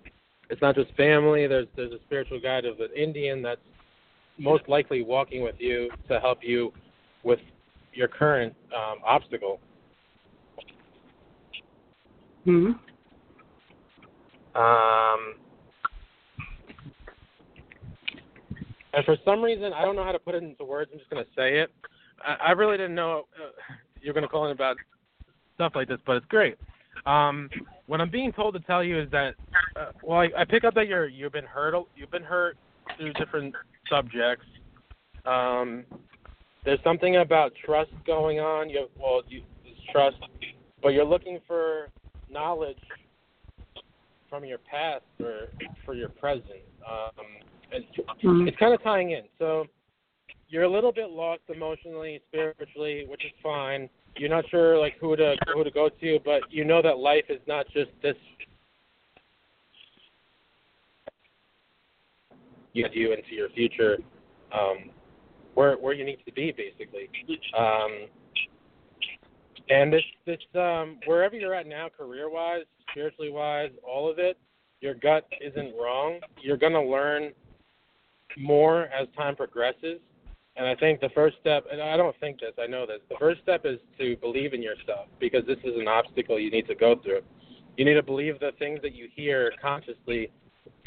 it's not just family. There's there's a spiritual guide of the Indian that's most likely walking with you to help you with your current um, obstacle. Mhm. Um, and for some reason, I don't know how to put it into words. I'm just going to say it. I, I really didn't know uh, you're going to call in about stuff like this, but it's great. Um, what I'm being told to tell you is that, uh, well, I, I pick up that you're you've been hurt. You've been hurt through different subjects. Um, there's something about trust going on. You have, well, you it's trust, but you're looking for knowledge from your past for for your present. Um, it's, Mhm. it's kind of tying in. So you're a little bit lost emotionally, spiritually, which is fine. You're not sure like who to who to go to, but you know that life is not just this. You you into your future, um, where where you need to be basically. Um, and this this um, wherever you're at now, career wise, spiritually wise, all of it, your gut isn't wrong. You're gonna learn more as time progresses. And I think the first step, and I don't think this, I know this, the first step is to believe in yourself because this is an obstacle you need to go through. You need to believe the things that you hear consciously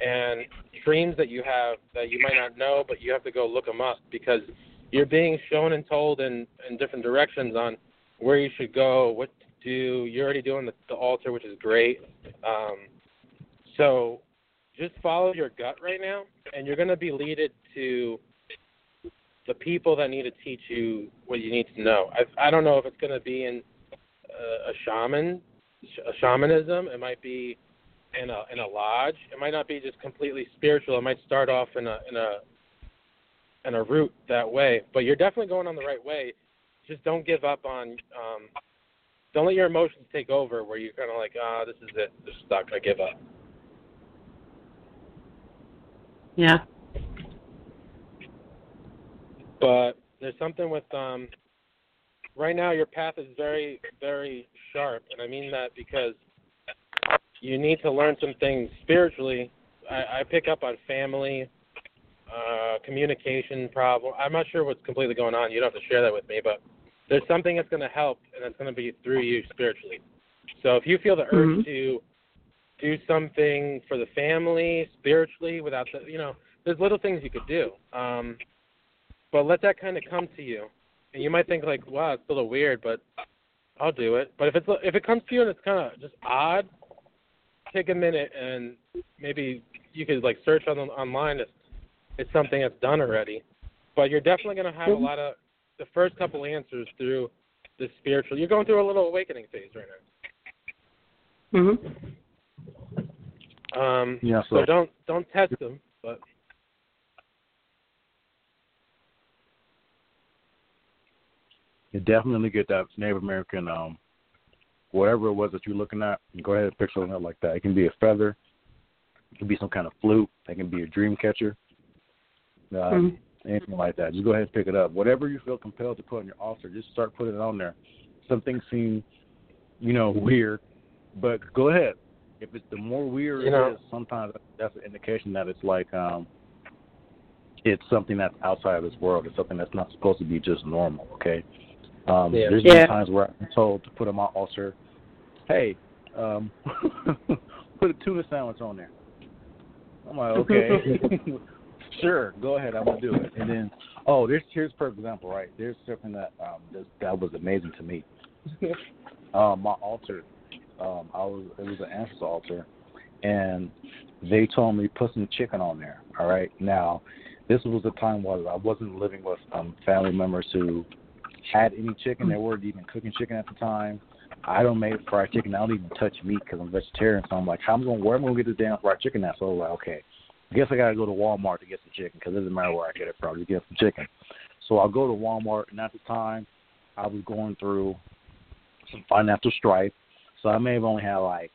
and dreams that you have that you might not know, but you have to go look them up because you're being shown and told in, in different directions on where you should go, what to do. You're already doing the, the altar, which is great. Um, so just follow your gut right now, and you're going to be leaded to the people that need to teach you what you need to know. I, I don't know if it's going to be in uh, a shaman, a shamanism. It might be in a in a lodge. It might not be just completely spiritual. It might start off in a in a in a route that way. But you're definitely going on the right way. Just don't give up on. Um, don't let your emotions take over, where you're kind of like, ah, this is it. Just stuck. I give up. Yeah. But there's something with um right now your path is very very sharp. And i mean that because you need to learn some things spiritually. I, I pick up on family uh communication problem. I'm not sure what's completely going on. You don't have to share that with me but there's something that's going to help and it's going to be through you spiritually. So if you feel the urge Mhm. to do something for the family spiritually without the you know there's little things you could do. Um but let that kind of come to you. And you might think like, wow, it's a little weird, but I'll do it. But if it's if it comes to you and it's kind of just odd, take a minute and maybe you could like search on online if it's something that's done already. But you're definitely going to have a lot of the first couple answers through the spiritual. You're going through a little awakening phase right now. Mhm. now. Um, Yeah, so so don't don't test them, but you definitely get that Native American, um, whatever it was that you're looking at. You go ahead and pick something up like that. It can be a feather, it can be some kind of flute, it can be a dream catcher, uh, Mhm. anything like that. Just go ahead and pick it up. Whatever you feel compelled to put on your altar, just start putting it on there. Some things seem, you know, weird, but go ahead. If it's the more weird You know- is, sometimes that's an indication that it's like um it's something that's outside of this world. It's something that's not supposed to be just normal, okay? Um, Yeah. There's Yeah. been times where I'm told to put on my altar, hey, um, put a tuna sandwich on there. I'm like, okay, sure, go ahead, I'm gonna do it. And then, oh, there's here's for example, right? There's something that um that, that was amazing to me. um, my altar, um, I was it was an ancestor altar, and they told me put some chicken on there. All right, now this was a time where I wasn't living with um family members who had any chicken. They weren't even cooking chicken at the time. I don't make fried chicken. I don't even touch meat because I'm vegetarian. So I'm like, how am I going? Where am I going to get this damn fried chicken at? So I was like, okay, I guess I got to go to Walmart to get some chicken because it doesn't matter where I get it from. Just get some chicken. So I'll go to Walmart, and at the time, I was going through some financial strife. So I may have only had like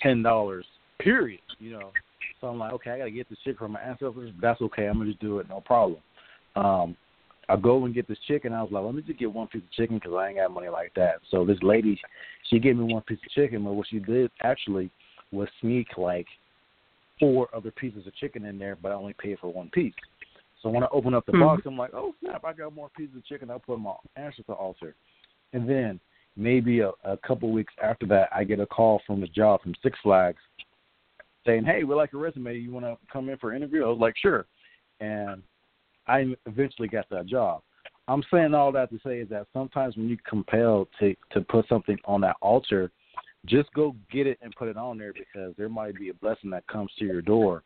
ten dollars, period. You know. So I'm like, okay, I got to get this chicken from my ancestors. That's okay. I'm gonna just do it, no problem. Um, I go and get this chicken. I was like, let me just get one piece of chicken because I ain't got money like that. So this lady, she gave me one piece of chicken, but what she did actually was sneak like four other pieces of chicken in there, but I only paid for one piece. So when I open up the Mhm. box, I'm like, oh snap, I got more pieces of chicken. I put them on ancestor altar, and then maybe a, a couple weeks after that, I get a call from the job from Six Flags saying, hey, we like your resume. You want to come in for an interview? I was like, sure. And I eventually got that job. I'm saying all that to say is that sometimes when you're compelled to to put something on that altar, just go get it and put it on there because there might be a blessing that comes to your door,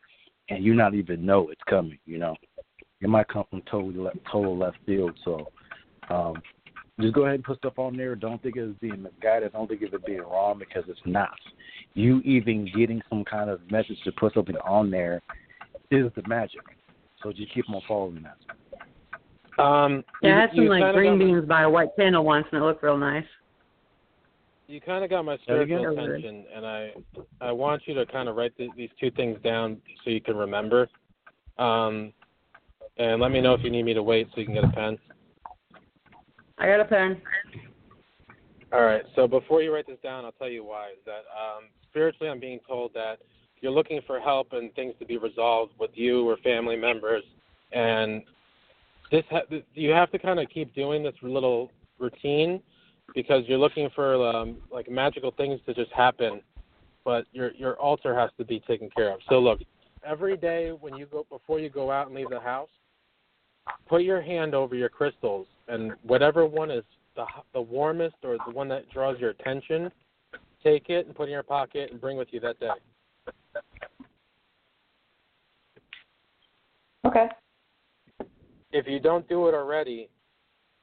and you not even know it's coming. You know, it might come from totally left, total left field. So, um, just go ahead and put stuff on there. Don't think of it being misguided. Don't think of it being wrong because it's not. You even getting some kind of message to put something on there is the magic. So just keep on following that. Um, Yeah, I had some like green got my- beans by a white candle once, and it looked real nice. You kind of got my Say it again? spiritual attention, and I I want you to kind of write th- these two things down so you can remember. Um, and let me know if you need me to wait so you can get a pen. I got a pen. All right. So before you write this down, I'll tell you why. Is that um, spiritually, I'm being told that you're looking for help and things to be resolved with you or family members, and this ha- you have to kind of keep doing this little routine because you're looking for um, like magical things to just happen, but your your altar has to be taken care of. So look, every day when you go before you go out and leave the house, put your hand over your crystals and whatever one is the the warmest or the one that draws your attention, take it and put it in your pocket and bring with you that day. Okay. If you don't do it already,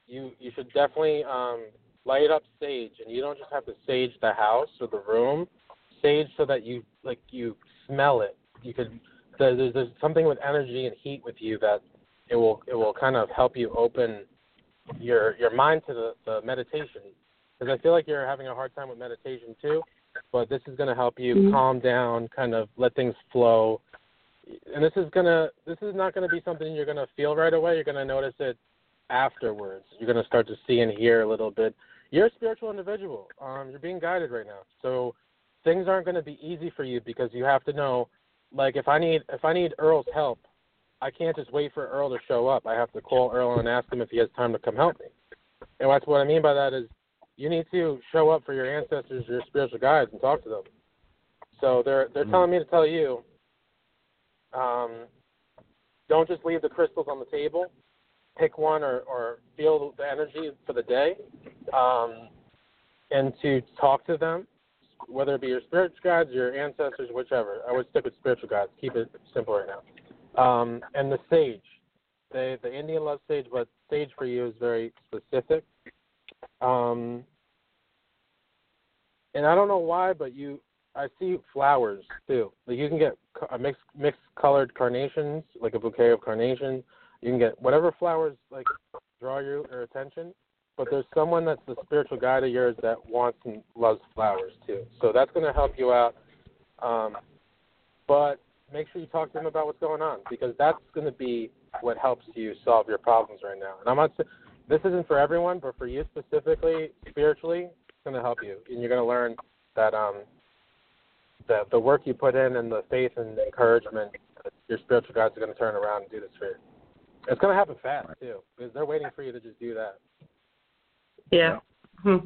you you should definitely um, light up sage, and you don't just have to sage the house or the room. Sage so that you like you smell it. You could there's there's something with energy and heat with you that it will it will kind of help you open your your mind to the, the meditation because I feel like you're having a hard time with meditation too. But this is going to help you Mhm. calm down, kind of let things flow. And this is gonna this is not going to be something you're going to feel right away. You're going to notice it afterwards. You're going to start to see and hear a little bit. You're a spiritual individual. Um, you're being guided right now. So things aren't going to be easy for you because you have to know like if I need if I need Earl's help, I can't just wait for Earl to show up. I have to call Earl and ask him if he has time to come help me. And that's what I mean by that is you need to show up for your ancestors, your spiritual guides, and talk to them. So they're they're Mhm. telling me to tell you, um, don't just leave the crystals on the table. Pick one or, or feel the energy for the day, um, and to talk to them, whether it be your spiritual guides, your ancestors, whichever. I would stick with spiritual guides. Keep it simple right now. Um, and the sage. They, the Indian loves sage, but sage for you is very specific. Um, and I don't know why, but you, I see flowers too. Like you can get a mixed mixed colored carnations, like a bouquet of carnations. You can get whatever flowers like draw your, your attention. But there's someone that's the spiritual guide of yours that wants and loves flowers too. So that's going to help you out. Um, but make sure you talk to them about what's going on because that's going to be what helps you solve your problems right now. And I'm not. This isn't for everyone, but for you specifically, spiritually, it's going to help you, and you're going to learn that um, the the work you put in and the faith and encouragement, your spiritual guides are going to turn around and do this for you. It's going to happen fast too, because they're waiting for you to just do that. Yeah.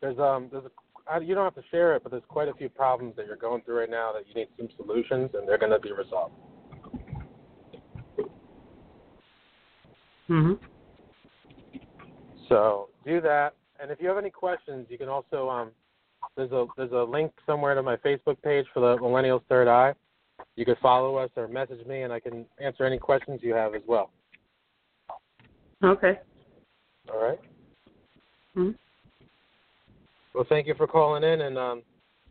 There's um there's a I, you don't have to share it, but there's quite a few problems that you're going through right now that you need some solutions, and they're going to be resolved. mhm. So do that, and if you have any questions, you can also um there's a there's a link somewhere to my Facebook page for the Millennials Third Eye. You could follow us or message me, and I can answer any questions you have as well. Okay. All right. Mhm. Well, thank you for calling in, and um,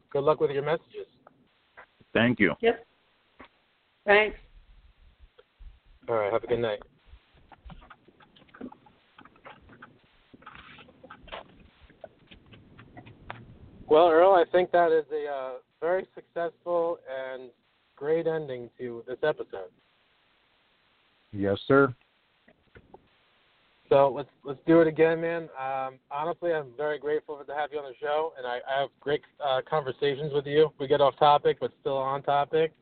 good luck with your messages. Thank you. Yep. Thanks. All right. Have a good night. Well, Earl, I think that is a uh, very successful and great ending to this episode. Yes, sir. So let's let's do it again, man. Um, honestly, I'm very grateful to have you on the show, and I, I have great uh, conversations with you. We get off topic, but still on topic,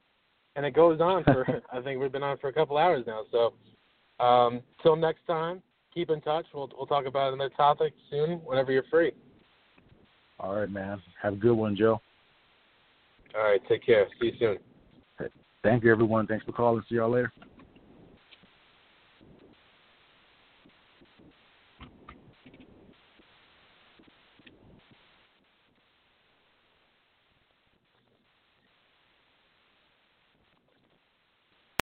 and it goes on for I think we've been on for a couple hours now. So um, till next time, keep in touch. We'll we'll talk about another topic soon, whenever you're free. All right, man. Have a good one, Joe. All right, take care. See you soon. Thank you, everyone. Thanks for calling. See y'all later.